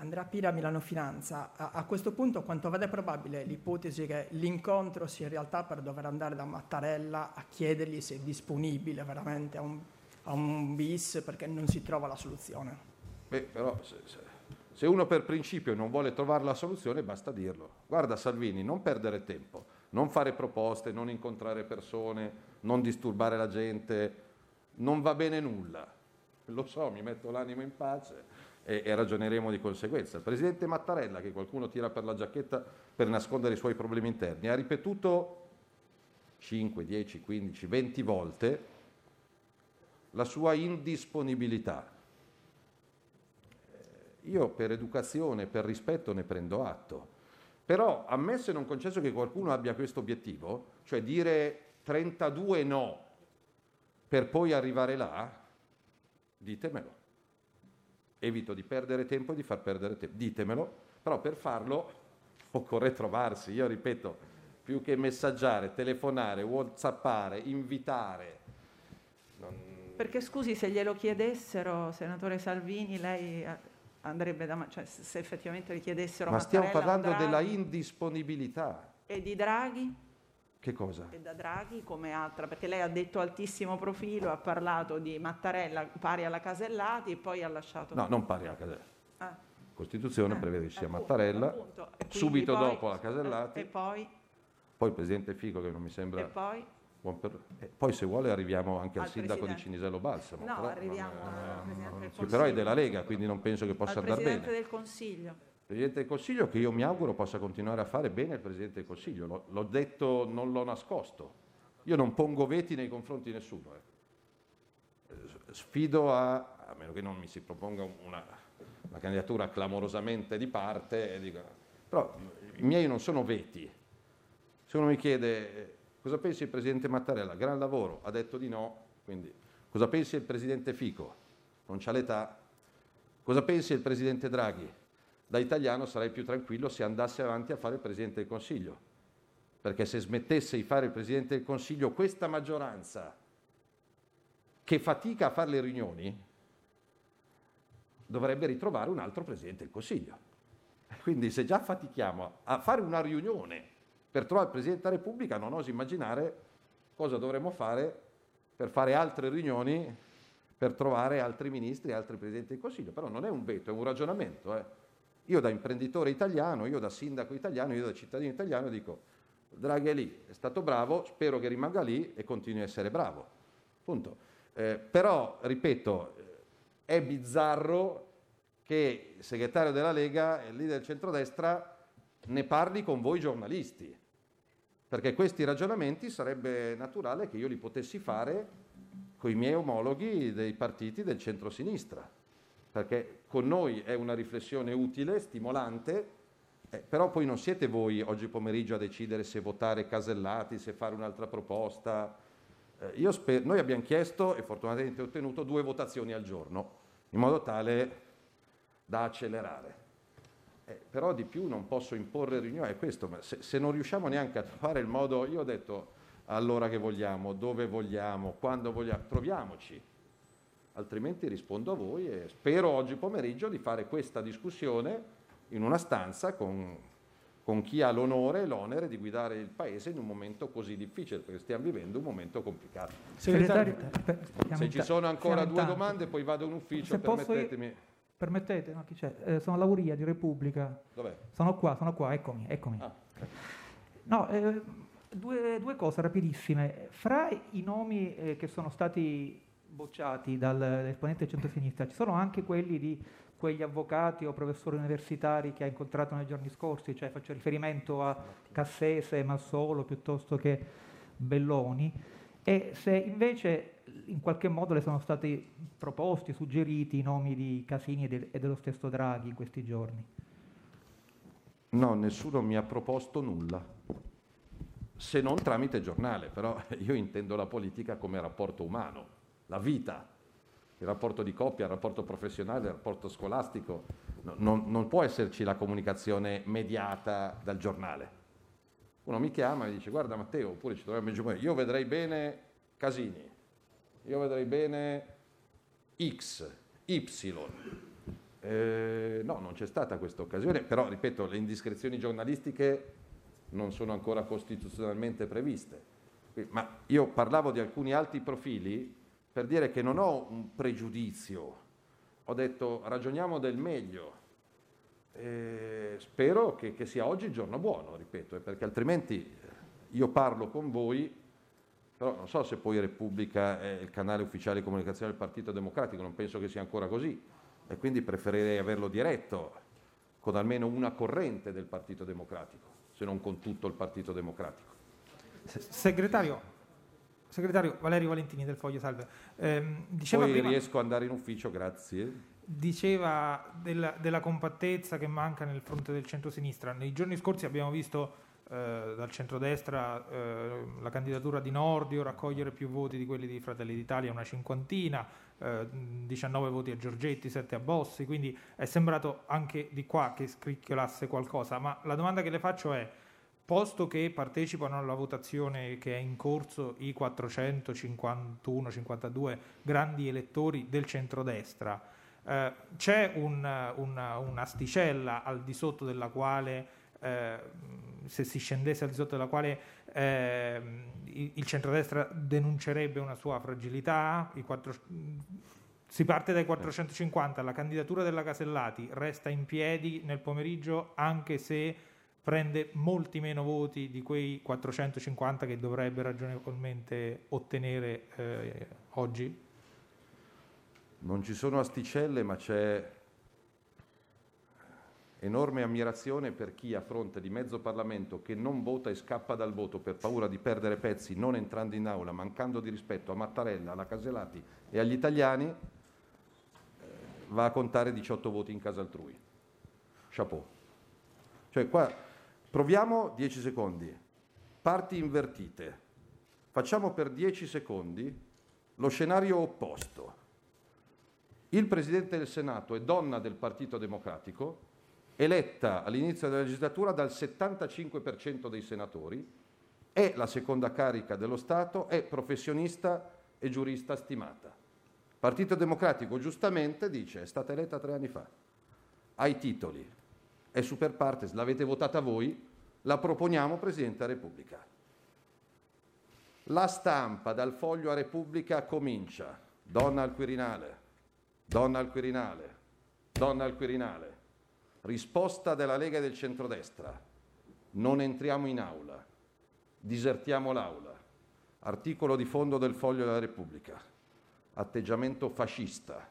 S17: Andrea Pira, Milano Finanza. A, a questo punto quanto vede probabile l'ipotesi che l'incontro sia in realtà per dover andare da Mattarella a chiedergli se è disponibile veramente a un, a un bis perché non si trova la soluzione?
S9: Beh, però se, se- se uno per principio non vuole trovare la soluzione basta dirlo. Guarda Salvini, non perdere tempo, non fare proposte, non incontrare persone, non disturbare la gente, non va bene nulla. Lo so, mi metto l'animo in pace e, e ragioneremo di conseguenza. Il presidente Mattarella, che qualcuno tira per la giacchetta per nascondere i suoi problemi interni, ha ripetuto 5, 10, 15, 20 volte la sua indisponibilità. Io per educazione, per rispetto ne prendo atto. Però ammesso e non concesso che qualcuno abbia questo obiettivo, cioè dire 32 no per poi arrivare là, ditemelo. Evito di perdere tempo e di far perdere tempo. Ditemelo, però per farlo occorre trovarsi. Io ripeto, più che messaggiare, telefonare, whatsappare, invitare. non-
S15: Perché scusi, se glielo chiedessero, senatore Salvini, lei eh, andrebbe da... cioè se effettivamente le chiedessero
S9: Ma stiamo
S15: Mattarella o
S9: parlando della
S15: Draghi
S9: indisponibilità.
S15: E di Draghi?
S9: Che cosa?
S15: E da Draghi come altra? Perché lei ha detto altissimo profilo, ha parlato di Mattarella pari alla Casellati e poi ha lasciato...
S9: No, non pari alla Casellati.
S15: Ah,
S9: Costituzione
S15: Eh,
S9: prevede che sia
S15: appunto,
S9: Mattarella,
S15: appunto.
S9: Subito
S15: poi-
S9: dopo la Casellati,
S15: E poi?
S9: poi il Presidente Fico che non mi sembra...
S15: E poi?
S9: per- e poi se vuole arriviamo anche al,
S15: Al
S9: sindaco
S15: Presidente.
S9: di Cinisello Balsamo.
S15: No,
S9: però non
S15: arriviamo
S9: è-
S15: al Presidente del
S9: Sì, però è della Lega, quindi non penso che possa
S15: Al
S9: andare
S15: Presidente
S9: bene.
S15: del Consiglio.
S9: Presidente del Consiglio che io mi auguro possa continuare a fare bene il Presidente del Consiglio, l'ho, l'ho detto, non l'ho nascosto. Io non pongo veti nei confronti di nessuno. eh. Eh, Sfido a, a meno che non mi si proponga una, una candidatura clamorosamente di parte, e dico- però i miei non sono veti. Se uno mi chiede eh, cosa pensi il Presidente Mattarella, gran lavoro, ha detto di no, quindi cosa pensi il Presidente Fico? Non c'ha l'età. Cosa pensi il Presidente Draghi? Da italiano sarei più tranquillo se andasse avanti a fare il Presidente del Consiglio, perché se smettesse di fare il Presidente del Consiglio questa maggioranza che fatica a fare le riunioni, dovrebbe ritrovare un altro Presidente del Consiglio. Quindi se già fatichiamo a fare una riunione per trovare il Presidente della Repubblica, non oso immaginare cosa dovremmo fare per fare altre riunioni per trovare altri ministri altri Presidenti del Consiglio. Però non è un veto, è un ragionamento. eh. Io da imprenditore italiano, io da sindaco italiano, io da cittadino italiano dico, Draghi è lì, è stato bravo, spero che rimanga lì e continui a essere bravo. Punto. Eh, però, ripeto, eh, è bizzarro che il segretario della Lega e leader del centrodestra ne parli con voi giornalisti, perché questi ragionamenti sarebbe naturale che io li potessi fare con i miei omologhi dei partiti del centro-sinistra, perché con noi è una riflessione utile, stimolante, eh, però poi non siete voi oggi pomeriggio a decidere se votare Casellati, se fare un'altra proposta. Eh, sper- noi abbiamo chiesto e fortunatamente ottenuto due votazioni al giorno, in modo tale da accelerare. Eh, però di più non posso imporre riunioni, è questo, ma se, se non riusciamo neanche a trovare il modo, io ho detto all'ora che vogliamo, dove vogliamo, quando vogliamo, troviamoci, altrimenti rispondo a voi e spero oggi pomeriggio di fare questa discussione in una stanza con, con chi ha l'onore e l'onere di guidare il Paese in un momento così difficile, perché stiamo vivendo un momento complicato.
S14: Segretario,
S9: Se ci sono ancora due
S14: tanti.
S9: domande, poi vado in ufficio,
S14: Se posso
S9: permettetemi.
S14: Permettete, no, chi c'è? Eh, sono Lauria di Repubblica.
S9: Dov'è?
S14: Sono qua, sono qua, eccomi, eccomi.
S9: Ah,
S14: No, eh, due, due cose rapidissime. Fra i nomi eh, che sono stati bocciati dall'esponente centro-sinistra, ci sono anche quelli di quegli avvocati o professori universitari che ha incontrato nei giorni scorsi, cioè faccio riferimento a Cassese, Massolo piuttosto che Belloni. E se invece
S18: in qualche modo le sono stati proposti, suggeriti i nomi di Casini e dello stesso Draghi in questi giorni?
S9: No, nessuno mi ha proposto nulla, se non tramite giornale, però [LAUGHS] io intendo la politica come rapporto umano, la vita, il rapporto di coppia, il rapporto professionale, il rapporto scolastico. No- non, non può esserci la comunicazione mediata dal giornale. Uno mi chiama e dice guarda Matteo, oppure ci troviamo in giù, io vedrei bene Casini, io vedrei bene X, Y. Eh, no, non c'è stata questa occasione, però ripeto, le indiscrezioni giornalistiche non sono ancora costituzionalmente previste. Ma io parlavo di alcuni alti profili per dire che non ho un pregiudizio, ho detto ragioniamo del meglio. Eh, spero che, che sia oggi il giorno buono, ripeto, eh, perché altrimenti eh, io parlo con voi, però non so se poi Repubblica è il canale ufficiale di comunicazione del Partito Democratico, non penso che sia ancora così e quindi preferirei averlo diretto con almeno una corrente del Partito Democratico, se non con tutto il Partito Democratico.
S19: Segretario, segretario Valerio Valentini del Foglio Salve, ehm, diceva
S9: Poi
S19: prima,
S9: riesco ad andare in ufficio, grazie.
S19: diceva della, della compattezza che manca nel fronte del centro-sinistra. Nei giorni scorsi abbiamo visto eh, dal centrodestra eh, la candidatura di Nordio raccogliere più voti di quelli di Fratelli d'Italia, una cinquantina, eh, 19 voti a Giorgetti, 7 a Bossi, quindi è sembrato anche di qua che scricchiolasse qualcosa. Ma la domanda che le faccio è, posto che partecipano alla votazione che è in corso i 451-52 grandi elettori del centrodestra, eh, c'è un- una- un'asticella al di sotto della quale, eh, se si scendesse al di sotto della quale ehm, il, centrodestra denuncerebbe una sua fragilità? Quattro- si parte dai 450, la candidatura della Casellati resta in piedi nel pomeriggio anche se prende molti meno voti di quei 450 che dovrebbe ragionevolmente ottenere eh, oggi?
S9: Non ci sono asticelle, ma c'è enorme ammirazione per chi a fronte di mezzo Parlamento che non vota e scappa dal voto per paura di perdere pezzi, non entrando in aula, mancando di rispetto a Mattarella, alla Caselati e agli italiani, eh, va a contare 18 voti in casa altrui. Chapeau. Cioè qua proviamo 10 secondi, parti invertite. Facciamo per 10 secondi lo scenario opposto. Il Presidente del Senato è donna del Partito Democratico, eletta all'inizio della legislatura dal 75% dei senatori, è la seconda carica dello Stato, è professionista e giurista stimata. Partito Democratico giustamente dice è stata eletta tre anni fa, ha i titoli, è super partes, l'avete votata voi, la proponiamo Presidente della Repubblica. La stampa dal foglio a Repubblica comincia, donna al Quirinale, donna al Quirinale, donna al Quirinale. Risposta della Lega e del centrodestra, non entriamo in aula, disertiamo l'aula. Articolo di fondo del foglio della Repubblica, atteggiamento fascista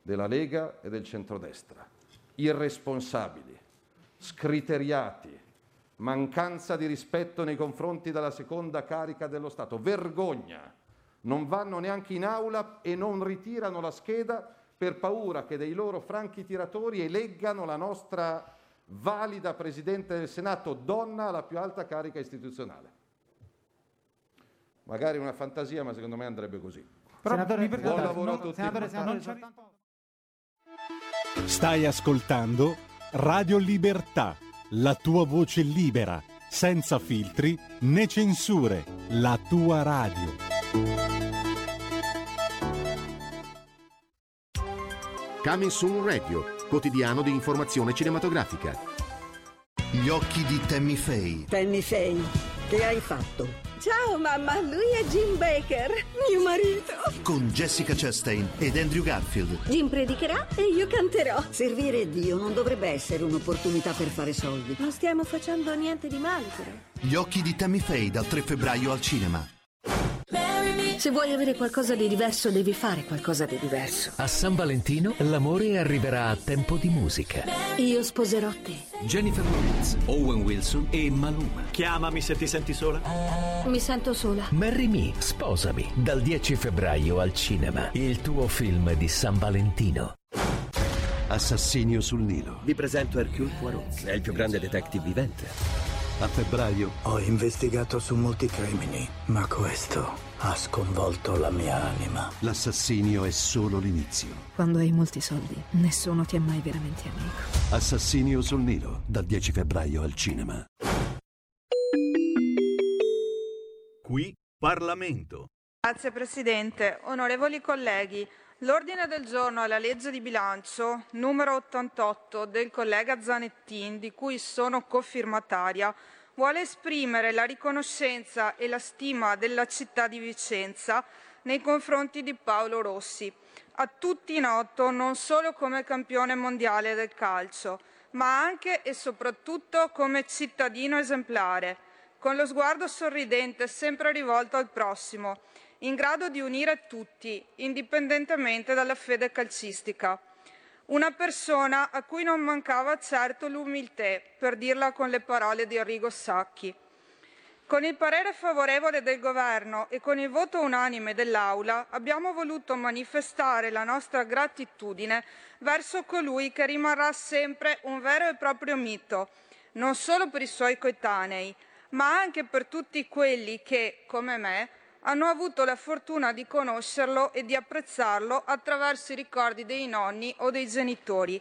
S9: della Lega e del centrodestra, irresponsabili, scriteriati, mancanza di rispetto nei confronti della seconda carica dello Stato, vergogna. Non vanno neanche in aula e non ritirano la scheda per paura che dei loro franchi tiratori eleggano la nostra valida Presidente del Senato, donna alla più alta carica istituzionale. Magari una fantasia, ma secondo me andrebbe così.
S18: Senatore,
S9: Buon
S18: senatore,
S9: lavoro a tutti.
S18: senatore, senatore,
S7: Stai ascoltando Radio Libertà, la tua voce libera, senza filtri né censure, la tua radio.
S20: Coming Soon Radio, quotidiano di informazione cinematografica.
S21: Gli occhi di Tammy Faye.
S22: Tammy Faye, che hai fatto? Ciao mamma, lui è Jim Baker, mio marito.
S21: Con Jessica Chastain ed Andrew Garfield.
S22: Jim predicherà e io canterò.
S23: Servire Dio non dovrebbe essere un'opportunità per fare soldi.
S22: Non stiamo facendo niente di male però.
S21: Gli occhi di Tammy Faye dal 3 febbraio al cinema.
S24: Se vuoi avere qualcosa di diverso, devi fare qualcosa di diverso.
S25: A San Valentino l'amore arriverà a tempo di musica.
S24: Io sposerò te.
S25: Jennifer Lawrence, Owen Wilson e Maluma.
S26: Chiamami se ti senti sola.
S24: Mi sento sola.
S25: Marry Me, sposami, dal 10 febbraio al cinema. Il tuo film di San Valentino.
S27: Assassinio sul Nilo.
S26: Vi presento Hercule Poirot, è il più grande detective vivente.
S27: A febbraio
S28: Ho investigato su molti crimini, ma questo ha sconvolto la mia anima.
S27: l'assassinio è solo l'inizio.
S24: Quando hai molti soldi, nessuno ti è mai veramente amico.
S27: Assassinio sul Nilo, dal 10 febbraio al cinema.
S29: Qui Parlamento.
S30: Grazie Presidente. Onorevoli colleghi, l'ordine del giorno alla legge di bilancio numero 88 del collega Zanettin, di cui sono cofirmataria, vuole esprimere la riconoscenza e la stima della città di Vicenza nei confronti di Paolo Rossi, a tutti noto non solo come campione mondiale del calcio, ma anche e soprattutto come cittadino esemplare, con lo sguardo sorridente sempre rivolto al prossimo, in grado di unire tutti, indipendentemente dalla fede calcistica. Una persona a cui non mancava certo l'umiltà, per dirla con le parole di Arrigo Sacchi. Con il parere favorevole del Governo e con il voto unanime dell'Aula abbiamo voluto manifestare la nostra gratitudine verso colui che rimarrà sempre un vero e proprio mito, non solo per i suoi coetanei, ma anche per tutti quelli che, come me, hanno avuto la fortuna di conoscerlo e di apprezzarlo attraverso i ricordi dei nonni o dei genitori.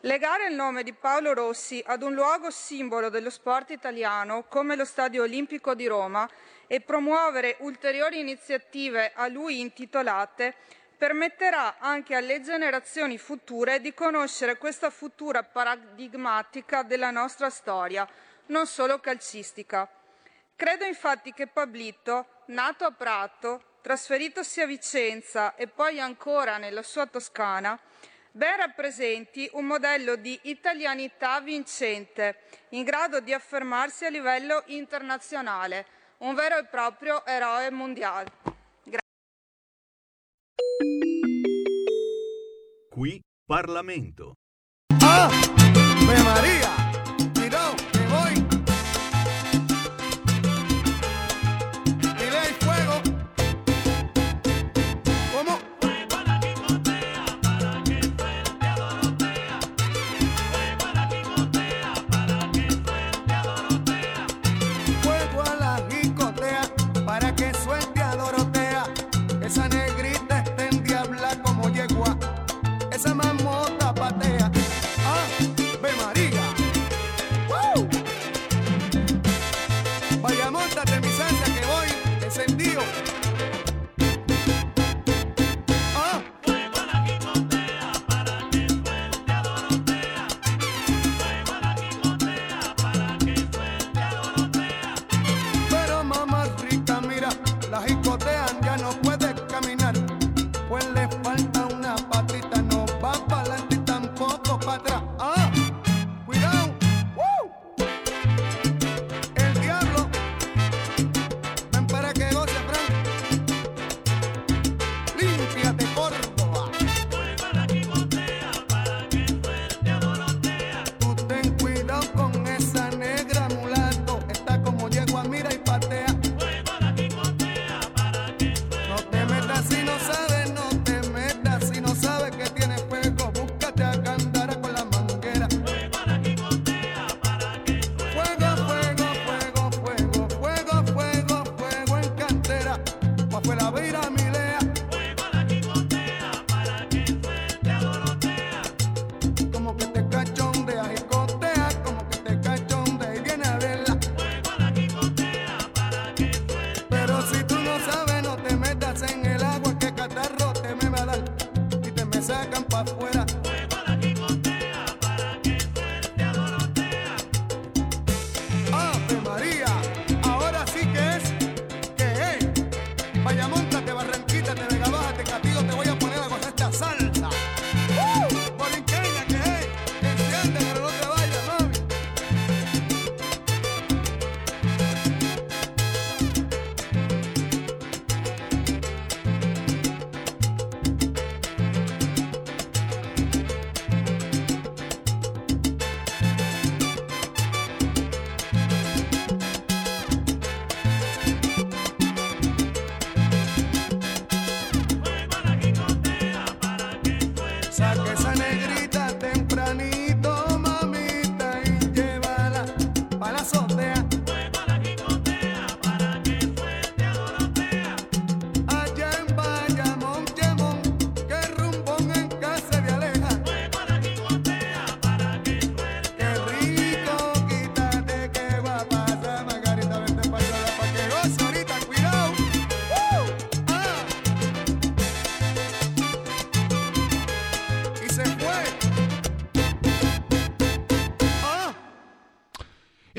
S30: Legare il nome di Paolo Rossi ad un luogo simbolo dello sport italiano come lo Stadio Olimpico di Roma e promuovere ulteriori iniziative a lui intitolate permetterà anche alle generazioni future di conoscere questa futura paradigmatica della nostra storia, non solo calcistica. Credo infatti che Pablito, nato a Prato, trasferitosi a Vicenza e poi ancora nella sua Toscana, ben rappresenti un modello di italianità vincente, in grado di affermarsi a livello internazionale, un vero e proprio eroe mondiale. Gra-
S29: Qui Parlamento.
S31: ¡Ave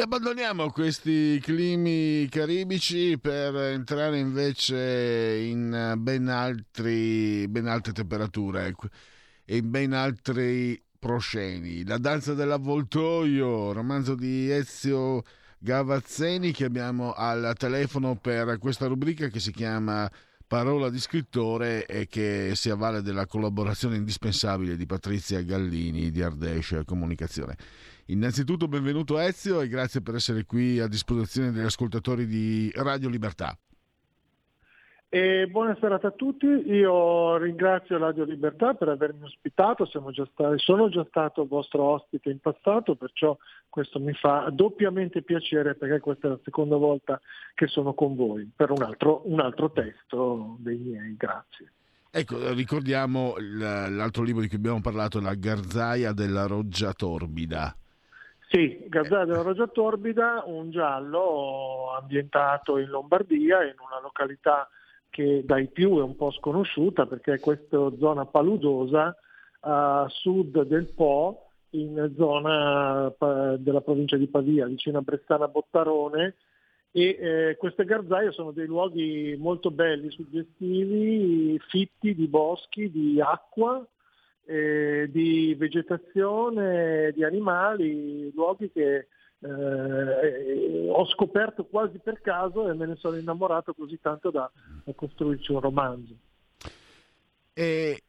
S1: abbandoniamo questi climi caribici per entrare invece in ben, altri, ben altre temperature e in ben altri prosceni. La danza dell'avvoltoio, romanzo di Ezio Gavazzeni che abbiamo al telefono per questa rubrica che si chiama Parola di scrittore e che si avvale della collaborazione indispensabile di Patrizia Gallini di Ardèche Comunicazione. Innanzitutto benvenuto Ezio e grazie per essere qui a disposizione degli ascoltatori di Radio Libertà.
S32: E buona serata a tutti, io ringrazio Radio Libertà per avermi ospitato, già stati, sono già stato vostro ospite in passato, perciò questo mi fa doppiamente piacere perché questa è la seconda volta che sono con voi per un altro, un altro testo dei miei, grazie.
S1: Ecco, ricordiamo l'altro libro di cui abbiamo parlato, La garzaia della roggia torbida.
S32: Sì, Gazzara della Roggia Torbida, un giallo ambientato in Lombardia, in una località che dai più è un po' sconosciuta perché è questa zona paludosa a sud del Po, in zona della provincia di Pavia, vicino a Brestana Bottarone. E eh, queste garzaie sono dei luoghi molto belli, suggestivi, fitti di boschi, di acqua, eh, di vegetazione, di animali, luoghi che eh, ho scoperto quasi per caso e me ne sono innamorato così tanto da, da costruirci un romanzo.
S1: E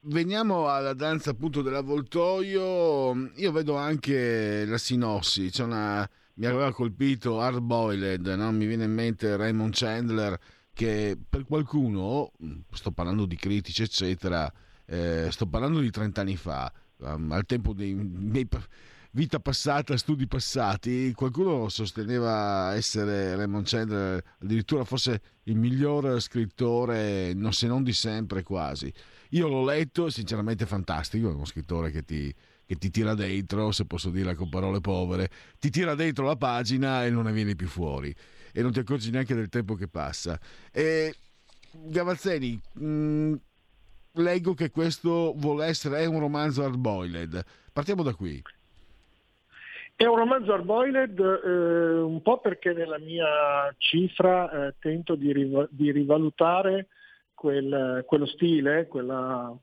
S1: veniamo alla danza appunto dell'avvoltoio. Io vedo anche la sinossi, c'è una, mi aveva colpito Hard Boiled, no? mi viene in mente Raymond Chandler che per qualcuno, sto parlando di critici eccetera, eh, sto parlando di 30 anni fa, um, al tempo dei miei vita passata, studi passati, qualcuno sosteneva essere Raymond Chandler addirittura fosse il miglior scrittore, non se non di sempre quasi. Io l'ho letto, sinceramente fantastico, è uno scrittore che ti, che ti tira dentro, se posso dirla con parole povere, ti tira dentro la pagina e non ne vieni più fuori e non ti accorgi neanche del tempo che passa. E Gavazzeni, mh, leggo che questo vuole essere un romanzo hard-boiled. Partiamo da qui.
S32: È un romanzo hard-boiled eh, un po' perché nella mia cifra eh, tento di, riva- di rivalutare quel, quello stile, quella,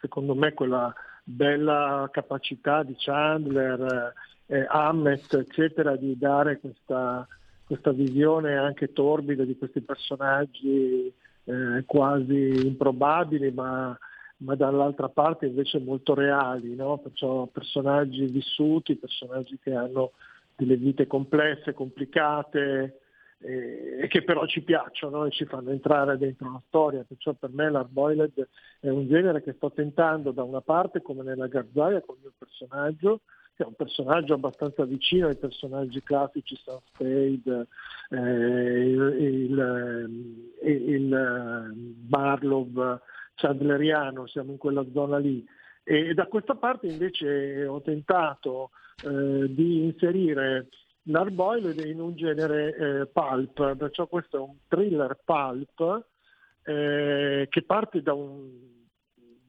S32: secondo me quella bella capacità di Chandler, eh, Hammett, eccetera, di dare questa, questa visione anche torbida di questi personaggi eh, quasi improbabili, ma, ma, dall'altra parte invece molto reali, no? perciò personaggi vissuti, personaggi che hanno delle vite complesse, complicate eh, e che però ci piacciono e ci fanno entrare dentro la storia. Perciò per me l'Arboiled è un genere che sto tentando da una parte come nella Garzaia con il mio personaggio, è un personaggio abbastanza vicino ai personaggi classici, Sam Spade, eh, il, il, eh, il eh, Barlov chandleriano, siamo in quella zona lì. E da questa parte invece ho tentato eh, di inserire l'Arboiled in un genere eh, pulp, perciò questo è un thriller pulp eh, che parte da un,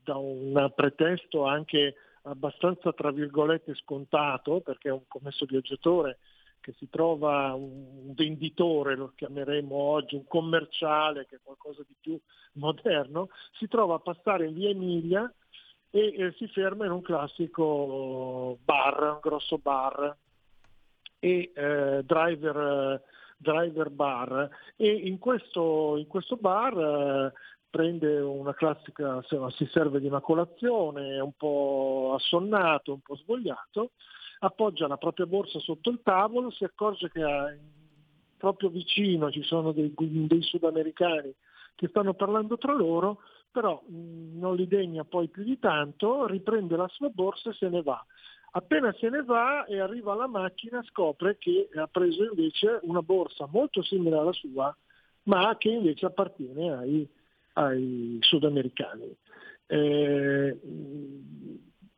S32: da un pretesto anche abbastanza tra virgolette scontato perché è un commesso viaggiatore che si trova un venditore, lo chiameremo oggi, un commerciale che è qualcosa di più moderno, si trova a passare in via Emilia e eh, si ferma in un classico bar, un grosso bar e eh, driver, driver, bar. E in questo, in questo bar eh, prende una classica, si serve di una colazione, è un po' assonnato, un po' svogliato, appoggia la propria borsa sotto il tavolo, si accorge che proprio vicino ci sono dei, dei sudamericani che stanno parlando tra loro, però mh, non li degna poi più di tanto, riprende la sua borsa e se ne va. Appena se ne va e arriva alla macchina scopre che ha preso invece una borsa molto simile alla sua, ma che invece appartiene ai ai sudamericani. Eh,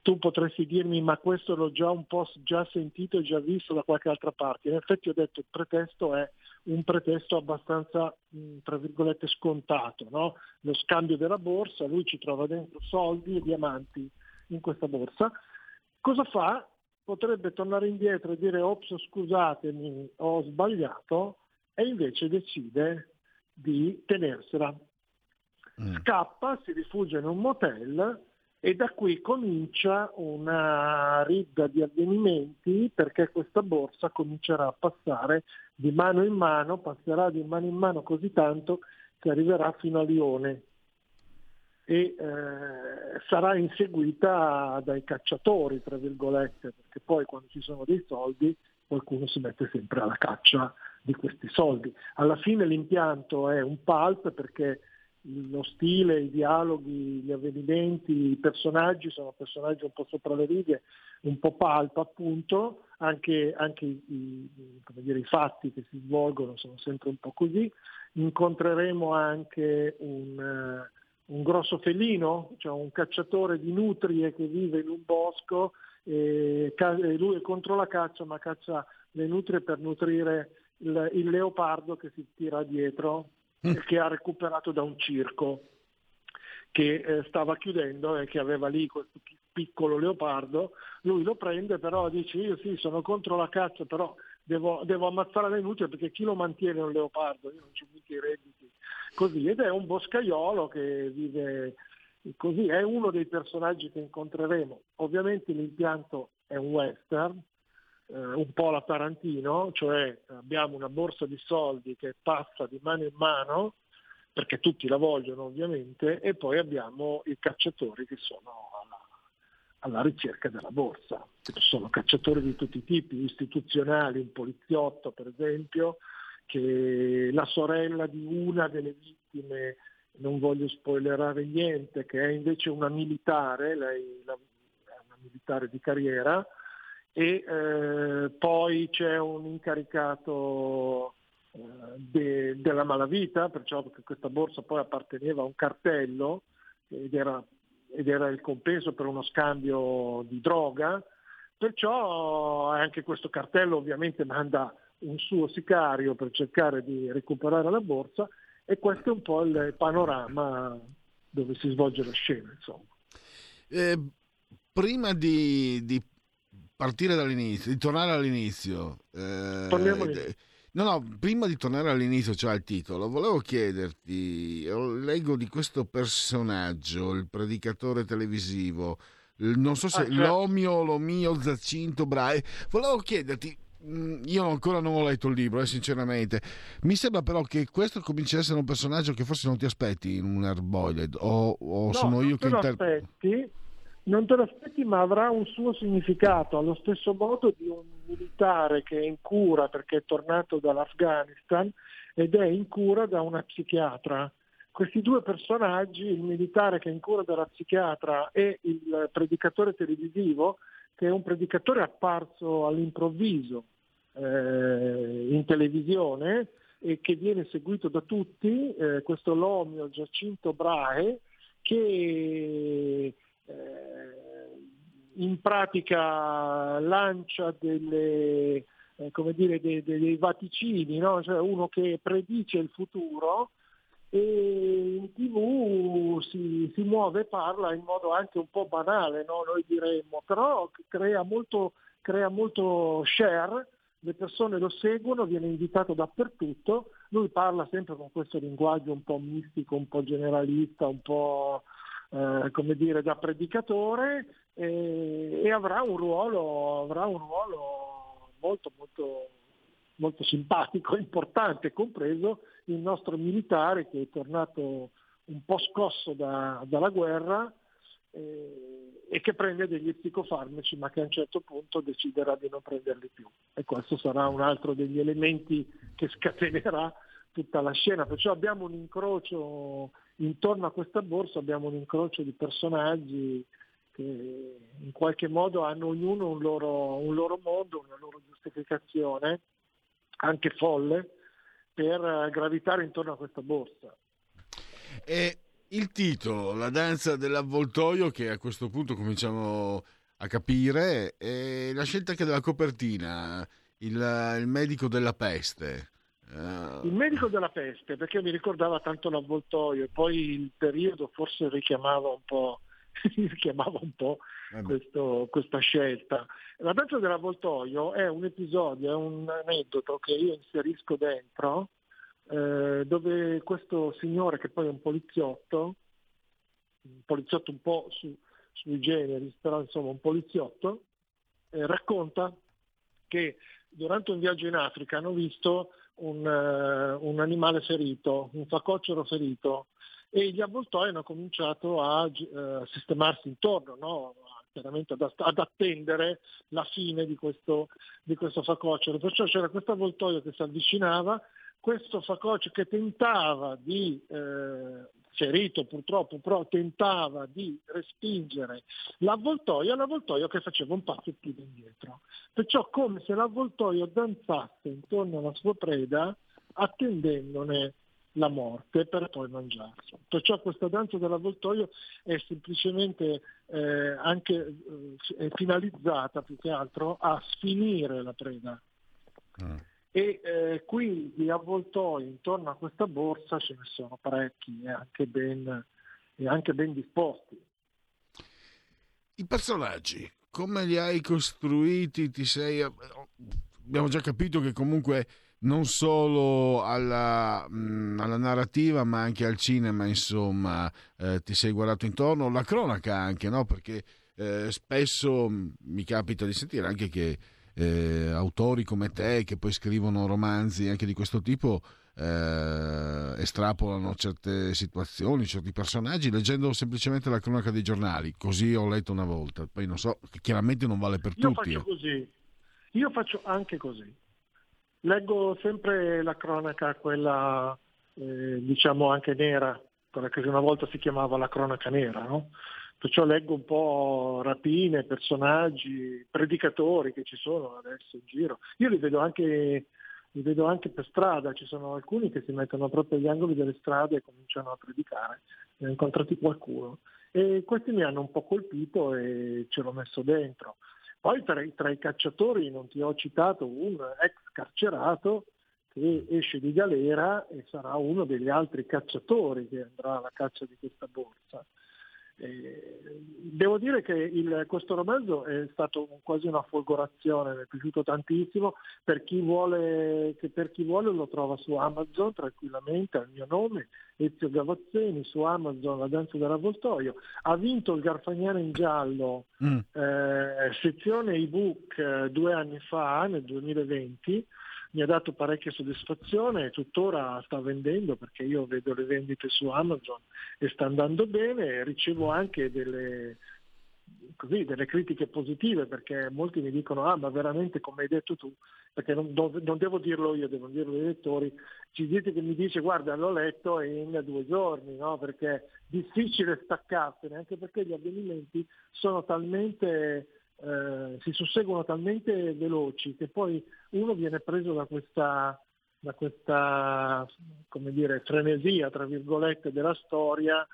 S32: tu potresti dirmi ma questo l'ho già un po' già sentito e già visto da qualche altra parte. In effetti ho detto il pretesto è un pretesto abbastanza, tra virgolette, scontato. No? Lo scambio della borsa, lui ci trova dentro soldi e diamanti in questa borsa. Cosa fa? potrebbe tornare indietro e dire ops scusatemi ho sbagliato e invece decide di tenersela. Scappa, si rifugia in un motel e da qui comincia una ridda di avvenimenti perché questa borsa comincerà a passare di mano in mano, passerà di mano in mano così tanto che arriverà fino a Lione e eh, sarà inseguita dai cacciatori, tra virgolette, perché poi quando ci sono dei soldi qualcuno si mette sempre alla caccia di questi soldi. Alla fine l'impianto è un pulp perché lo stile, i dialoghi, gli avvenimenti, i personaggi sono personaggi un po' sopra le righe, un po' pulp appunto, anche, anche i, dire, i fatti che si svolgono sono sempre un po' così. Incontreremo anche un, eh, un grosso felino, cioè un cacciatore di nutrie che vive in un bosco e lui è contro la caccia ma caccia le nutrie per nutrire il, il leopardo che si tira dietro che ha recuperato da un circo che eh, stava chiudendo e che aveva lì questo pi- piccolo leopardo, lui lo prende però dice io sì sono contro la caccia però devo, devo ammazzare le nutrie perché chi lo mantiene un leopardo, io non ci mica i redditi, così. Ed è un boscaiolo che vive così, è uno dei personaggi che incontreremo, ovviamente l'impianto è un western, eh, un po' la Tarantino, cioè abbiamo una borsa di soldi che passa di mano in mano, perché tutti la vogliono ovviamente, e poi abbiamo i cacciatori che sono alla, alla ricerca della borsa. Sono cacciatori di tutti i tipi, istituzionali, un poliziotto per esempio, che la sorella di una delle vittime, non voglio spoilerare niente, che è invece una militare, lei è una militare di carriera, e eh, poi c'è un incaricato eh, de- della malavita, perciò perché questa borsa poi apparteneva a un cartello ed era, ed era il compenso per uno scambio di droga, perciò anche questo cartello ovviamente manda un suo sicario per cercare di recuperare la borsa e questo è un po' il panorama dove si svolge la scena.
S33: Eh, prima di, di partire dall'inizio, di tornare all'inizio, eh, no, no, prima di tornare all'inizio, cioè al titolo, volevo chiederti, leggo di questo personaggio, il predicatore televisivo, non so se
S32: Ah, certo.
S33: l'omio, l'omio, Zacinto, Brahe, volevo chiederti, io ancora non ho letto il libro, eh, sinceramente. Mi sembra però che questo cominci a essere un personaggio che forse non ti aspetti in un Hardboiled, o, o
S32: No,
S33: sono io
S32: non
S33: che
S32: te lo
S33: interpreto.
S32: Non te lo aspetti, ma avrà un suo significato, allo stesso modo di un militare che è in cura perché è tornato dall'Afghanistan ed è in cura da una psichiatra. Questi due personaggi, il militare che è in cura dalla psichiatra e il predicatore televisivo, che è un predicatore apparso all'improvviso eh, in televisione e che viene seguito da tutti, eh, questo Lomio Giacinto Brahe, che in pratica lancia delle, eh, dire, dei, dei- dei vaticini, no? cioè uno che predice il futuro e in tv si, si muove e parla in modo anche un po' banale, no? noi diremmo, però crea molto, crea molto share, le persone lo seguono, viene invitato dappertutto, lui parla sempre con questo linguaggio un po' mistico, un po' generalista, un po' eh, come dire da predicatore e, e avrà un ruolo, avrà un ruolo molto molto molto simpatico, [LAUGHS] importante, compreso il nostro militare che è tornato un po' scosso da- dalla guerra eh, e che prende degli psicofarmaci ma che a un certo punto deciderà di non prenderli più. E questo sarà un altro degli elementi che scatenerà tutta la scena. Perciò abbiamo un incrocio intorno a questa borsa, abbiamo un incrocio di personaggi che in qualche modo hanno ognuno un loro, un loro mondo, una loro giustificazione, anche folle, per gravitare intorno a questa borsa.
S33: E il titolo, La danza dell'avvoltoio, che a questo punto cominciamo a capire, e la scelta anche della copertina, il, il medico della peste. Eh,
S32: Il medico della peste, perché mi ricordava tanto l'avvoltoio e poi il periodo forse richiamava un po' [LAUGHS] richiamava un po'
S1: Eh
S32: questo- questa scelta. La danza dell'avvoltoio è un episodio, è un aneddoto che io inserisco dentro, eh, dove questo signore che poi è un poliziotto, un poliziotto un po' su, sui generi, però insomma un poliziotto, eh, racconta che durante un viaggio in Africa hanno visto un, eh, un animale ferito, un facoccero ferito, e gli avvoltoi hanno cominciato a gi- eh, sistemarsi intorno, no? chiaramente ad, ad attendere la fine di questo, di questo facoccero. Perciò c'era questo avvoltoio che si avvicinava, questo facoccero che tentava di, eh, ferito purtroppo, però tentava di respingere l'avvoltoio, l'avvoltoio che faceva un passo più indietro. Perciò come se l'avvoltoio danzasse intorno alla sua preda attendendone la morte per poi mangiarsi. Perciò questa danza dell'avvoltoio è semplicemente eh, anche eh, finalizzata più che altro a sfinire la preda. E eh, qui di avvoltoi intorno a questa borsa ce ne sono parecchi e anche ben, e anche ben disposti.
S1: I personaggi, come li hai costruiti? Ti sei... Abbiamo già capito che comunque non solo alla, mh, alla narrativa ma anche al cinema, insomma, eh, ti sei guardato intorno, la cronaca anche, no? Perché eh, spesso mh, mi capita di sentire anche che eh, autori come te, che poi scrivono romanzi anche di questo tipo, eh, estrapolano certe situazioni, certi personaggi, leggendo semplicemente la cronaca dei giornali. Così ho letto una volta. Poi non so, chiaramente non vale per
S32: Io
S1: tutti.
S32: faccio
S1: eh.
S32: così, io faccio anche così. Leggo sempre la cronaca, quella eh, diciamo anche nera, quella che una volta si chiamava la cronaca nera, no? Perciò leggo un po' rapine, personaggi, predicatori che ci sono adesso in giro. Io li vedo anche, li vedo anche per strada, ci sono alcuni che si mettono proprio agli angoli delle strade e cominciano a predicare. Ne ho incontrati qualcuno. E questi mi hanno un po' colpito e ce l'ho messo dentro. Poi tra, i- tra i cacciatori non ti ho citato un ex carcerato che esce di galera e sarà uno degli altri cacciatori che andrà alla caccia di questa borsa. Eh, devo dire che il- questo romanzo è stato quasi una folgorazione, mi è piaciuto tantissimo, per chi, vuole, che per chi vuole lo trova su Amazon tranquillamente al mio nome, Ezio Gavazzeni, su Amazon La danza dell'avvoltoio. Ha vinto il Garfagnano in giallo
S1: Mm.
S32: eh, sezione ebook eh, due anni fa, nel 2020, mi ha dato parecchia soddisfazione e tuttora sta vendendo perché io vedo le vendite su Amazon e sta andando bene, ricevo anche delle, così, delle critiche positive perché molti mi dicono ah ma veramente come hai detto tu, perché non, non devo dirlo io, devono dirlo i lettori, ci dite che mi dice guarda l'ho letto in due giorni, no? perché è difficile staccarsene, anche perché gli avvenimenti sono talmente, eh, si susseguono talmente veloci che poi uno viene preso da questa, da questa dire, frenesia, tra virgolette, della storia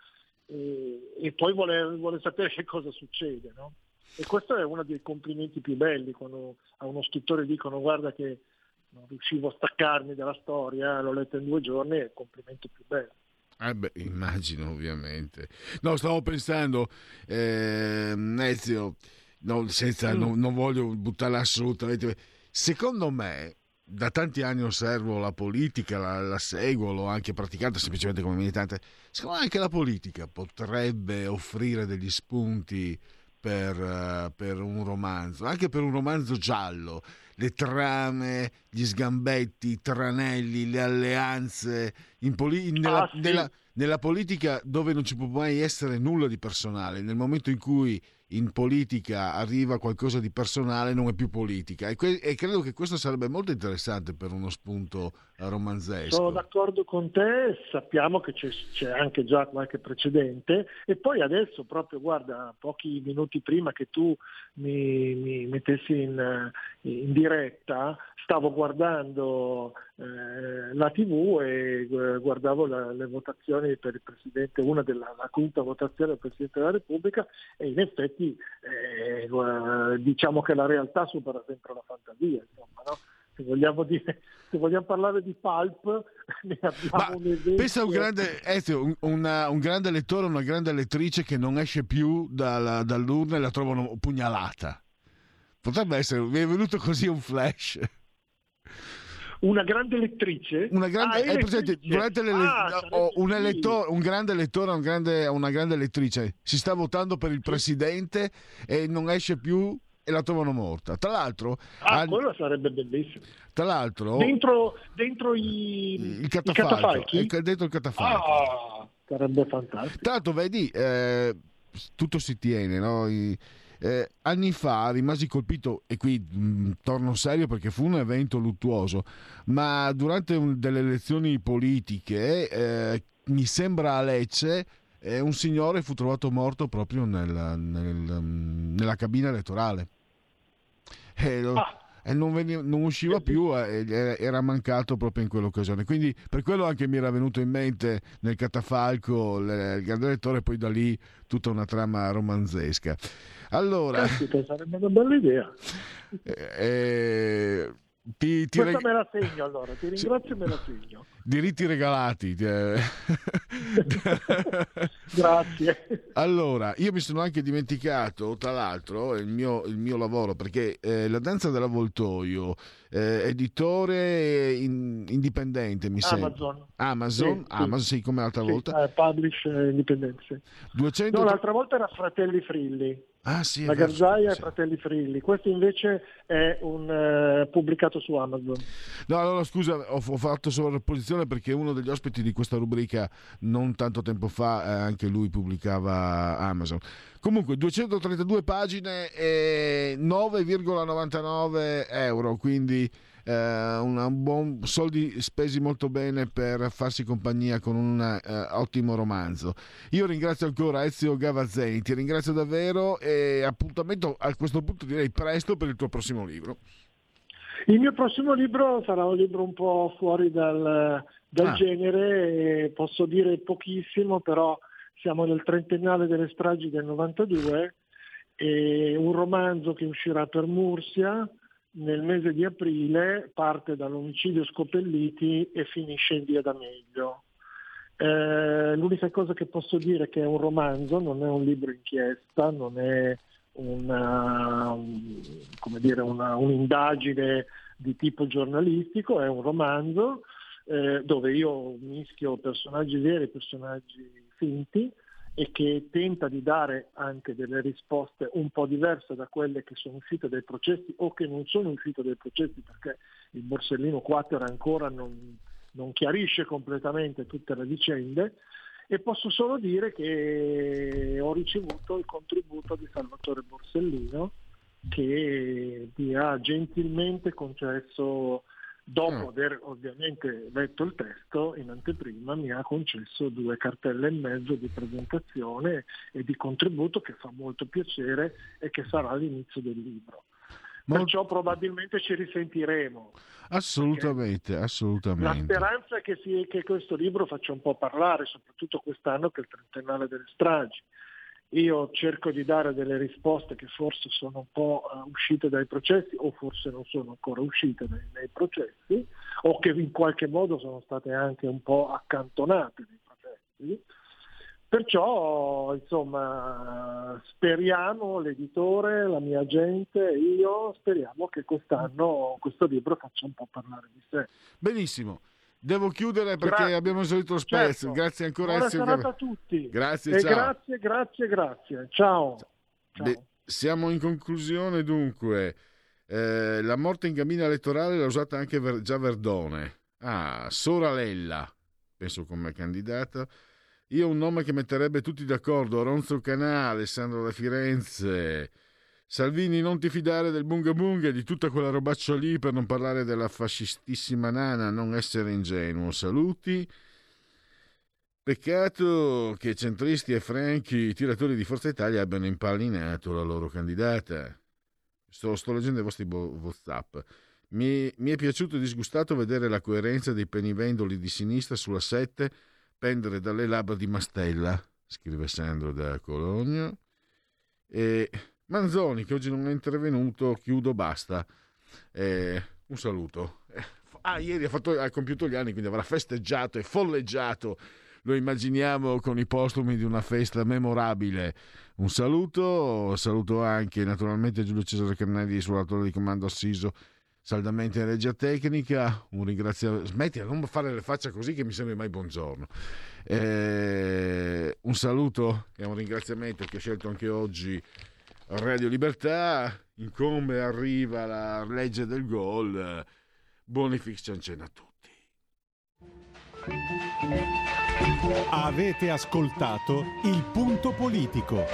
S32: e, e poi vuole, vuole sapere che cosa succede. No? E questo è uno dei complimenti più belli quando a uno scrittore dicono guarda che non riuscivo a staccarmi dalla storia, l'ho letta in due giorni, è il complimento più bello.
S1: Eh beh, immagino ovviamente. No, stavo pensando, ehm, Ezio, no, senza,
S32: Mm.
S1: non, non voglio buttarla assolutamente. Secondo me, da tanti anni osservo la politica, la, la seguo, l'ho anche praticata semplicemente come militante. Secondo me anche la politica potrebbe offrire degli spunti per, eh, per un romanzo, anche per un romanzo giallo. Le trame, gli sgambetti, i tranelli, le alleanze. In poli- nella,
S32: Ah, sì.
S1: nella- nella politica dove non ci può mai essere nulla di personale, nel momento in cui in politica arriva qualcosa di personale non è più politica e, que- e credo che questo sarebbe molto interessante per uno spunto eh, romanzesco.
S32: Sono d'accordo con te, sappiamo che c'è, c'è anche già qualche precedente e poi adesso proprio guarda pochi minuti prima che tu mi, mi mettessi in, eh, in diretta stavo guardando eh, la tv e eh, guardavo la- le votazioni per il Presidente, una della la quinta votazione del Presidente della Repubblica e in effetti eh, diciamo che la realtà supera sempre la fantasia, insomma, no? Se vogliamo, dire, se vogliamo parlare di pulp, [LAUGHS] ne abbiamo un esempio.
S1: Pensa a un grande, Ezio, un, una- un grande lettore, una grande lettrice che non esce più dalla- dall'urna e la trovano pugnalata. Potrebbe essere, mi è venuto così un flash.
S32: Una grande lettrice?
S1: Una grande,
S32: Ah,
S1: hai presente,
S32: elettrice.
S1: durante le,
S32: Ah,
S1: o
S32: sarebbe
S1: un, elettore, un grande lettore, un grande- una grande lettrice si sta votando per il presidente e non esce più e la trovano morta. Tra l'altro,
S32: Ah,
S1: han-
S32: quello sarebbe bellissimo.
S1: tra l'altro
S32: Dentro, dentro i,
S1: il
S32: i catafalchi?
S1: è dentro il catafalco.
S32: Ah, sarebbe fantastico.
S1: L'altro, vedi, eh, tutto si tiene, no? I- eh, anni fa rimasi colpito, e qui mh, torno serio perché fu un evento luttuoso, ma durante un- delle elezioni politiche, eh, mi sembra a Lecce, eh, un signore fu trovato morto proprio nella, nel- mm, nella cabina elettorale. E, lo- e non, veniva- non usciva più, eh, era mancato proprio in quell'occasione. Quindi per quello anche mi era venuto in mente nel catafalco il grande lettore, poi da lì tutta una trama romanzesca. Allora,
S32: Caspita, sarebbe una bella idea.
S1: eh, ti, ti
S32: Questa
S1: reg-
S32: me la segno allora, ti ringrazio e me la segno.
S1: diritti regalati. eh. [LAUGHS]
S32: Grazie.
S1: Allora, io mi sono anche dimenticato, tra l'altro, il mio, il mio lavoro, perché eh, La danza dell'avvoltoio, eh, editore in- indipendente, mi sembra.
S32: Amazon.
S1: Amazon,
S32: Sì, sì.
S1: Amazon, sì, come l'altra
S32: Sì,
S1: volta.
S32: eh, publish eh, indipendente. sì.
S1: 200...
S32: No, l'altra volta era Fratelli Frilli.
S1: Ah, sì,
S32: La Garzaia e
S1: sì.
S32: Fratelli Frilli. Questo invece è un eh, pubblicato su Amazon.
S1: No, allora scusa, ho, ho fatto sovrapposizione perché uno degli ospiti di questa rubrica non tanto tempo fa, eh, anche lui pubblicava Amazon. Comunque, 232 pagine e 9,99 euro, quindi una- un buon soldi spesi molto bene per farsi compagnia con un eh, ottimo romanzo. Io ringrazio ancora Ezio Gavazzeni, ti ringrazio davvero e appuntamento a questo punto direi presto per il tuo prossimo libro.
S32: Il mio prossimo libro sarà un libro un po' fuori dal, dal
S1: Ah.
S32: genere, posso dire pochissimo, però siamo nel trentennale delle stragi del 92, e un romanzo che uscirà per Mursia nel mese di aprile, parte dall'omicidio Scopelliti e finisce in via D'Amelio. Eh, l'unica cosa che posso dire è che è un romanzo, non è un libro inchiesta, non è una, un- dire, una- un'indagine di tipo giornalistico, è un romanzo eh, dove io mischio personaggi veri e personaggi finti e che tenta di dare anche delle risposte un po' diverse da quelle che sono uscite dai processi o che non sono uscite dai processi perché il Borsellino 4 ancora non, non chiarisce completamente tutte le vicende. E posso solo dire che ho ricevuto il contributo di Salvatore Borsellino che mi ha gentilmente concesso, dopo aver ovviamente letto il testo in anteprima, mi ha concesso due cartelle e mezzo di presentazione e di contributo che fa molto piacere e che sarà l'inizio del libro. Perciò probabilmente ci risentiremo.
S1: Assolutamente,
S32: La
S1: assolutamente.
S32: speranza è che, si- che questo libro faccia un po' parlare, soprattutto quest'anno che è il trentennale delle stragi. Io cerco di dare delle risposte che forse sono un po' eh, uscite dai processi o forse non sono ancora uscite nei, nei processi o che in qualche modo sono state anche un po' accantonate nei processi. Perciò, insomma, speriamo, l'editore, la mia gente io, speriamo che quest'anno questo libro faccia un po' parlare di sé.
S1: Benissimo. Devo chiudere perché
S32: Grazie.
S1: abbiamo esaurito lo spazio.
S32: Certo.
S1: Grazie ancora
S32: Buona
S1: Ezio.
S32: serata a tutti.
S1: Grazie, ciao.
S32: grazie, grazie, grazie. Ciao.
S1: Beh, siamo in conclusione dunque. Eh, la morte in cabina elettorale l'ha usata anche Ver- già Verdone. Ah, Soralella, penso come candidata. Io ho un nome che metterebbe tutti d'accordo, Ronzo Canà, Alessandro da Firenze. Salvini, non ti fidare del bunga bunga e di tutta quella robaccia lì per non parlare della fascistissima nana, non essere ingenuo. Saluti. Peccato che centristi e franchi tiratori di Forza Italia abbiano impallinato la loro candidata. Sto, sto leggendo i vostri WhatsApp. Mi, mi è piaciuto e disgustato vedere la coerenza dei penivendoli di sinistra sulla 7 pendere dalle labbra di Mastella, scrive Sandro da Cologno. E Manzoni, che oggi non è intervenuto, chiudo, basta. Eh, un saluto. Eh, Ah, ieri ha, fatto, ha compiuto gli anni, quindi avrà festeggiato e folleggiato. Lo immaginiamo con i postumi di una festa memorabile. Un saluto, saluto anche naturalmente Giulio Cesare Carnelli, sull'attore di comando assiso saldamente in regia tecnica. Un ringraziamento. Smetti di non fare le facce così che mi sembri mai buongiorno. Eh, un saluto e un ringraziamento che ha scelto anche oggi Radio Libertà. Incombe arriva la legge del gol. Buoni fiction cena a tutti.
S7: Avete ascoltato il punto politico.